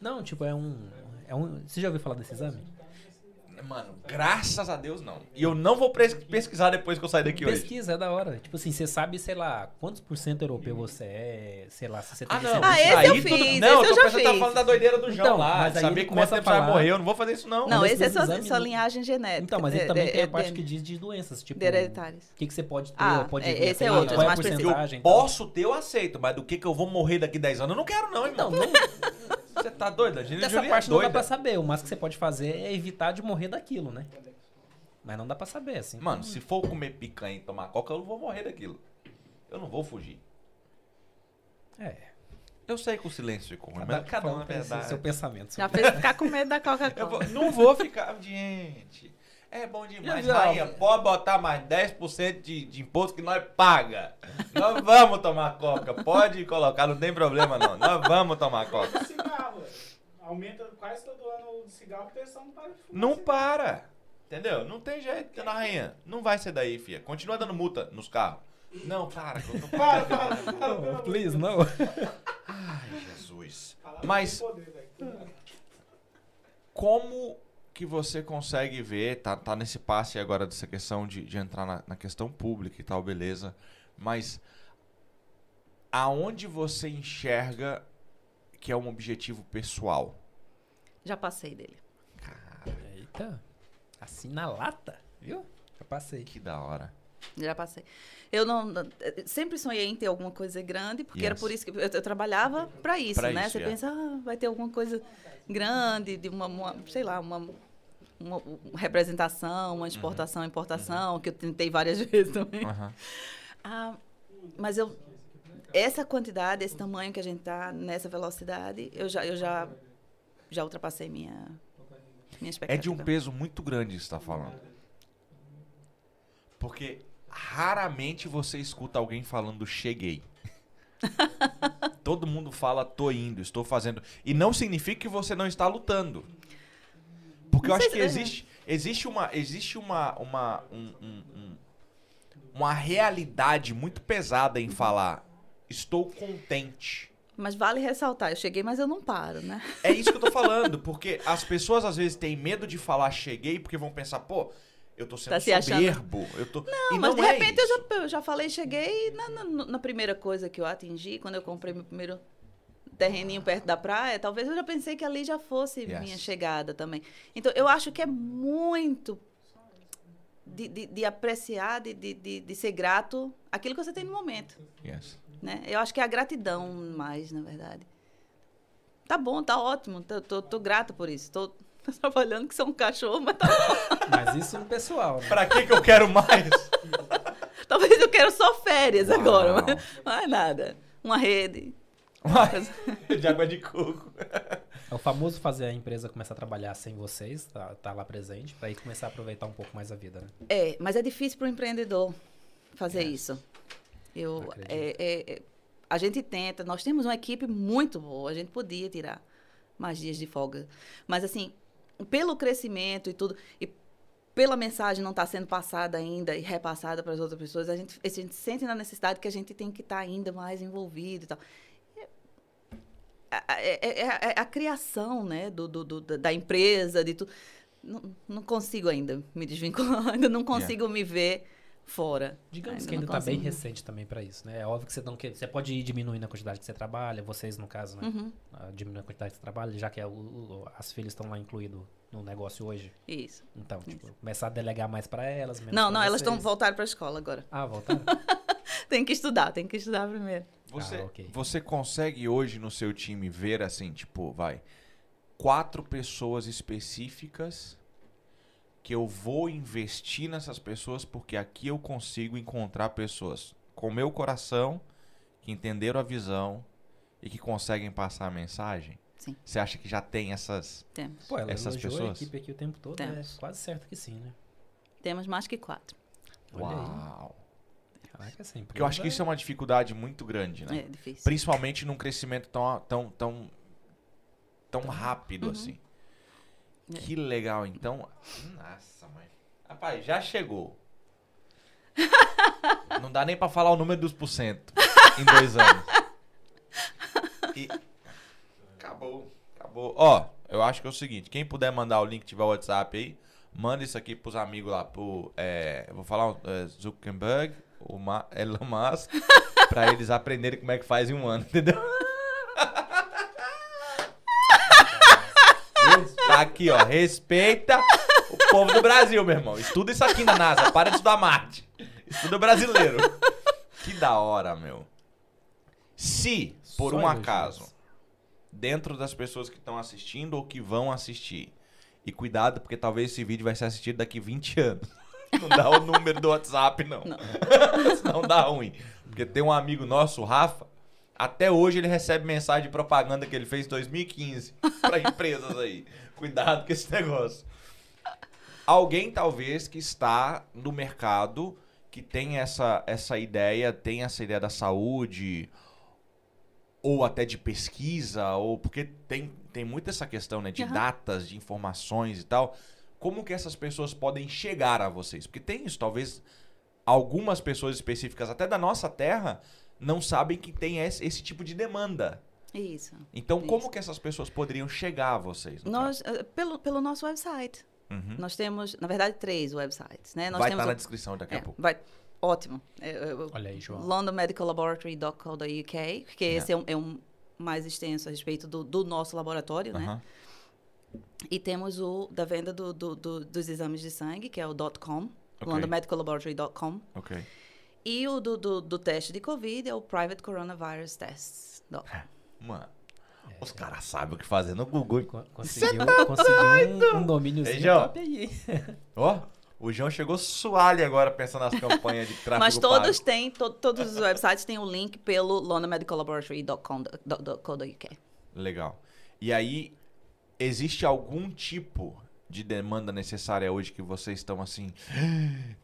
Não, tipo, é um. É um. Você já ouviu falar desse exame? Mano, graças a Deus não. E eu não vou pesquisar depois que eu sair daqui hoje. Pesquisa, é da hora. Tipo assim, você sabe, sei lá, quantos por cento europeu você é, sei lá, se você tem Ah, não. Ah, esse Aí eu tudo- fiz, Não, esse eu tô eu já pensando que tá fiz. falando da doideira do João Então, lá. mas de aí saber ele quanto começa tempo a você vai falar- morrer. Eu não vou fazer isso, não. Não, esse é só, exame só não- linhagem genética. Então, mas ele de- também de- tem a de- parte que diz de doenças, tipo. de hereditários. O que, que você pode ter, Ah, pode é, a esse é ter, outro, qual é a mais. Eu porcentagem. e tal. posso ter, eu aceito. Mas do que, que eu vou morrer daqui 10 anos? Eu não quero, não, irmão. Não, não, Você tá doido? A gente dessa parte não dá pra saber. O mais que você pode fazer é evitar de morrer daquilo, né? Mas não dá pra saber, assim. Mano, se for comer picanha e tomar coca, eu não vou morrer daquilo. Eu não vou fugir. É. Eu sei que o silêncio ficou ruim, Cada, mas cada um tem verdade. seu pensamento. Já fez ficar com medo da Eu Coca-Cola. não vou ficar. Gente, é bom demais. Já Rainha, pode botar mais 10% de, de imposto que nós paga. nós vamos tomar coca. Pode colocar, não tem problema não. Nós vamos tomar coca. Aumenta quase todo ano o cigarro, porque o pessoal não para de fumar. Não cigarro. para. Entendeu? Não tem jeito, dona Rainha. Não vai ser daí, filha. Continua dando multa nos carros. Não, para. eu tô- Para, para, para. de Please, não. Ai, Jesus. Mas-. Como que você consegue ver, tá, tá nesse passe agora dessa questão de, de entrar na, na questão pública e tal, beleza. Mas aonde você enxerga que é um objetivo pessoal? Já passei dele. Eita. Assim na lata, viu? Já passei. Que da hora. Já passei. Eu não, sempre sonhei em ter alguma coisa grande, porque era Yes. por isso que eu, eu trabalhava para isso, Pra né? isso, Você yeah. pensa, ah, vai ter alguma coisa grande, de uma, uma- sei lá, uma, uma, representação, uma exportação, importação, que eu tentei várias vezes também. Aham. Ah, mas eu essa quantidade, esse tamanho que a gente tá nessa velocidade, eu já eu já já ultrapassei minha minha É expectativa. de um peso muito grande isso que você tá falando. Porque raramente você escuta alguém falando cheguei. Todo mundo fala tô indo, estou fazendo. E não significa que você não está lutando. Porque eu Não acho sei que se- existe, existe uma existe uma uma um- um- um- uma realidade muito pesada em falar estou contente. Mas vale ressaltar, eu cheguei, mas eu não paro, né? É isso que eu tô falando, porque as pessoas às vezes têm medo de falar cheguei porque vão pensar, pô, eu tô sendo Tá se achando- soberbo, eu tô Não, e mas não de é repente eu já, eu já falei, cheguei na, na, na primeira coisa que eu atingi, quando eu comprei meu primeiro terreninho perto da praia, talvez eu já pensei que ali já fosse Yes. minha chegada também. Então, eu acho que é muito de, de, de apreciar, de, de, de, de ser grato aquilo que você tem no momento, Yes. Né? Eu acho que é a gratidão mais, na verdade. Tá bom, tá ótimo, tô, tô, tô grata por isso. Tô, trabalhando que sou um cachorro, mas tá Mas isso no pessoal, né? Pra que que eu quero mais? Talvez eu quero só férias agora, Uau. mas mais nada. Uma rede. de água de coco. É o famoso fazer a empresa começar a trabalhar sem vocês, tá, tá lá presente, pra aí começar a aproveitar um pouco mais a vida, né? É, mas é difícil para o empreendedor fazer É. isso. Eu, é, é, é, a gente tenta, nós temos uma equipe muito boa, a gente podia tirar mais dias de folga. Mas, assim, pelo crescimento e tudo, e pela mensagem não estar sendo passada ainda e repassada para as outras pessoas, a gente, a gente sente na necessidade que a gente tem que estar ainda mais envolvido e tal. É, é- é- é- a criação né, do, do- do- da empresa, de tudo. Não, não consigo ainda me desvincular, ainda não consigo me ver fora. Digamos Ainda que ainda não tá bem recente também pra isso, né? É óbvio que você não quer, você pode ir diminuindo a quantidade que você trabalha, vocês no caso, né? Uhum, Ah, Diminuir a quantidade que você trabalha, já que é o- o- as filhas estão lá incluído no negócio hoje. isso. Então, tipo, começar a delegar mais pra elas, menos Não, não, elas estão voltaram para a escola agora. Ah, voltaram? Tem que estudar, tem que estudar primeiro. Você, Ah, ok. você consegue hoje no seu time ver assim, tipo, vai, quatro pessoas específicas que eu vou investir nessas pessoas porque aqui eu consigo encontrar pessoas com meu coração que entenderam a visão e que conseguem passar a mensagem? Sim. Você acha que já tem essas Temos. Pô, ela Essas elogiou a pessoas? equipe aqui o tempo todo, Temos. é quase certo que sim, né? Temos mais que quatro. Olha aí. Uau. Caraca, essa Porque eu acho que isso é uma dificuldade muito grande, né? É difícil. Principalmente num crescimento tão, tão, tão, tão rápido Uhum. assim. É. Que legal, então. Nossa, mãe. Rapaz, já chegou. Não dá nem pra falar o número dos porcento em dois anos. E... Acabou, acabou. Ó, eu acho que é o seguinte: quem puder mandar o link, tiver o WhatsApp aí, manda isso aqui pros amigos lá, pro. É, eu vou falar é, Zuckerberg, o Ma Elon Musk, pra eles aprenderem como é que faz em um ano, entendeu? Viu? Tá aqui, ó. Respeita o povo do Brasil, meu irmão. Estuda isso aqui na NASA. Para de estudar Marte. Estuda o brasileiro. Que da hora, meu. Se, por Só um acaso, dentro das pessoas que estão assistindo ou que vão assistir, e cuidado, porque talvez esse vídeo vai ser assistido daqui 20 anos. Não dá o número do WhatsApp, não. Não. Senão dá ruim. Porque tem um amigo nosso, o Rafa, até hoje ele recebe mensagem de propaganda que ele fez em 2015 para empresas aí. Cuidado com esse negócio. Alguém talvez que está no mercado que tem essa, essa ideia, tem essa ideia da saúde ou até de pesquisa, ou porque tem, tem muito essa questão né, de Aham. datas, de informações e tal. Como que essas pessoas podem chegar a vocês? Porque tem isso, talvez algumas pessoas específicas, até da nossa terra, não sabem que tem esse, esse tipo de demanda. Isso. Então, como Isso. que essas pessoas poderiam chegar a vocês? no Nós, eh, pelo, pelo nosso website. Uhum. Nós temos, na verdade, três websites, né? Nós Vai temos estar na o- descrição daqui a é, pouco. vai, ótimo. É, é, Olha aí, João. londonmedicallaboratory.co.uk, que esse é um, é um mais extenso a respeito do, do nosso laboratório, né? E temos o da venda do, do- do- dos exames de sangue, que é o .com, Ok. londonmedicallaboratory.com. Ok. E o do, do, do teste de Covid é o Private Coronavirus Tests. dot com. Mano, os caras sabem o que fazer no Google. Co- Conseguiu, conseguiu um, um domíniozinho top aí. Ó, o João chegou suave agora pensando nas campanhas de tráfego Mas todos têm, to- todos os websites têm o link pelo londonmedicallaboratory.com.uk. Legal. E aí, existe algum tipo de demanda necessária hoje que vocês estão assim,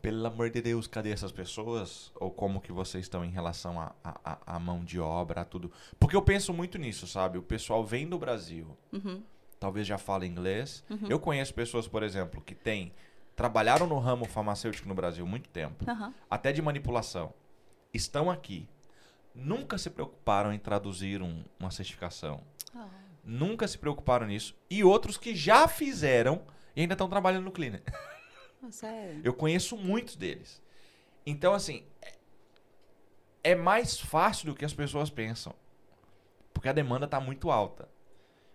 pelo amor de Deus, cadê essas pessoas? Ou como que vocês estão em relação à a, a, a mão de obra, a tudo? Porque eu penso muito nisso, sabe? O pessoal vem do Brasil, Uhum. talvez já fala inglês. Eu conheço pessoas, por exemplo, que têm trabalharam no ramo farmacêutico no Brasil muito tempo, Aham. até de manipulação. Estão aqui. Nunca se preocuparam em traduzir um- uma certificação. Ah, Nunca se preocuparam nisso. E outros que já fizeram e ainda estão trabalhando no cleaner. ah, sério? Eu conheço muitos deles. Então, assim, é- é mais fácil do que as pessoas pensam. Porque a demanda está muito alta.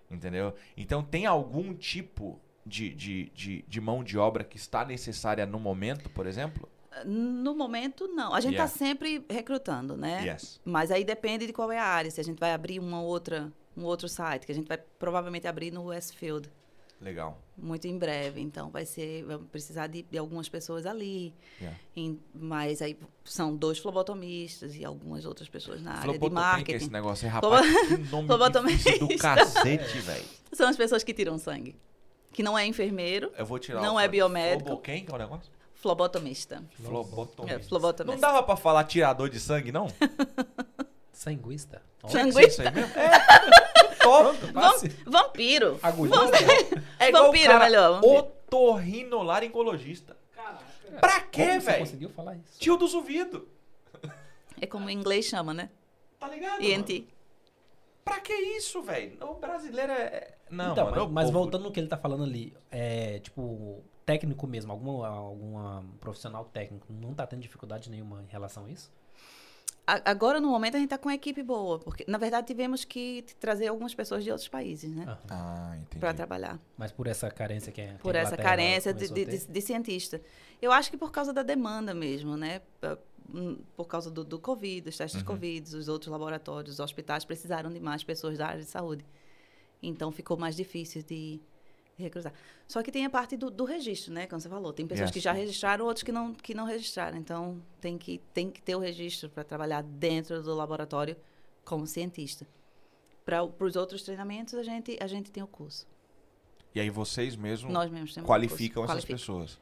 Entendeu? Então, tem algum tipo de, de, de, de mão de obra que está necessária no momento, por exemplo? No momento, não. A gente está Yeah. sempre recrutando, né? Yes. Mas aí depende de qual é a área. Se a gente vai abrir uma outra, um outro site, que a gente vai provavelmente abrir no Westfield Legal. muito em breve. Então vai ser, vamos precisar de, de algumas pessoas ali. Yeah. Em- mas aí são dois flobotomistas e algumas outras pessoas na área de Flobotomia, que é marketing. esse negócio aí, rapaz, que do cacete, velho. São as pessoas que tiram sangue. Que não é enfermeiro, Eu vou tirar Não o é biomédico. Flobo quem que é o negócio? flobotomista. Flobotomista. É, Não flobotomista. dava pra falar tirador de sangue, não? Sanguista. Sanguista. ser isso aí mesmo? É. Top. Vampiro. Agulhista. É igual Vampiro o cara é melhor, vampiro. otorrinolaringologista. Caraca. Pra quê, Como você velho? conseguiu falar isso? Tio dos ouvidos. É como em inglês chama, né? Tá ligado? ENT. Pra que isso, velho? O brasileiro é... Não, então, mano, mas, o mas povo- voltando no que ele tá falando ali, é tipo, técnico mesmo, alguma, alguma profissional técnico não tá tendo dificuldade nenhuma em relação a isso? Agora, no momento, a gente está com uma equipe boa. Porque, na verdade, tivemos que trazer algumas pessoas de outros países, né? Ah, Ah, entendi. Para trabalhar. mas por essa carência que é. Por essa Inglaterra carência de, de, de- de cientista. Eu acho que por causa da demanda mesmo, né? Hum, Por causa do, do Covid, dos testes de Uhum. Covid, os outros laboratórios, os hospitais precisaram de mais pessoas da área de saúde. Então, ficou mais difícil de, de recrutar. Só que tem a parte do, do registro, né? Como você falou. Tem pessoas Yes. que já registraram, outros que não, que não registraram. Então, tem que, tem que ter o registro para trabalhar dentro do laboratório como cientista. Para os outros treinamentos, a gente, a gente tem o curso. E aí vocês mesmos Nós mesmos qualificam essas Qualifica. pessoas.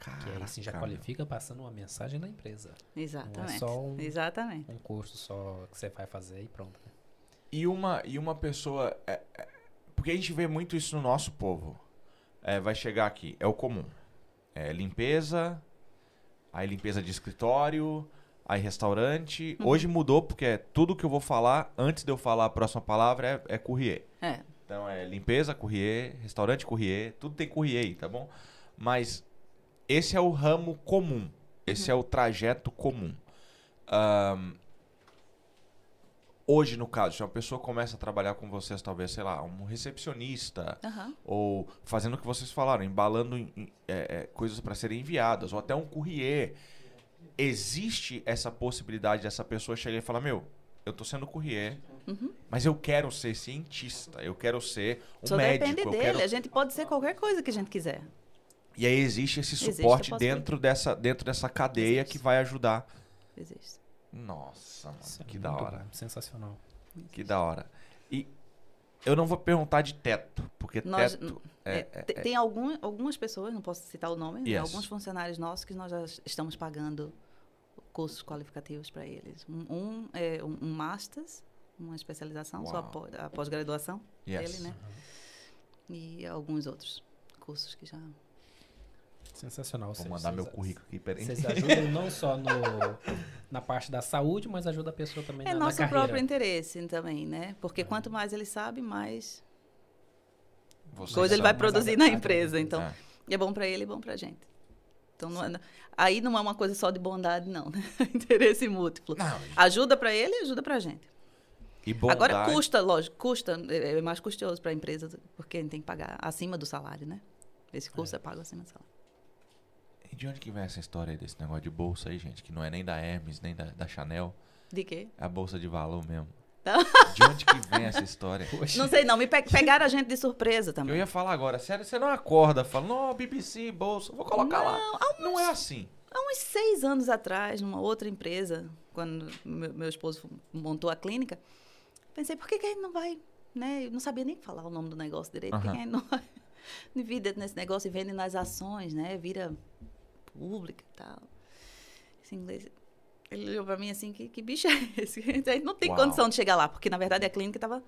Que aí Caraca, sim já cara. qualifica passando uma mensagem na empresa. Exatamente. só um- Exatamente. Um curso só que você vai fazer e pronto. né? E uma, e uma pessoa. é- é- porque a gente vê muito isso no nosso povo. É, vai chegar aqui, é o comum. É limpeza, aí limpeza de escritório, aí restaurante. Uhum. Hoje mudou, porque é tudo que eu vou falar, antes de eu falar a próxima palavra, é, é courrier. É. Então é limpeza, courrier, restaurante, courrier, tudo tem courrier aí, tá bom? Mas esse é o ramo comum. Esse é o trajeto comum. Ahn, hoje, no caso, se uma pessoa começa a trabalhar com vocês, talvez, sei lá, um recepcionista, Aham. ou fazendo o que vocês falaram, embalando em- em- é, é, coisas para serem enviadas, ou até um courrier. Existe essa possibilidade dessa pessoa chegar e falar: Meu, eu tô sendo courrier, Uhum. mas eu quero ser cientista, eu quero ser um Só médico. depende eu dele. quero... A gente pode ser qualquer coisa que a gente quiser. E aí existe esse Existe suporte possibilidade. dentro dessa, dentro dessa cadeia Existe. que vai ajudar. Existe. Nossa, mano, Isso é que da muito hora. bom, Sensacional. Que da hora. E eu não vou perguntar de teto, porque Nós- teto É, é, te- tem algum, algumas pessoas, não posso citar o nome, Yes. alguns funcionários nossos que nós já estamos pagando cursos qualificativos para eles. Um, um é um, um Masters, uma especialização, só a Uau. pós- a pós-graduação yes. dele, né? E alguns outros cursos que já... Sensacional. Vou Vocês- mandar meu currículo aqui, peraí. Vocês ajudam não só no, na parte da saúde, mas ajuda a pessoa também É na, na nosso carreira. próprio interesse também, né? Porque quanto mais ele sabe, mais Vocês coisa ele vai produzir na empresa. Então, É. É bom para ele e bom para a gente. Então, não é, aí não é uma coisa só de bondade, não. Né? Interesse múltiplo. Não, Ajuda para ele e ajuda para a gente. e bondade. Agora custa, lógico, custa, é é mais custoso para a empresa, porque a gente tem que pagar acima do salário, né? Esse custo é, pago acima do salário. E de onde que vem essa história aí desse negócio de bolsa aí, gente? Que não é nem da Hermes, nem da, da Chanel. De quê? É a bolsa de valor mesmo. Tá. De onde que vem essa história? Poxa. Não sei não, me pe pegaram a gente de surpresa Eu também. ia falar agora, sério, você não acorda falando, não, BBC, bolsa, vou colocar lá. Não, Não é assim. Há uns seis anos atrás, numa outra empresa, quando meu, meu esposo montou a clínica, pensei, por que, que a gente não vai, né? Eu não sabia nem falar o nome do negócio direito, por que Aham. que a gente não vai divide nesse negócio e vende nas ações, né? Vira pública e tal. Esse inglês. Ele olhou pra mim assim, que, que bicho é esse? Não tem Uau. condição de chegar lá, porque na verdade a clínica estava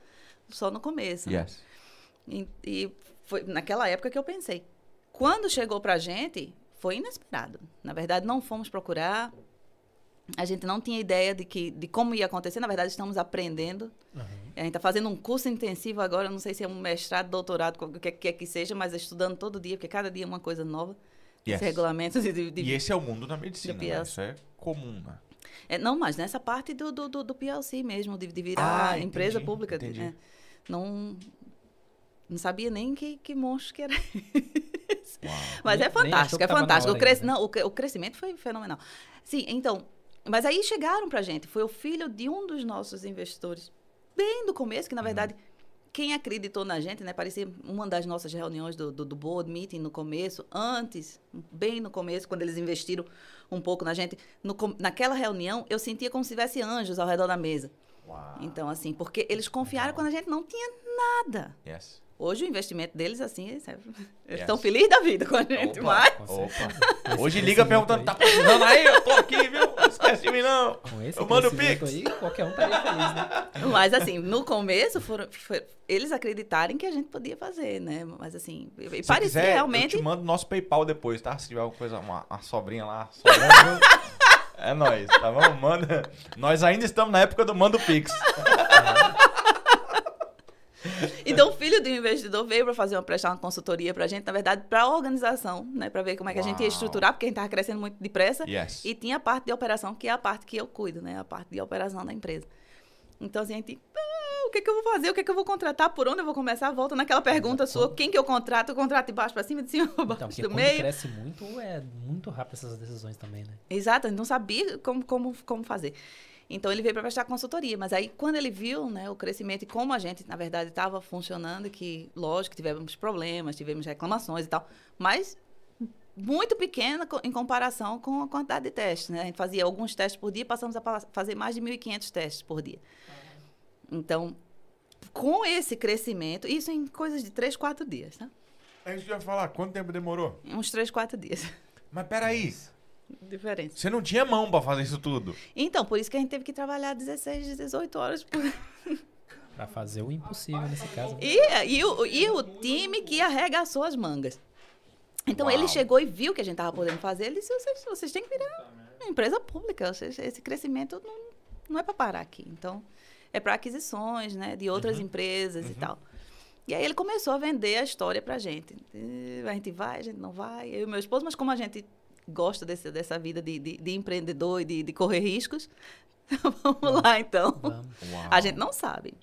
só no começo. né? Yes. E, e foi naquela época que eu pensei. Quando chegou pra gente, foi inesperado. Na verdade, não fomos procurar. A gente não tinha ideia de, que, de como ia acontecer. Na verdade, estamos aprendendo. Uhum. A gente está fazendo um curso intensivo agora. Não sei se é um mestrado, doutorado, o que quer que seja, mas estudando todo dia, porque cada dia é uma coisa nova. Yes. Esse regulamento de, de- E esse é o mundo da medicina, né? Isso é comum, né? É, não, mas nessa parte do, do, do, do PLC mesmo, de, de virar Ah, empresa entendi, pública. entendi. é. não, não sabia nem que, que monstro que era Uau. Mas Nem- é fantástico, é fantástico. O, cres... ainda, né? não, o, o crescimento foi fenomenal. Sim, então. Mas aí chegaram pra gente. Foi o filho de um dos nossos investidores, bem do começo, que Uhum. na verdade. Quem acreditou na gente, né? Parecia uma das nossas reuniões do, do, do board meeting no começo, antes, bem no começo, quando eles investiram um pouco na gente. No naquela reunião, eu sentia como se tivesse anjos ao redor da mesa. Uau. Então, assim, porque eles confiaram quando a gente não tinha nada. Yes. Hoje o investimento deles, assim, eles eles Yes. estão felizes da vida com a gente, Opa. mas. Opa. Hoje liga perguntando, tá precisando aí? Eu tô aqui, viu? Não esquece de mim, não. Com esse Eu mando Pix. aí, qualquer um estaria feliz, né? Mas assim, no começo foram, foi- eles acreditarem que a gente podia fazer, né? Mas assim, e Se parecia quiser, realmente. eu te mando nosso PayPal depois, tá? Se tiver alguma coisa, uma, uma sobrinha lá, sobrando, é nóis, tá bom? Manda. Nós ainda estamos na época do Mando Pix. Então, o filho do investidor veio para fazer uma prestar uma consultoria para a gente, na verdade, para a organização, né? Para ver como é que a gente ia Uau. estruturar, porque a gente estava crescendo muito depressa. Yes. E tinha a parte de operação, que é a parte que eu cuido, né? A parte de operação da empresa. Então, assim, a gente. "Ah, o que, que eu vou fazer? O que, que eu vou contratar? Por onde eu vou começar? Volta naquela pergunta sua: quem que eu contrato? Eu contrato de baixo para cima, de cima para Então, baixo, porque do quando meio. cresce muito, é muito rápido essas decisões também, né? Exato, a gente não sabia como, como, como fazer. Então ele veio para prestar consultoria, mas aí quando ele viu né, o crescimento e como a gente, na verdade, estava funcionando, que lógico tivemos problemas, tivemos reclamações e tal, mas muito pequena em comparação com a quantidade de testes. Né? A gente fazia alguns testes por dia, passamos a fazer mais de 1.500 testes por dia. Então, com esse crescimento, isso em coisas de 3, 4 dias, tá? É isso que eu ia falar, quanto tempo demorou? Uns 3, 4 dias. Mas peraí, Diferença. você não tinha mão pra fazer isso tudo. Então, por isso que a gente teve que trabalhar 16, 18 horas por Pra fazer o impossível nesse caso. E, e, o, e o time que arregaçou as mangas. Então Uau. ele chegou e viu que a gente estava podendo fazer. Ele disse: vocês, vocês têm que virar uma empresa pública. Vocês- esse crescimento não, não é para parar aqui. Então é para aquisições né, de outras empresas e tal. E aí ele começou a vender a história pra gente. E A gente vai, a gente não vai. Eu e meu esposo, mas como a gente gosta desse, dessa vida de, de, de empreendedor e de, de correr riscos, vamos lá então. Vamos. Uau. A gente não sabe.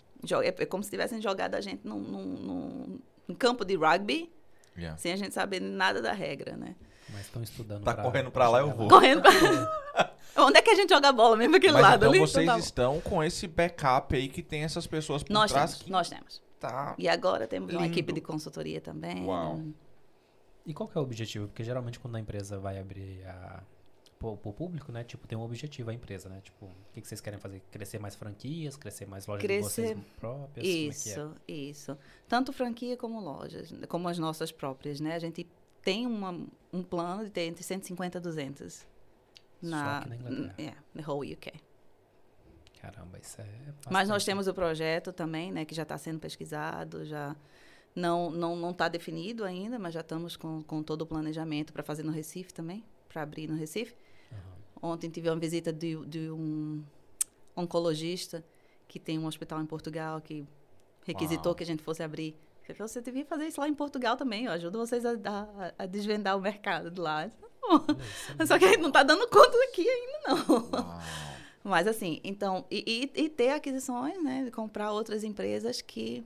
É é como se tivessem jogado a gente num, num, num- campo de rugby Yeah. sem a gente saber nada da regra, né? Mas estão estudando. Tá correndo pra lá, eu vou. Correndo pra... Onde é que a gente joga bola? Mesmo aquele Mas lado então ali? vocês Então tá estão com esse backup aí que tem essas pessoas por Nós trás temos, que nós temos. tá... E agora temos uma Lindo. equipe de consultoria também. Uau. E qual que é o objetivo? Porque geralmente quando a empresa vai abrir a... pro, pro público, né? Tipo, tem um objetivo a empresa, né? Tipo, o que, que vocês querem fazer? Crescer mais franquias? Crescer mais lojas Crescer- de vocês próprias? Como é que é? Isso, isso. Tanto franquia como lojas, como as nossas próprias, né? A gente tem uma, um plano de ter entre 150 e 200 na, aqui na Inglaterra. yeah, the whole UK. Caramba, isso é. Mas nós bastante. temos o projeto também, né, que já está sendo pesquisado, já não não não está definido ainda, mas já estamos com, com todo o planejamento para fazer no Recife também, para abrir no Recife. Ontem tive uma visita de, de um oncologista que tem um hospital em Portugal que requisitou Uau. que a gente fosse abrir Você devia fazer isso lá em Portugal também. Eu ajudo vocês a, a- a desvendar o mercado de lá. Só que a gente não tá dando conta aqui ainda, não. Uau. Mas assim, então, e, e- e ter aquisições, né? Comprar outras empresas que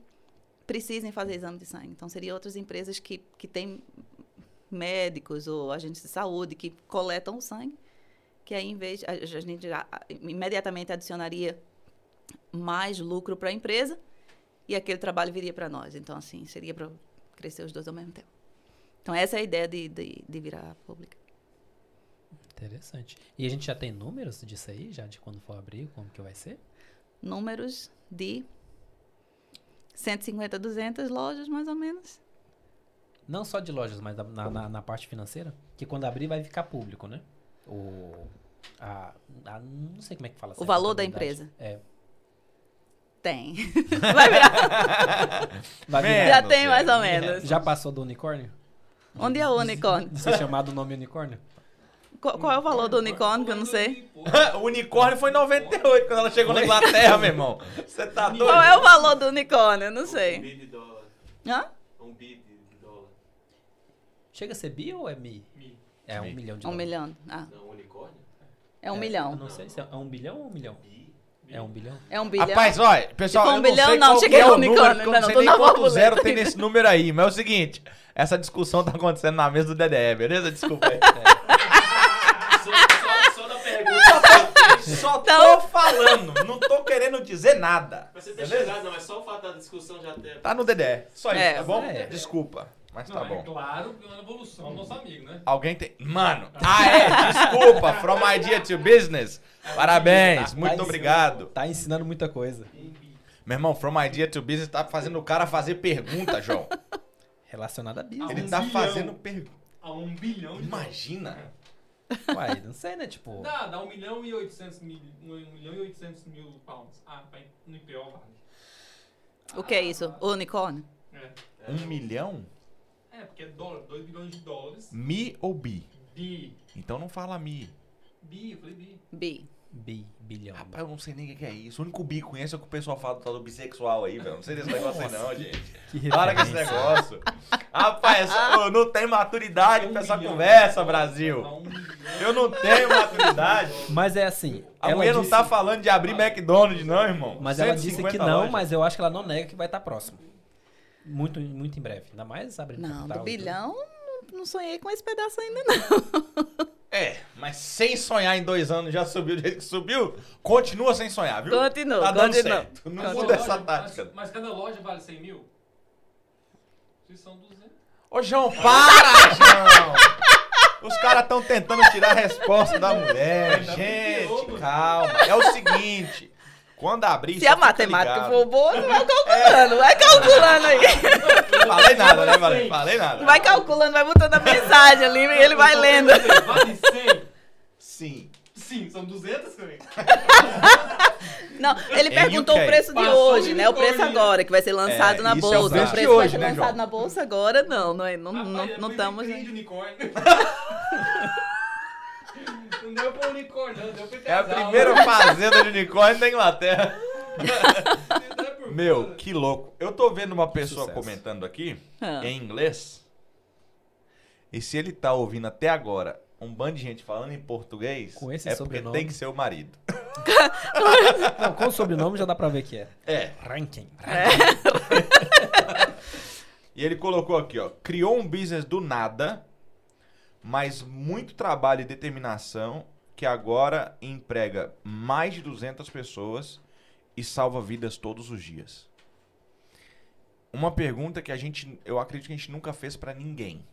precisem fazer exame de sangue. Então, seriam outras empresas que, que têm médicos ou agentes de saúde que coletam o sangue, que aí, em vez, a, a gente já imediatamente adicionaria mais lucro para a empresa e aquele trabalho viria para nós. Então, assim, seria para crescer os dois ao mesmo tempo. Então, essa é a ideia de, de, de virar pública. Interessante. E a gente já tem números disso aí, já de quando for abrir, como que vai ser? números de 150, 200 lojas, mais ou menos. Não só de lojas, mas na, na, na parte financeira. Que quando abrir vai ficar público, né? O. A, a- não sei como é que fala. O valor da empresa. É. Tem. Vai virar. Vai virar. Já tem é, mais ou menos. menos. Já passou do unicórnio? Onde é o unicórnio? De ser chamado o nome unicórnio? Qual, qual é o valor do unicórnio que eu não sei? o unicórnio foi em 98, quando ela chegou na Inglaterra, meu irmão. Você tá doido? Qual é o valor do unicórnio? Eu não Um sei. bi de dólar. Hã? Um bi de dólar. Chega a ser bi ou é mi? Mi. É um Mi. milhão de Um dólares. milhão. Ah, Não, unicórnio? é um Eu milhão. não sei se é, é um bilhão ou um milhão? Bi. É um bilhão? É um bilhão. Rapaz, olha, pessoal, for um eu não bilhão, sei não, qual cheguei é o número, ainda não sei não, tô nem quanto zero tem nesse número aí. Mas é o seguinte, essa discussão tá acontecendo na mesa do DDE, beleza? Desculpa aí. Só, só, só da Só tô Então- falando, não tô querendo dizer nada. Mas você ter chegado, não, mas só o fato da discussão já ter. Tá no DDE, só isso, É. tá bom? É. Desculpa, mas tá Não, bom. é claro que é uma evolução do nosso amigo, né? Alguém tem... Mano, ah é, desculpa, from idea to business. Parabéns, Tá muito ensinando- obrigado. Tá ensinando muita coisa. Meu irmão, from idea to business tá fazendo o cara fazer pergunta, João. Relacionado a business. Ele um tá bilhão. fazendo pergunta. A um bilhão de Imagina. Uai, não sei, né? Tipo. Dá, dá um milhão e oitocentos mil, um milhão e oitocentos mil pounds. Ah, vai no IPO vale. O que é isso? O unicórnio? É, Um milhão? é porque é dólar, 2 bilhões de dólares. Mi ou bi? Bi. Então não fala mi. Bi, eu falei bi. Bi. Bi, bilhão. Rapaz, eu não sei nem o que é isso. O único bi que conheço é o que o pessoal fala do tal do bissexual aí, velho. Não sei desse negócio aí não, gente. Que Para com esse negócio. Rapaz, ô, não tem maturidade Um pra essa bilhão conversa, Brasil. um Eu não tenho maturidade. Mas é assim. A mulher não disse- tá falando de abrir McDonald's, não, irmão. Mas ela disse 150 que não, lojas. mas eu acho que ela não nega que vai estar próximo. Muito, muito em breve. Ainda mais abrindo Não, capital do bilhão, não, não sonhei com esse pedaço ainda, não. É, mas sem sonhar em dois anos já subiu do jeito que subiu, continua sem sonhar, viu? Continua, Tá dando continua. certo. Não muda essa tática. Mas, mas cada loja vale 100 mil? Vocês são 200. Ô, João, para, João! Os caras estão tentando tirar a resposta da mulher. Gente, calma. É o seguinte, quando abrir... Se a matemática ligado. for boa, você vai calculando. Vai calculando aí. Falei nada, né, Valente? Falei nada. Vai calculando, vai botando a mensagem ali e ele vai lendo. Vale 100? Sim. Sim, são 200 também. Não, ele perguntou o preço de Passou hoje, o né? O preço agora, que vai ser lançado É, na isso é o bolsa. preço o de preço vai hoje, ser né, lançado João? na bolsa agora, não. Não, é- não, não, não eu estamos. de. Não deu pra unicórnio, não. Deu pra É a primeira fazenda de unicórnio da Inglaterra. Não é Meu, que louco. Eu tô vendo uma pessoa sucesso. comentando aqui, Ah. em inglês, e se ele tá ouvindo até agora um bando de gente falando em português, Com esse é porque sobrenome. tem que ser o marido. Não, com o sobrenome já dá pra ver que é. É. Ranking. E ele colocou aqui, ó, criou um business do nada, mas muito trabalho e determinação, que agora emprega mais de 200 pessoas e salva vidas todos os dias. Uma pergunta que a gente, eu acredito que a gente nunca fez pra ninguém.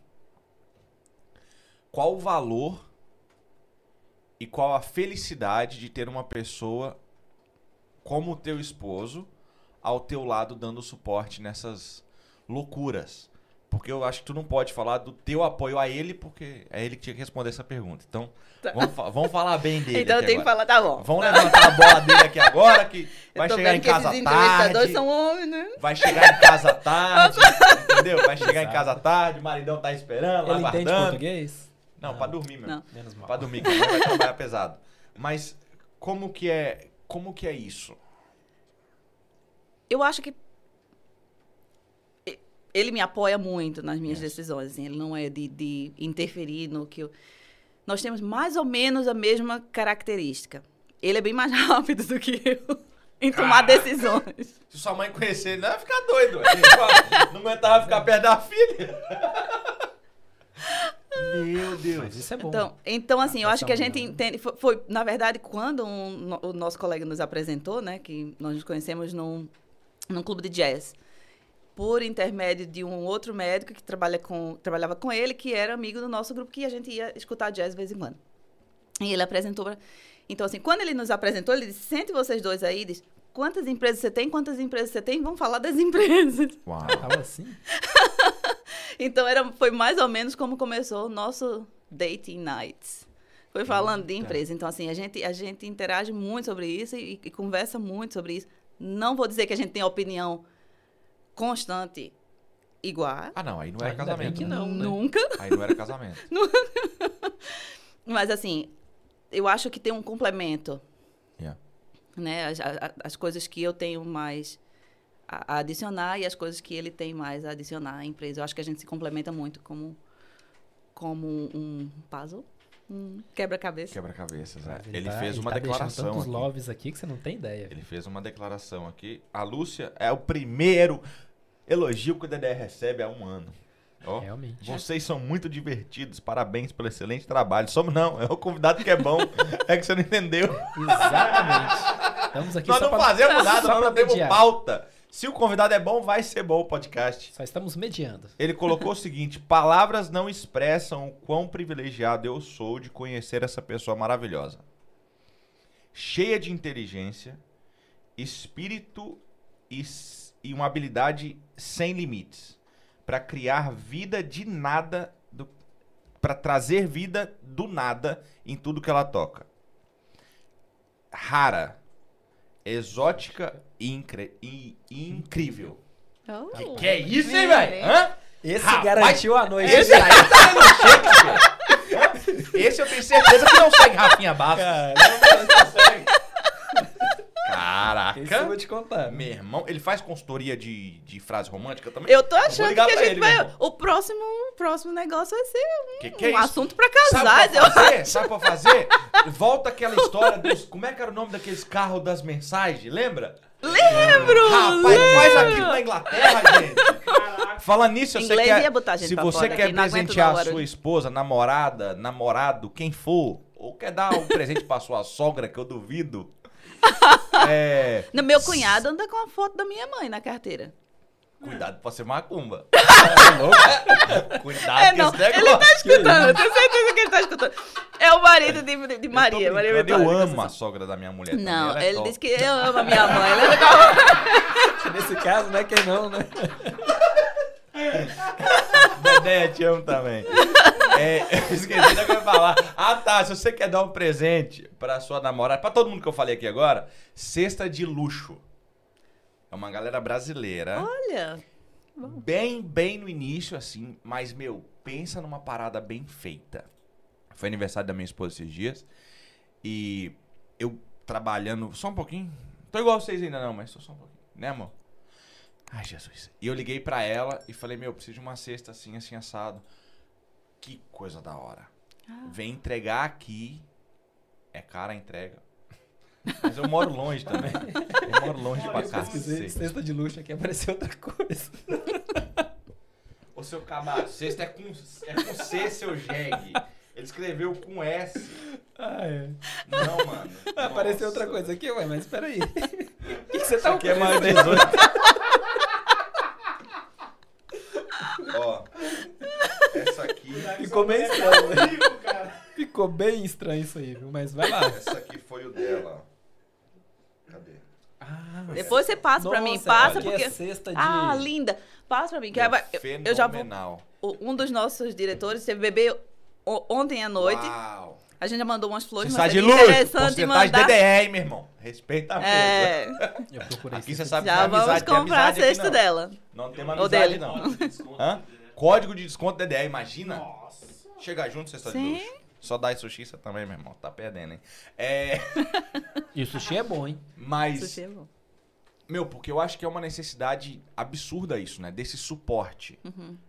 Qual o valor e qual a felicidade de ter uma pessoa como o teu esposo ao teu lado dando suporte nessas loucuras? Porque eu acho que tu não pode falar do teu apoio a ele, porque é ele que tinha que responder essa pergunta. Então, Tá. vamos, fa- vamos falar bem dele. Então eu tenho que falar, tá bom. Vamos levantar a bola dele aqui agora, que vai chegar em casa tarde. são homens, né? Vai chegar em casa tarde, entendeu? Vai chegar em casa tarde, o maridão tá esperando, lá Ele entende português? Não, Não. pra dormir mesmo. Não. Menos mal. Pra dormir, que ele vai trabalhar pesado. Mas como que é, como que é isso? Eu acho que. ele me apoia muito nas minhas Yes. decisões. assim, ele não é de, de interferir no que eu. Nós temos mais ou menos a mesma característica. Ele é bem mais rápido do que eu em tomar decisões. Se sua mãe conhecer ele, ela vai ficar doido. Não aguentava ficar perto da filha. Meu Deus. Mas isso é bom. Então, então assim, eu acho que a gente entende. Foi, foi, na verdade, quando um o nosso colega nos apresentou, né, que nós nos conhecemos num, num clube de jazz, por intermédio de um outro médico que trabalha com, trabalhava com ele, que era amigo do nosso grupo, que a gente ia escutar jazz de vez em quando. E ele apresentou. Pra... Então, assim, quando ele nos apresentou, ele disse: sente vocês dois aí, diz, quantas empresas você tem, quantas empresas você tem, vamos falar das empresas. Uau. Tava assim? Então era, foi mais ou menos como começou o nosso dating nights. Foi falando de empresa. Então, assim, a gente, a gente interage muito sobre isso e, e conversa muito sobre isso. Não vou dizer que a gente tem opinião constante igual. Ah, não, aí não era Ainda casamento. que não, né? Nunca. Aí não era casamento. Mas, assim, eu acho que tem um complemento. Yeah. Né? As, a- as coisas que eu tenho mais a, a adicionar e as coisas que ele tem mais a adicionar à empresa. Eu acho que a gente se complementa muito como, como um puzzle, um quebra-cabeça. Quebra-cabeças, é. Ele Ele tá- fez ele uma tá declaração tantos aqui. loves aqui que você não tem ideia. Ele fez uma declaração aqui. A Lúcia é o primeiro elogio que o Dedé recebe há um ano. Ó, Realmente. vocês são muito divertidos. Parabéns pelo excelente trabalho. Somos não, é o convidado que é bom. é que você não entendeu. Exatamente. Estamos aqui nós só não pra... fazemos nada, só nós pra não temos pauta. Se o convidado é bom, vai ser bom o podcast. Só estamos mediando. Ele colocou o seguinte: palavras não expressam o quão privilegiado eu sou de conhecer essa pessoa maravilhosa. Cheia de inteligência, espírito e, e uma habilidade sem limites para criar vida de nada, para trazer vida do nada em tudo que ela toca. Rara, exótica e, incre- e incrível. Oh. Que é isso, hein, velho? Esse Rapaz, garantiu a noite. Esse aí tá lendo Shakespeare. Esse eu tenho certeza que não segue Rafinha Bastos. Caraca. Esse eu vou te contar. Meu irmão, ele faz consultoria de, de frase romântica também? Eu tô achando que ligar a pra gente ele, vai. O próximo, o próximo negócio vai ser Que um, que é isso? assunto pra Sabe casais. pra eu fazer? Sabe pra fazer? Volta aquela história dos... Como é que era o nome daqueles carros das mensagens? Lembra? lembro! Rapaz, faz aquilo na Inglaterra, gente. Caraca. Falando nisso, você Inglês quer, ia botar a gente se pra você quer presentear a sua esposa, namorada, namorado, quem for, ou quer dar um presente pra sua sogra, que eu duvido. é, No meu cunhado anda com a foto da minha mãe na carteira. cuidado pra ser macumba. Tá cuidado é, com não, esse negócio. ele tá escutando, eu tenho certeza que ele tá escutando. É o marido de, de- Maria, Maria brincando, Eu Vitória. amo a sogra da minha mulher Não, é ele top. disse que eu amo a minha mãe. Com a- Nesse caso, não é quem não, né? Dedé, te amo também. É, eu esqueci do que eu ia falar. Ah, tá. Se você quer dar um presente pra sua namorada, pra todo mundo que eu falei aqui agora, cesta de luxo. É uma galera brasileira. Olha, Bem, bem no início, assim. Mas, meu, pensa numa parada bem feita. Foi aniversário da minha esposa esses dias. E eu trabalhando. Só um pouquinho. Tô igual vocês ainda não, mas tô só um pouquinho. Né, amor? Ai, Jesus. E eu liguei pra ela e falei, meu, preciso de uma cesta assim, assim, assado. Que coisa da hora. Vem entregar aqui. É cara a entrega. Mas eu moro longe também. Eu moro longe pra Eu cá. cesta de luxo aqui, apareceu outra coisa. Ô seu Camargo, sexta é com, é com C, seu jegue. Ele escreveu com S. Ah, é. Não, mano. Apareceu Nossa. outra coisa aqui, ué, mas peraí. O que, que você tá Isso aqui é mais oferecendo? 18. Ó. Essa aqui. Ficou bem estranho, né? Ficou bem estranho isso aí, viu? Mas vai lá. Essa aqui foi o dela. Cadê? Ah, depois você passa pra mim. nossa, Passa aqui porque. É cesta de... Ah, linda. Passa pra mim. Que vai- eu, eu já vou. Um dos nossos diretores teve bebê ontem à noite. Uau. A gente já mandou umas flores, Você mas está de seria luxo. interessante Porcentagem mandar. DDE, hein, meu irmão. Respeita a. É, Eu procurei Aqui você sabe já que não é vamos amizade, comprar a cesta não. dela. Não tem uma amizade, dele. não. Código de desconto, Hã? Código de desconto DDE, imagina. Nossa. Chegar junto, cesta de Sim. luxo. Só dá sushi você também, meu irmão. Tá perdendo, hein? É. E o sushi é bom, hein? Mas Sushi é bom. Meu, porque eu acho que é uma necessidade absurda isso, né? Desse suporte.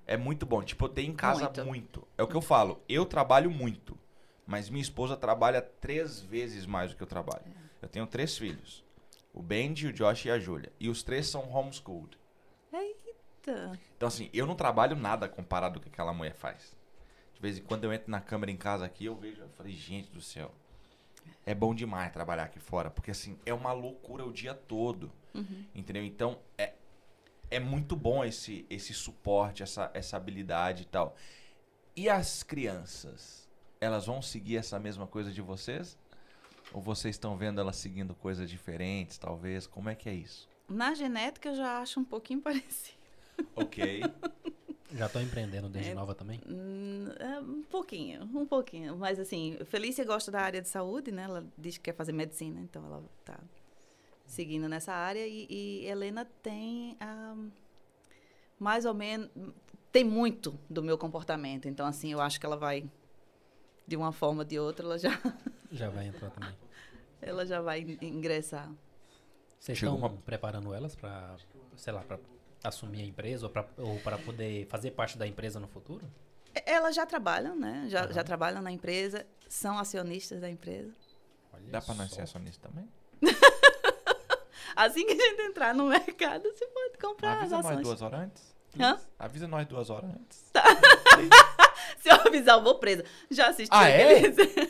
É muito bom. Tipo, eu tenho em casa muito. Muito. É o que eu falo. Eu trabalho muito. Mas minha esposa trabalha três vezes mais do que eu trabalho. Eu tenho três filhos. O Benji, o Josh e a Júlia. E os três são homeschooled. Eita. Então, assim, eu não trabalho nada comparado com o que aquela mulher faz. De vez em quando eu entro na câmera em casa aqui, eu vejo, eu falei, gente do céu. É bom demais trabalhar aqui fora, porque assim, é uma loucura o dia todo. Entendeu? Então, é, é muito bom esse, esse suporte, essa, essa habilidade e tal. E as crianças? Elas vão seguir essa mesma coisa de vocês? Ou vocês estão vendo elas seguindo coisas diferentes, talvez? Como é que é isso? Na genética eu já acho um pouquinho parecido. Ok. Já tô empreendendo desde É. nova também? Hum, é, um pouquinho, um pouquinho. Mas assim, Felícia gosta da área de saúde, né? Ela diz que quer fazer medicina, então ela tá seguindo nessa área. E, e Helena tem ah, mais ou menos. Tem muito do meu comportamento. Então, assim, eu acho que ela vai, de uma forma ou de outra, ela já, Já vai entrar também. ela já vai in- ingressar. Vocês estão uma- preparando elas para, sei lá, para assumir a empresa ou para poder fazer parte da empresa no futuro? E- Elas já trabalham, né? Já, já Aham. trabalham na empresa, são acionistas da empresa. Olha Dá pra nós ser acionista também? Assim que a gente entrar no mercado, você pode comprar Avisa as nós ações. duas horas antes. Hã? Avisa nós duas horas antes. Se eu avisar, eu vou presa. Já assisti Ah, é?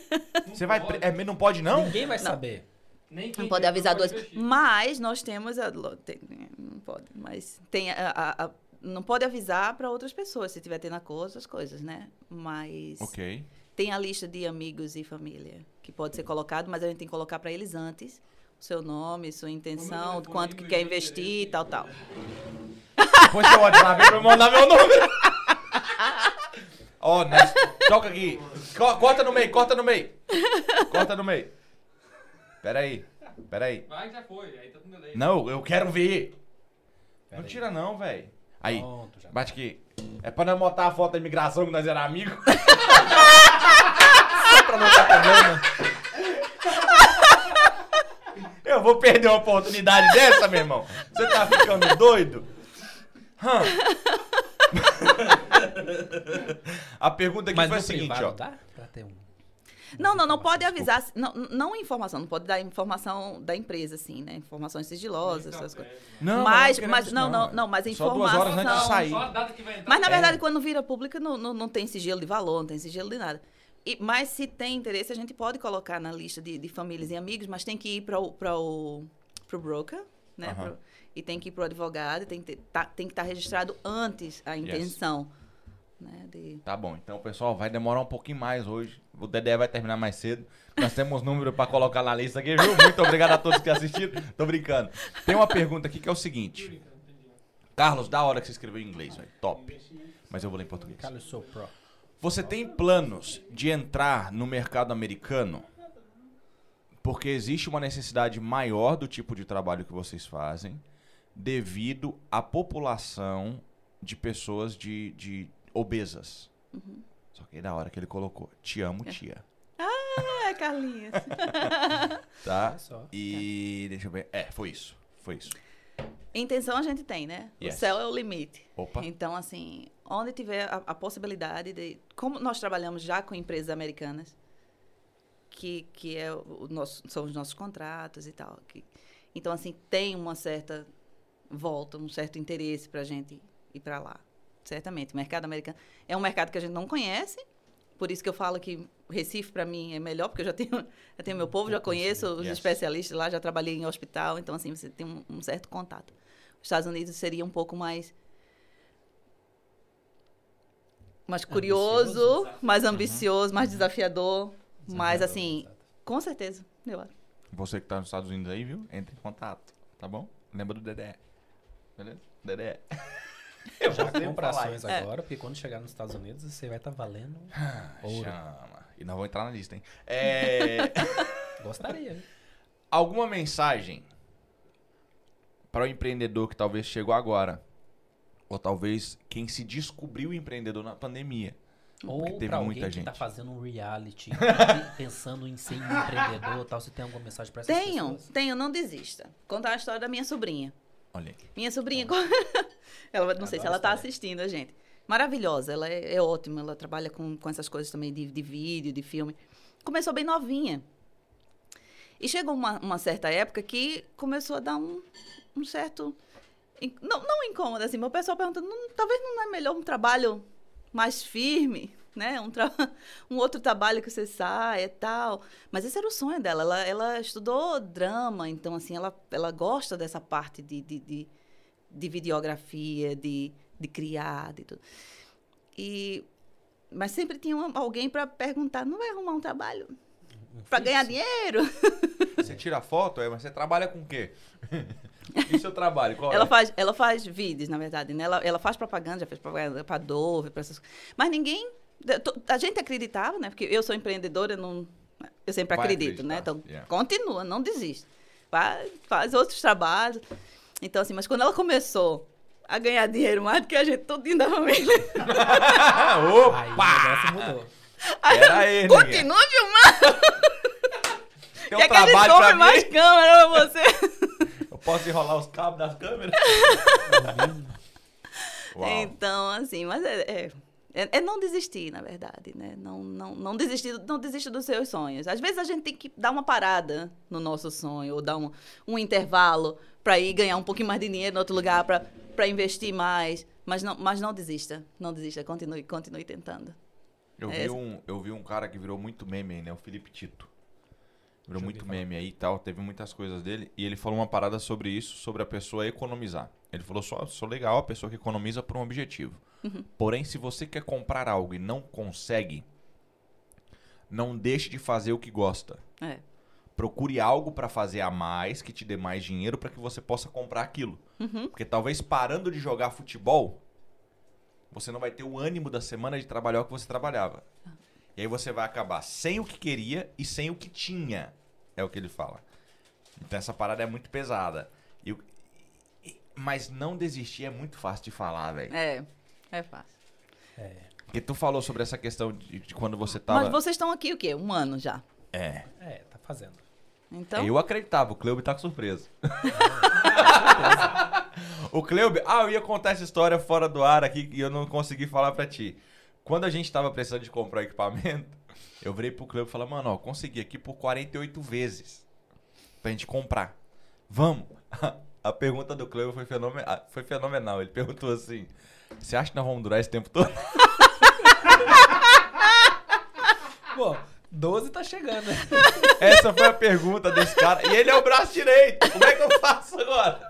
Você vai. pre- É, não pode, não? Ninguém vai saber. Nem quem Não pode avisar duas. Mas nós temos. A, tem- não pode, mas tem a, a- a- não pode avisar para outras pessoas se tiver tendo acordo, essas coisas, né? Mas Ok. tem a lista de amigos e família que pode ser colocado, mas a gente tem que colocar para eles antes o seu nome, sua intenção, telefone, quanto que quer investir e tal, tal. Põe seu WhatsApp aí pra eu mandar meu número. Ó, nós- toca aqui. Co- corta no meio, corta no meio. Corta no meio. Pera aí. Pera aí. Vai já foi, aí tá com delay. Não, eu quero ver. Não aí. tira não, velho. Aí, Pronto, já. bate aqui. É pra nós botar a foto da imigração que nós era amigo. Só pra não ter problema. Eu vou perder uma oportunidade dessa, meu irmão. Você tá ficando doido? A pergunta aqui Mas foi a seguinte, privado ó. dá pra ter um... Não, não, não informação, pode avisar. Não, não informação, não pode dar informação da empresa, assim, né? Informações sigilosas, essas coisas. Não, mas, não, mas, não, não, não, mas Só duas horas antes de informação- sair. Só a data que vai entrar. Mas na É. verdade, quando vira pública, não, não, não tem sigilo de valor, não tem sigilo de nada. E- mas se tem interesse, a gente pode colocar na lista de, de famílias e amigos, mas tem que ir para o, pra o pro broker, né? Aham. Pro- e tem que ir para o advogado, e tem que ter- tá- tem que estar registrado antes a intenção. Né, de... Tá bom, então pessoal, vai demorar um pouquinho mais hoje. O Dedé vai terminar mais cedo. Nós temos número pra colocar na lista aqui, viu? Muito obrigado a todos que assistiram. Tô brincando. Tem uma pergunta aqui que é o seguinte. Carlos, da hora que você escreveu em inglês, velho. Top. Mas eu vou ler em português. Carlos sou pro. Você tem planos de entrar no mercado americano? Porque existe uma necessidade maior do tipo de trabalho que vocês fazem, devido à população de pessoas de, de obesas. Só que aí da hora que ele colocou, te amo, tia. É, Carlinhos. Tá? E deixa eu ver. É, foi isso. Foi isso. Intenção a gente tem, né? Yes. O céu é o limite. Opa. Então, assim, onde tiver a, a possibilidade de. Como nós trabalhamos já com empresas americanas, que, que é o nosso, são os nossos contratos e tal. que- então, assim, tem uma certa volta, um certo interesse para a gente ir para lá. Certamente. O mercado americano é um mercado que a gente não conhece, por isso que eu falo que Recife, para mim, é melhor, porque eu já tenho, já tenho meu povo, já conheço os Yes. especialistas lá, já trabalhei em hospital, então, assim, você tem um, um certo contato. Os Estados Unidos seria um pouco mais mais curioso, Ambicioso. mais ambicioso, mais desafiador, mas Desafiador, assim, exato. com certeza, eu acho. Você que tá nos Estados Unidos aí, viu? Entre em contato. Tá bom? Lembra do Dedé. Beleza? Dedé. Eu Já vou falar ações isso. agora, porque quando chegar nos Estados Unidos, você vai estar valendo ouro. Chama. E nós vamos entrar na lista, hein? É... Gostaria. Alguma mensagem para o empreendedor que talvez chegou agora, ou talvez quem se descobriu empreendedor na pandemia, Ou teve pra alguém muita que tá fazendo um reality, pensando em ser um empreendedor e tal, você tem alguma mensagem pra essas Tenho, pessoas? tenho, não desista. Contar a história da minha sobrinha. Olha aí. Minha sobrinha, ela, não sei se ela tá história. assistindo a gente. Maravilhosa, ela é, é ótima, ela trabalha com, com essas coisas também de, de vídeo, de filme. Começou bem novinha. E chegou uma, uma certa época que começou a dar um, um certo. Não, não incômodo, assim, mas o pessoal perguntando, "Não, talvez não é melhor um trabalho mais firme, né? Um, tra- um outro trabalho que você saia e tal. Mas esse era o sonho dela. Ela, ela estudou drama, então, assim, ela, ela gosta dessa parte de, de, de, de videografia, de, de criar, de tudo. E, mas sempre tinha uma- alguém para perguntar: não vai arrumar um trabalho para ganhar dinheiro? Você tira foto, é, mas você trabalha com o quê? e seu trabalho? Qual Ela é? faz, ela faz vídeos, na verdade, né? Ela, ela faz propaganda, já fez propaganda para Dove, para essas Mas ninguém. A gente acreditava, né? Porque eu sou empreendedora, eu não, eu sempre Vai acredito, né? Então, yeah. continua, não desiste. Faz, faz outros trabalhos. Então, assim, mas quando ela começou a ganhar dinheiro mais do que a gente todinho da família, Aí o negócio mudou. Aí, ninguém. continua filmando. Tem que um aquele trabalho compra pra mais mim? câmera pra você. Eu posso enrolar os cabos das câmeras? Uau. Então, assim, mas é, é, é- é não desistir, na verdade, né? Não, não, não desistir, não desistir dos seus sonhos. Às vezes a gente tem que dar uma parada no nosso sonho, ou dar um, um intervalo para ir ganhar um pouquinho mais de dinheiro em outro lugar, para investir mais. Mas não, mas não desista, não desista, continue, continue tentando. Eu É, vi, um, eu vi um cara que virou muito meme aí, né? O Felipe Tito. Virou muito falar. meme aí e tal. Teve muitas coisas dele. E ele falou uma parada sobre isso, sobre a pessoa economizar. Ele falou, só sou legal a pessoa que economiza por um objetivo. Porém, se você quer comprar algo e não consegue, não deixe de fazer o que gosta. É. Procure algo pra fazer a mais, que te dê mais dinheiro pra que você possa comprar aquilo. Uhum. Porque talvez parando de jogar futebol, você não vai ter o ânimo da semana de trabalhar o que você trabalhava. E aí você vai acabar sem o que queria e sem o que tinha. É o que ele fala. Então essa parada é muito pesada. E o- e- mas não desistir é muito fácil de falar, velho. É, é fácil. É, Porque tu falou sobre essa questão de, de quando você tava. Mas vocês estão aqui o quê? Um ano já. É. é, tá fazendo. Então, Eu acreditava, o Cleube tá com surpresa. o Cleube, ah, eu ia contar essa história fora do ar aqui e eu não consegui falar pra ti. Quando a gente tava precisando de comprar equipamento, eu virei pro Cleube e falei, mano, ó, consegui aqui por 48 vezes pra gente comprar. Vamos? A pergunta do Cleube foi, fenomen- ah, foi fenomenal. Ele perguntou assim: Você acha que nós vamos durar esse tempo todo? Pô, 12 tá chegando. né? Essa foi a pergunta desse cara. E ele é o braço direito. Como é que eu faço agora?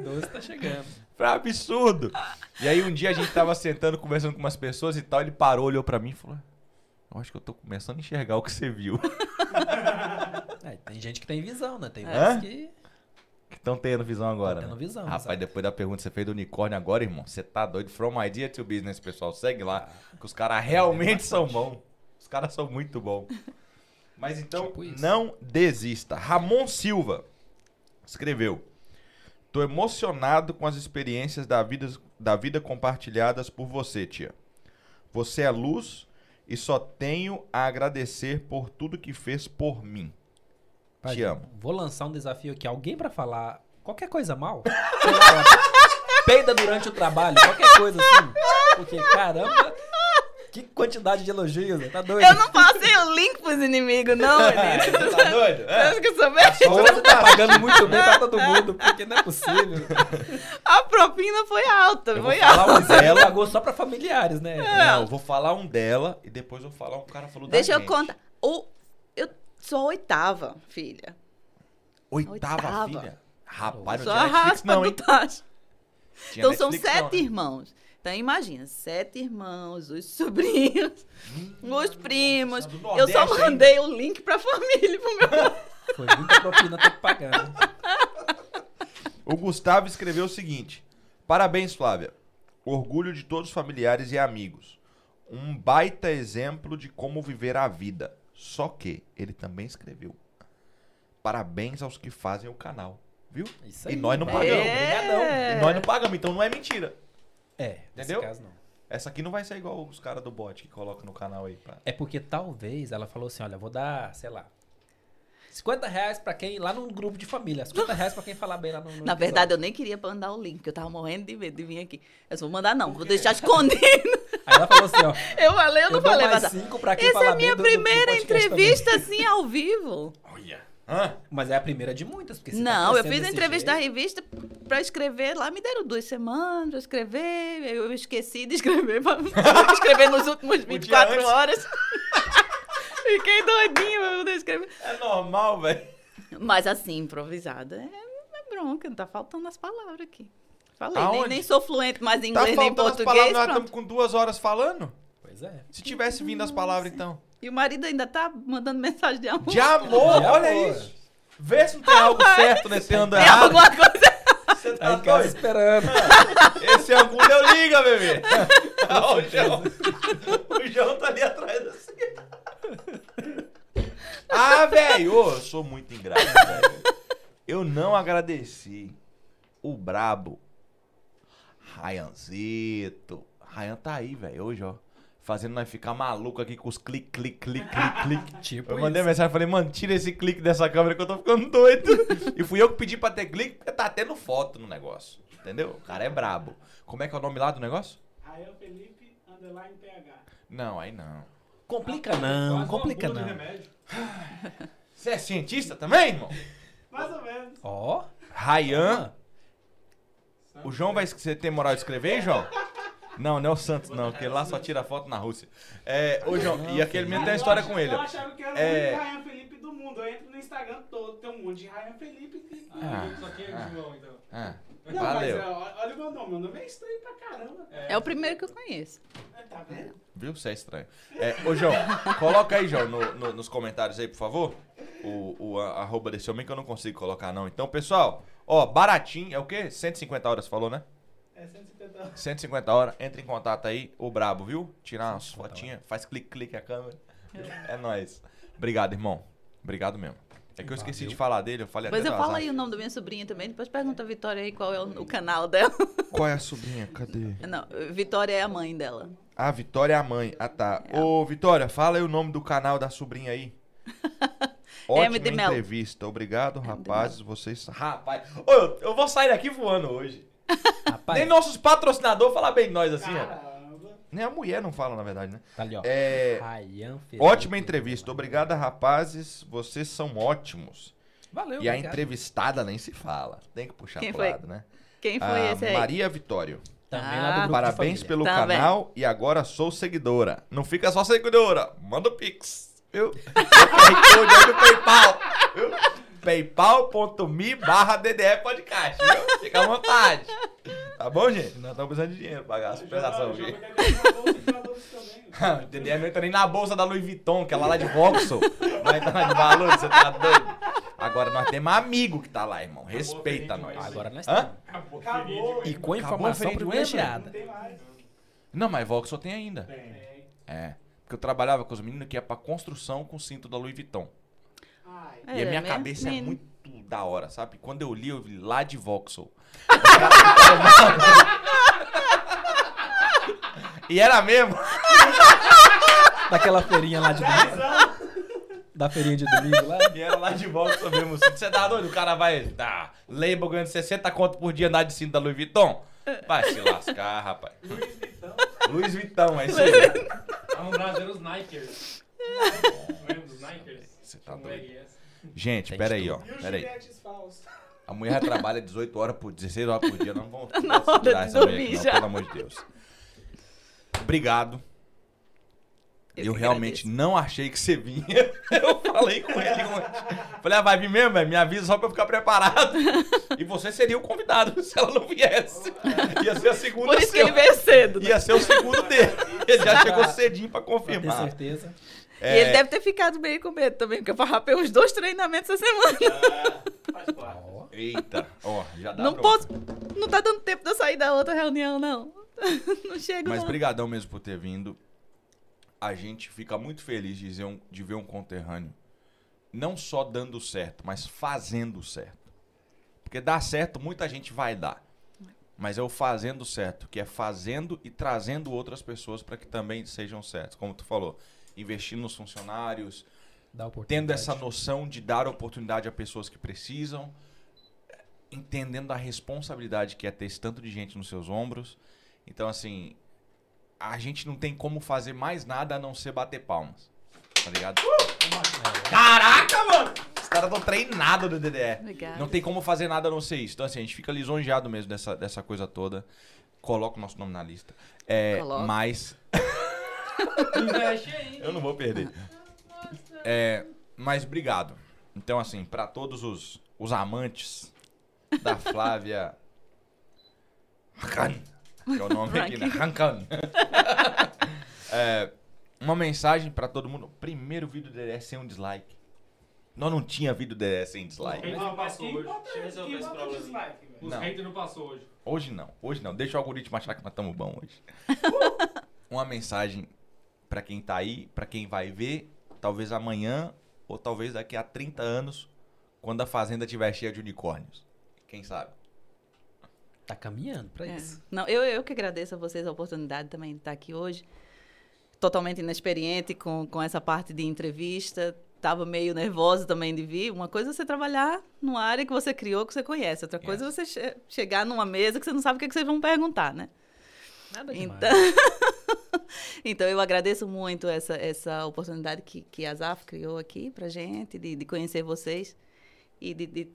12 tá chegando. Foi um absurdo. E aí um dia a gente tava sentando, conversando com umas pessoas e tal, ele parou, olhou pra mim e falou: Eu acho que eu tô começando a enxergar o que você viu. É, tem gente que tem visão, né? Tem que que estão tendo visão agora. tendo né? visão. Rapaz, sabe? depois da pergunta que você fez do unicórnio agora, irmão, você tá doido. From idea to business, pessoal. Segue lá. Que os caras realmente são bons. Os caras são muito bons. Mas então, Tipo não desista. Ramon Silva escreveu: Tô emocionado com as experiências da vida, da vida compartilhadas por você, tia. Você é luz e só tenho a agradecer por tudo que fez por mim. Pai, Te amo. Vou lançar um desafio aqui. Alguém pra falar qualquer coisa mal? Peida durante o trabalho, qualquer coisa assim. Porque, caramba, que quantidade de elogios, né? tá doido? eu não passei o link pros inimigos, não, menino. tá doido? Você acha que eu sou bem? Você tá pagando muito bem pra todo mundo, porque não é possível. A propina foi alta, Eu vou foi falar alta. um Ela dela. pagou só pra familiares, né? Não, eu vou falar um dela e depois eu vou falar um cara falou da Deixa eu gente. contar. O, eu sou a oitava filha. Oitava, Oitava. filha? Rapaz, não sou tinha a Netflix não, hein? Então são Netflix, sete não, né? irmãos. Então imagina, sete irmãos, os sobrinhos, os primos. do Eu só mandei o link pra família, pro meu Foi muita propina ter que pagar. né? O Gustavo escreveu o seguinte: Parabéns, Flávia. Orgulho de todos os familiares e amigos. Um baita exemplo de como viver a vida. Só que ele também escreveu: Parabéns aos que fazem o canal. Viu? Isso E aí. nós não É, pagamos. Obrigadão. E nós não pagamos, então não é mentira. É, nesse Entendeu? caso não. Essa aqui não vai ser igual os caras do bot que colocam no canal aí. Pá. É porque talvez ela falou assim: olha, vou dar, sei lá, 50 reais pra quem. Lá no grupo de família. 50 reais pra quem falar bem lá no. no Na episódio. verdade, eu nem queria mandar o link, porque eu tava morrendo de medo de vir aqui. Eu disse, vou mandar não, vou deixar escondido. Aí ela falou assim: ó. Eu falei, eu Eu não dou falei, mais mas... cinco pra quem Essa falar é a minha bem do- do- primeira entrevista, assim, ao vivo. Olha. Hã? Mas é a primeira de muitas. Porque você tá Não, eu crescendo fiz a entrevista da jeito. revista pra escrever lá, me deram duas semanas pra escrever, eu esqueci de escrever, pra escrever nos últimos 24 antes. horas. Fiquei doidinha pra poder escrever. É normal, velho. Mas assim, improvisada, é, é bronca, não tá faltando as palavras aqui. Falei, nem, nem sou fluente mais em Tá inglês nem em faltando as português, palavras, nós estamos com duas horas falando. Pois é. Se tivesse vindo as palavras, então. E o marido ainda tá mandando mensagem de amor. De amor, De olha amor. isso. Vê se não tem algo certo nesse ano Tem errado. alguma coisa. Você Tá tá doido? esperando. Esse ângulo deu liga, bebê. Ó, o João. O João tá ali atrás assim. Ah, velho, ô, eu sou muito ingrato, velho. Eu não agradeci o brabo Ryanzito. Ryan tá aí, velho, hoje, ó. Fazendo nós ficar maluco aqui com os clique, clique, clique, clique, clique. Tipo Eu mandei isso. mensagem e falei, mano, tira esse clique dessa câmera que eu tô ficando doido. e fui eu que pedi pra ter clique, porque tá tendo foto no negócio. Entendeu? O cara é brabo. Como é que é o nome lá do negócio? Rael Felipe, underline PH. Não, aí não. Complica não, complica não. Você é cientista também, irmão? Mais ou menos. Ó. Rayan. O João vai. Você tem moral de escrever, hein, João? Não, não é o Santos, não, porque lá só tira foto na Rússia. É, ô, João, e aquele menino tem uma história com ele. Eu achava que era o É. Ryan mundo. Eu entro no Instagram todo, tem um monte de Ryan Felipe. que- Ah. Só que é Ah. João, então. Ah, Não, valeu. mas ó, olha o meu nome. Meu nome é estranho pra caramba. É o primeiro que eu conheço. É, Tá vendo? Viu? Você é estranho. É, ô, João, coloca aí, João, no- no- nos comentários aí, por favor. O, o a- arroba desse homem que eu não consigo colocar, não. Então, pessoal, ó, baratinho, é o quê? 150 horas, falou, né? É 150 150 horas, entra em contato aí, o brabo, viu? Tirar umas fotinhas, faz clique, clique a câmera. É nóis. Obrigado, irmão. Obrigado mesmo. É que eu esqueci Valeu. de falar dele, eu falei até eu falo aí o nome da minha sobrinha também. Depois pergunta a Vitória aí qual é o, o canal dela. Qual é a sobrinha? Cadê? Não, Vitória é a mãe dela. Ah, Vitória é a mãe. Ah, tá. É. Ô, Vitória, fala aí o nome do canal da sobrinha aí. Ótima de Mel. entrevista. Obrigado, rapazes. Vocês. Rapaz. Ô, eu, eu vou sair daqui voando hoje. Rapaz, Nem nossos patrocinadores falam bem de nós assim, ó. Nem a mulher não fala, na verdade, né? tá ali, ó. É. Ryan Felipe. Ótima entrevista. Obrigada, rapazes. Vocês são ótimos. Valeu, E a obrigado. entrevistada nem se fala. Tem que puxar Quem pro foi? lado, né? Quem foi A esse aí? Maria Vitório. Também Ah. lá do grupo de Parabéns família. pelo Também. canal e agora sou seguidora. Não fica só seguidora, manda o Pix. Viu? QR Code aí PayPal. Viu? paypal.me barra DDE podcast, viu? Fica à vontade. Tá bom, gente? Nós estamos precisando de dinheiro pra pagar a superação aqui. O DDE não entra nem na bolsa da Louis Vuitton, que é lá, lá de Vauxhall. Vai entrar de valor, você tá doido? Agora nós temos amigo que tá lá, irmão. Respeita nós. Agora nós Hã? estamos. Acabou. E com Acabou a informação Não privilegiada. tem mais. Não, mas Vauxhall tem ainda. Tem. É. Porque eu trabalhava com os meninos que ia pra construção com cinto da Louis Vuitton. Ai. e a minha É, cabeça é muito da hora, sabe? Quando eu li, eu vi lá de Vauxhall. e era mesmo. Daquela feirinha lá de domingo. da feirinha de domingo lá. E era lá de Vauxhall mesmo. assim. Você tá doido? O cara vai dar label ganhando 60 conto por dia andar de cinto da Louis Vuitton? Vai se lascar, rapaz. Luiz Vitão. Luiz Vitão, é isso aí. Vamos trazer os Nikers. Lembra dos Nikers? Você tá doido. LS. Gente, Tem pera de aí, ó. Os Pera aí. giletes falsos. A mulher trabalha 18 horas por 16 horas por dia, não vamos Na hora de essa dormir não, já. pelo amor de Deus. Obrigado. Eu, que realmente agradeço. não achei que você vinha. Eu falei com ele ontem. Falei, ah, vai vir mesmo, velho? Me avisa só pra eu ficar preparado. E você seria o convidado se ela não viesse. Ia ser a segunda Por isso que seu. ele veio cedo. né? Ia ser o segundo dele. Ele já chegou cedinho pra confirmar. certeza. É, E ele deve ter ficado meio com medo também, porque eu farrapei uns dois treinamentos essa semana. Faz parte. Eita, ó, já dá Não posso. Não tá dando tempo de eu sair da outra reunião, não. Não chego, Mas não. brigadão mesmo por ter vindo. A gente fica muito feliz de, um- de ver um conterrâneo não só dando certo, mas fazendo certo. Porque dar certo, muita gente vai dar. Mas é o fazendo certo, que é fazendo e trazendo outras pessoas para que também sejam certas. Como tu falou, investindo nos funcionários, tendo essa noção de dar oportunidade a pessoas que precisam, entendendo a responsabilidade que é ter esse tanto de gente nos seus ombros. Então, assim, a gente não tem como fazer mais nada a não ser bater palmas. Tá ligado? Caraca, mano! Os caras estão treinados no DDE. Obrigada. Não tem como fazer nada a não ser isso. Então, assim, a gente fica lisonjeado mesmo dessa, dessa coisa toda. Coloca o nosso nome na lista. É, Coloca. mas Investe aí. eu não vou perder. É, mas obrigado. Então, assim, pra todos os, os amantes da Flávia Hakan, que é o nome aqui, né? Hakan. É, uma mensagem pra todo mundo. Primeiro vídeo do DDS sem um dislike. Nós não tinha vídeo do DDS sem dislike. Não passou hoje? Deixa eu resolver esse problema. Os Não. haters não passou hoje. Hoje não, hoje não. Deixa o algoritmo achar que nós estamos bom hoje. Uma mensagem pra quem tá aí, pra quem vai ver, talvez amanhã ou talvez daqui a 30 anos, quando a fazenda estiver cheia de unicórnios. Quem sabe? Tá caminhando pra É. isso. Não, eu, eu que agradeço a vocês a oportunidade também de estar aqui hoje. Totalmente inexperiente com, com essa parte de entrevista. Estava meio nervosa também de vir. Uma coisa é você trabalhar numa área que você criou, que você conhece. Outra coisa é você che- chegar numa mesa que você não sabe o que, é que vocês vão perguntar, né? Nada demais. Então, então eu agradeço muito essa, essa oportunidade que, que a ZAF criou aqui pra gente, de, de conhecer vocês e de, de,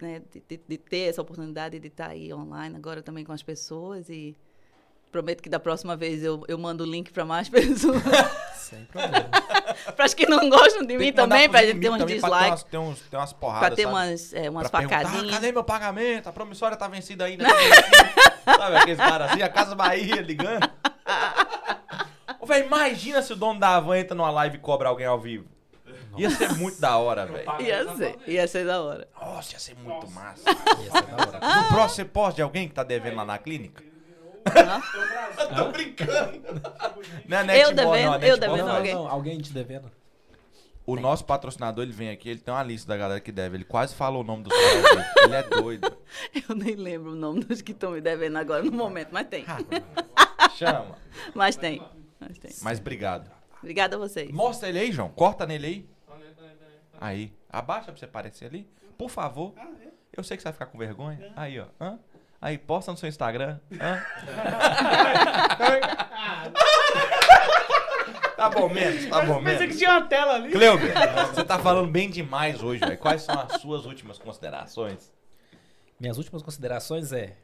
né, de, de- ter essa oportunidade de estar aí online agora também com as pessoas e prometo que da próxima vez eu, eu mando o link para mais pessoas, Sem problema. para as que não gostam de mim também, para gente ter uns pra ter dislikes, umas- Ter umas porradas, para ter sabe? umas, é, umas perguntar, facadinhas. cadê meu pagamento? A promissória tá vencida ainda. sabe aqueles caras assim, a Casa Bahia ligando. Velho, imagina se o dono da Havan entra numa live e cobra alguém ao vivo. Ia ser muito da hora, velho. Ia ser, ia ser da hora. Nossa, ia ser muito Nossa. massa. Ia ser da hora. No próximo você posta de alguém que tá devendo lá na clínica? Eu tô brincando. Não é Eu devendo, não, é eu devendo não, alguém. não, alguém te devendo. O nosso patrocinador, ele vem aqui, ele tem uma lista da galera que deve. Ele quase falou o nome dos caras. Ele é doido. Eu nem lembro o nome dos que estão me devendo agora no momento, mas tem. Chama. Mas tem. Mas obrigado. Obrigada a vocês. Mostra ele aí, João. Corta nele aí. Aí. Abaixa pra você aparecer ali. Por favor. Eu sei que você vai ficar com vergonha. Aí, ó. Hã? Aí, posta no seu Instagram. Hã? tá bom menos, tá bom Pensei que menos. tinha uma tela ali. Cleuber, você tá falando bem demais hoje, velho. Quais são as suas últimas considerações? Minhas últimas considerações é: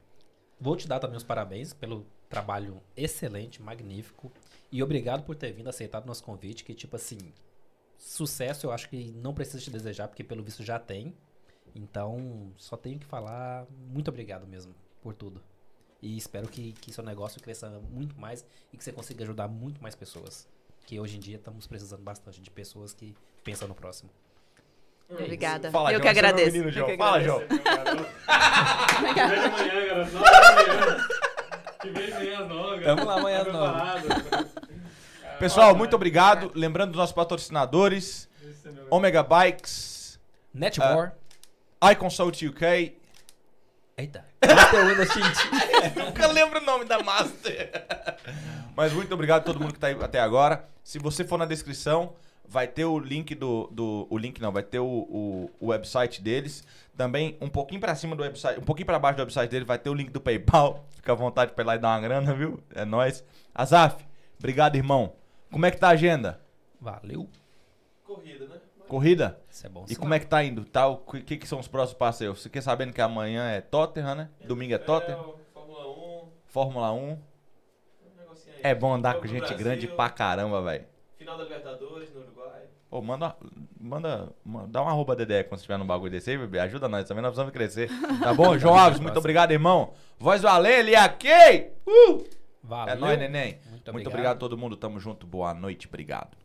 vou te dar também os parabéns pelo trabalho excelente, magnífico. E obrigado por ter vindo aceitado o nosso convite. Que, tipo assim, sucesso eu acho que não precisa te desejar, porque pelo visto já tem. Então, só tenho que falar muito obrigado mesmo por tudo. E espero que, que seu negócio cresça muito mais e que você consiga ajudar muito mais pessoas. Que hoje em dia estamos precisando bastante de pessoas que pensam no próximo. Obrigada. Fala, eu João, que é agradeço. menino, Eu João. que Fala, agradeço. João. Amanhã, cara. Te vejo. Vamos lá amanhã às Tá nove. Pessoal, muito obrigado. Lembrando dos nossos patrocinadores: é Omega Bikes, Netmore. iConsult UK. Eita. Master Windows Tint. Nunca lembro o nome da Master. Mas muito obrigado a todo mundo que tá aí até agora. Se você for na descrição, vai ter o link do. do o link não, vai ter o, o, o website deles. Também um pouquinho pra cima do website, um pouquinho pra baixo do website dele vai ter o link do PayPal. Fica à vontade pra ir lá e dar uma grana, viu? É nóis. Azaf, obrigado, irmão. Como é que tá a agenda? Valeu. Corrida, né? Corrida? Isso é bom. E como é que tá indo? Tá, o que, que são os próximos passeios? Você quer sabendo que amanhã é Tottenham, né? Domingo é Tottenham. Fórmula 1. Fórmula 1. Um negocinho aí. É bom andar com gente Brasil, grande pra caramba, velho. Final da Libertadores no Uruguai. Ô, manda, manda, ma- dá uma arroba DDE quando estiver no bagulho desse aí, bebê. Ajuda nós também, nós precisamos crescer. Tá bom? João Alves, muito obrigado, irmão. Voz do Alê, ele aqui! Uh! Valeu. É nóis, neném. Muito Muito obrigado a todo mundo. Tamo junto. Boa noite. Obrigado.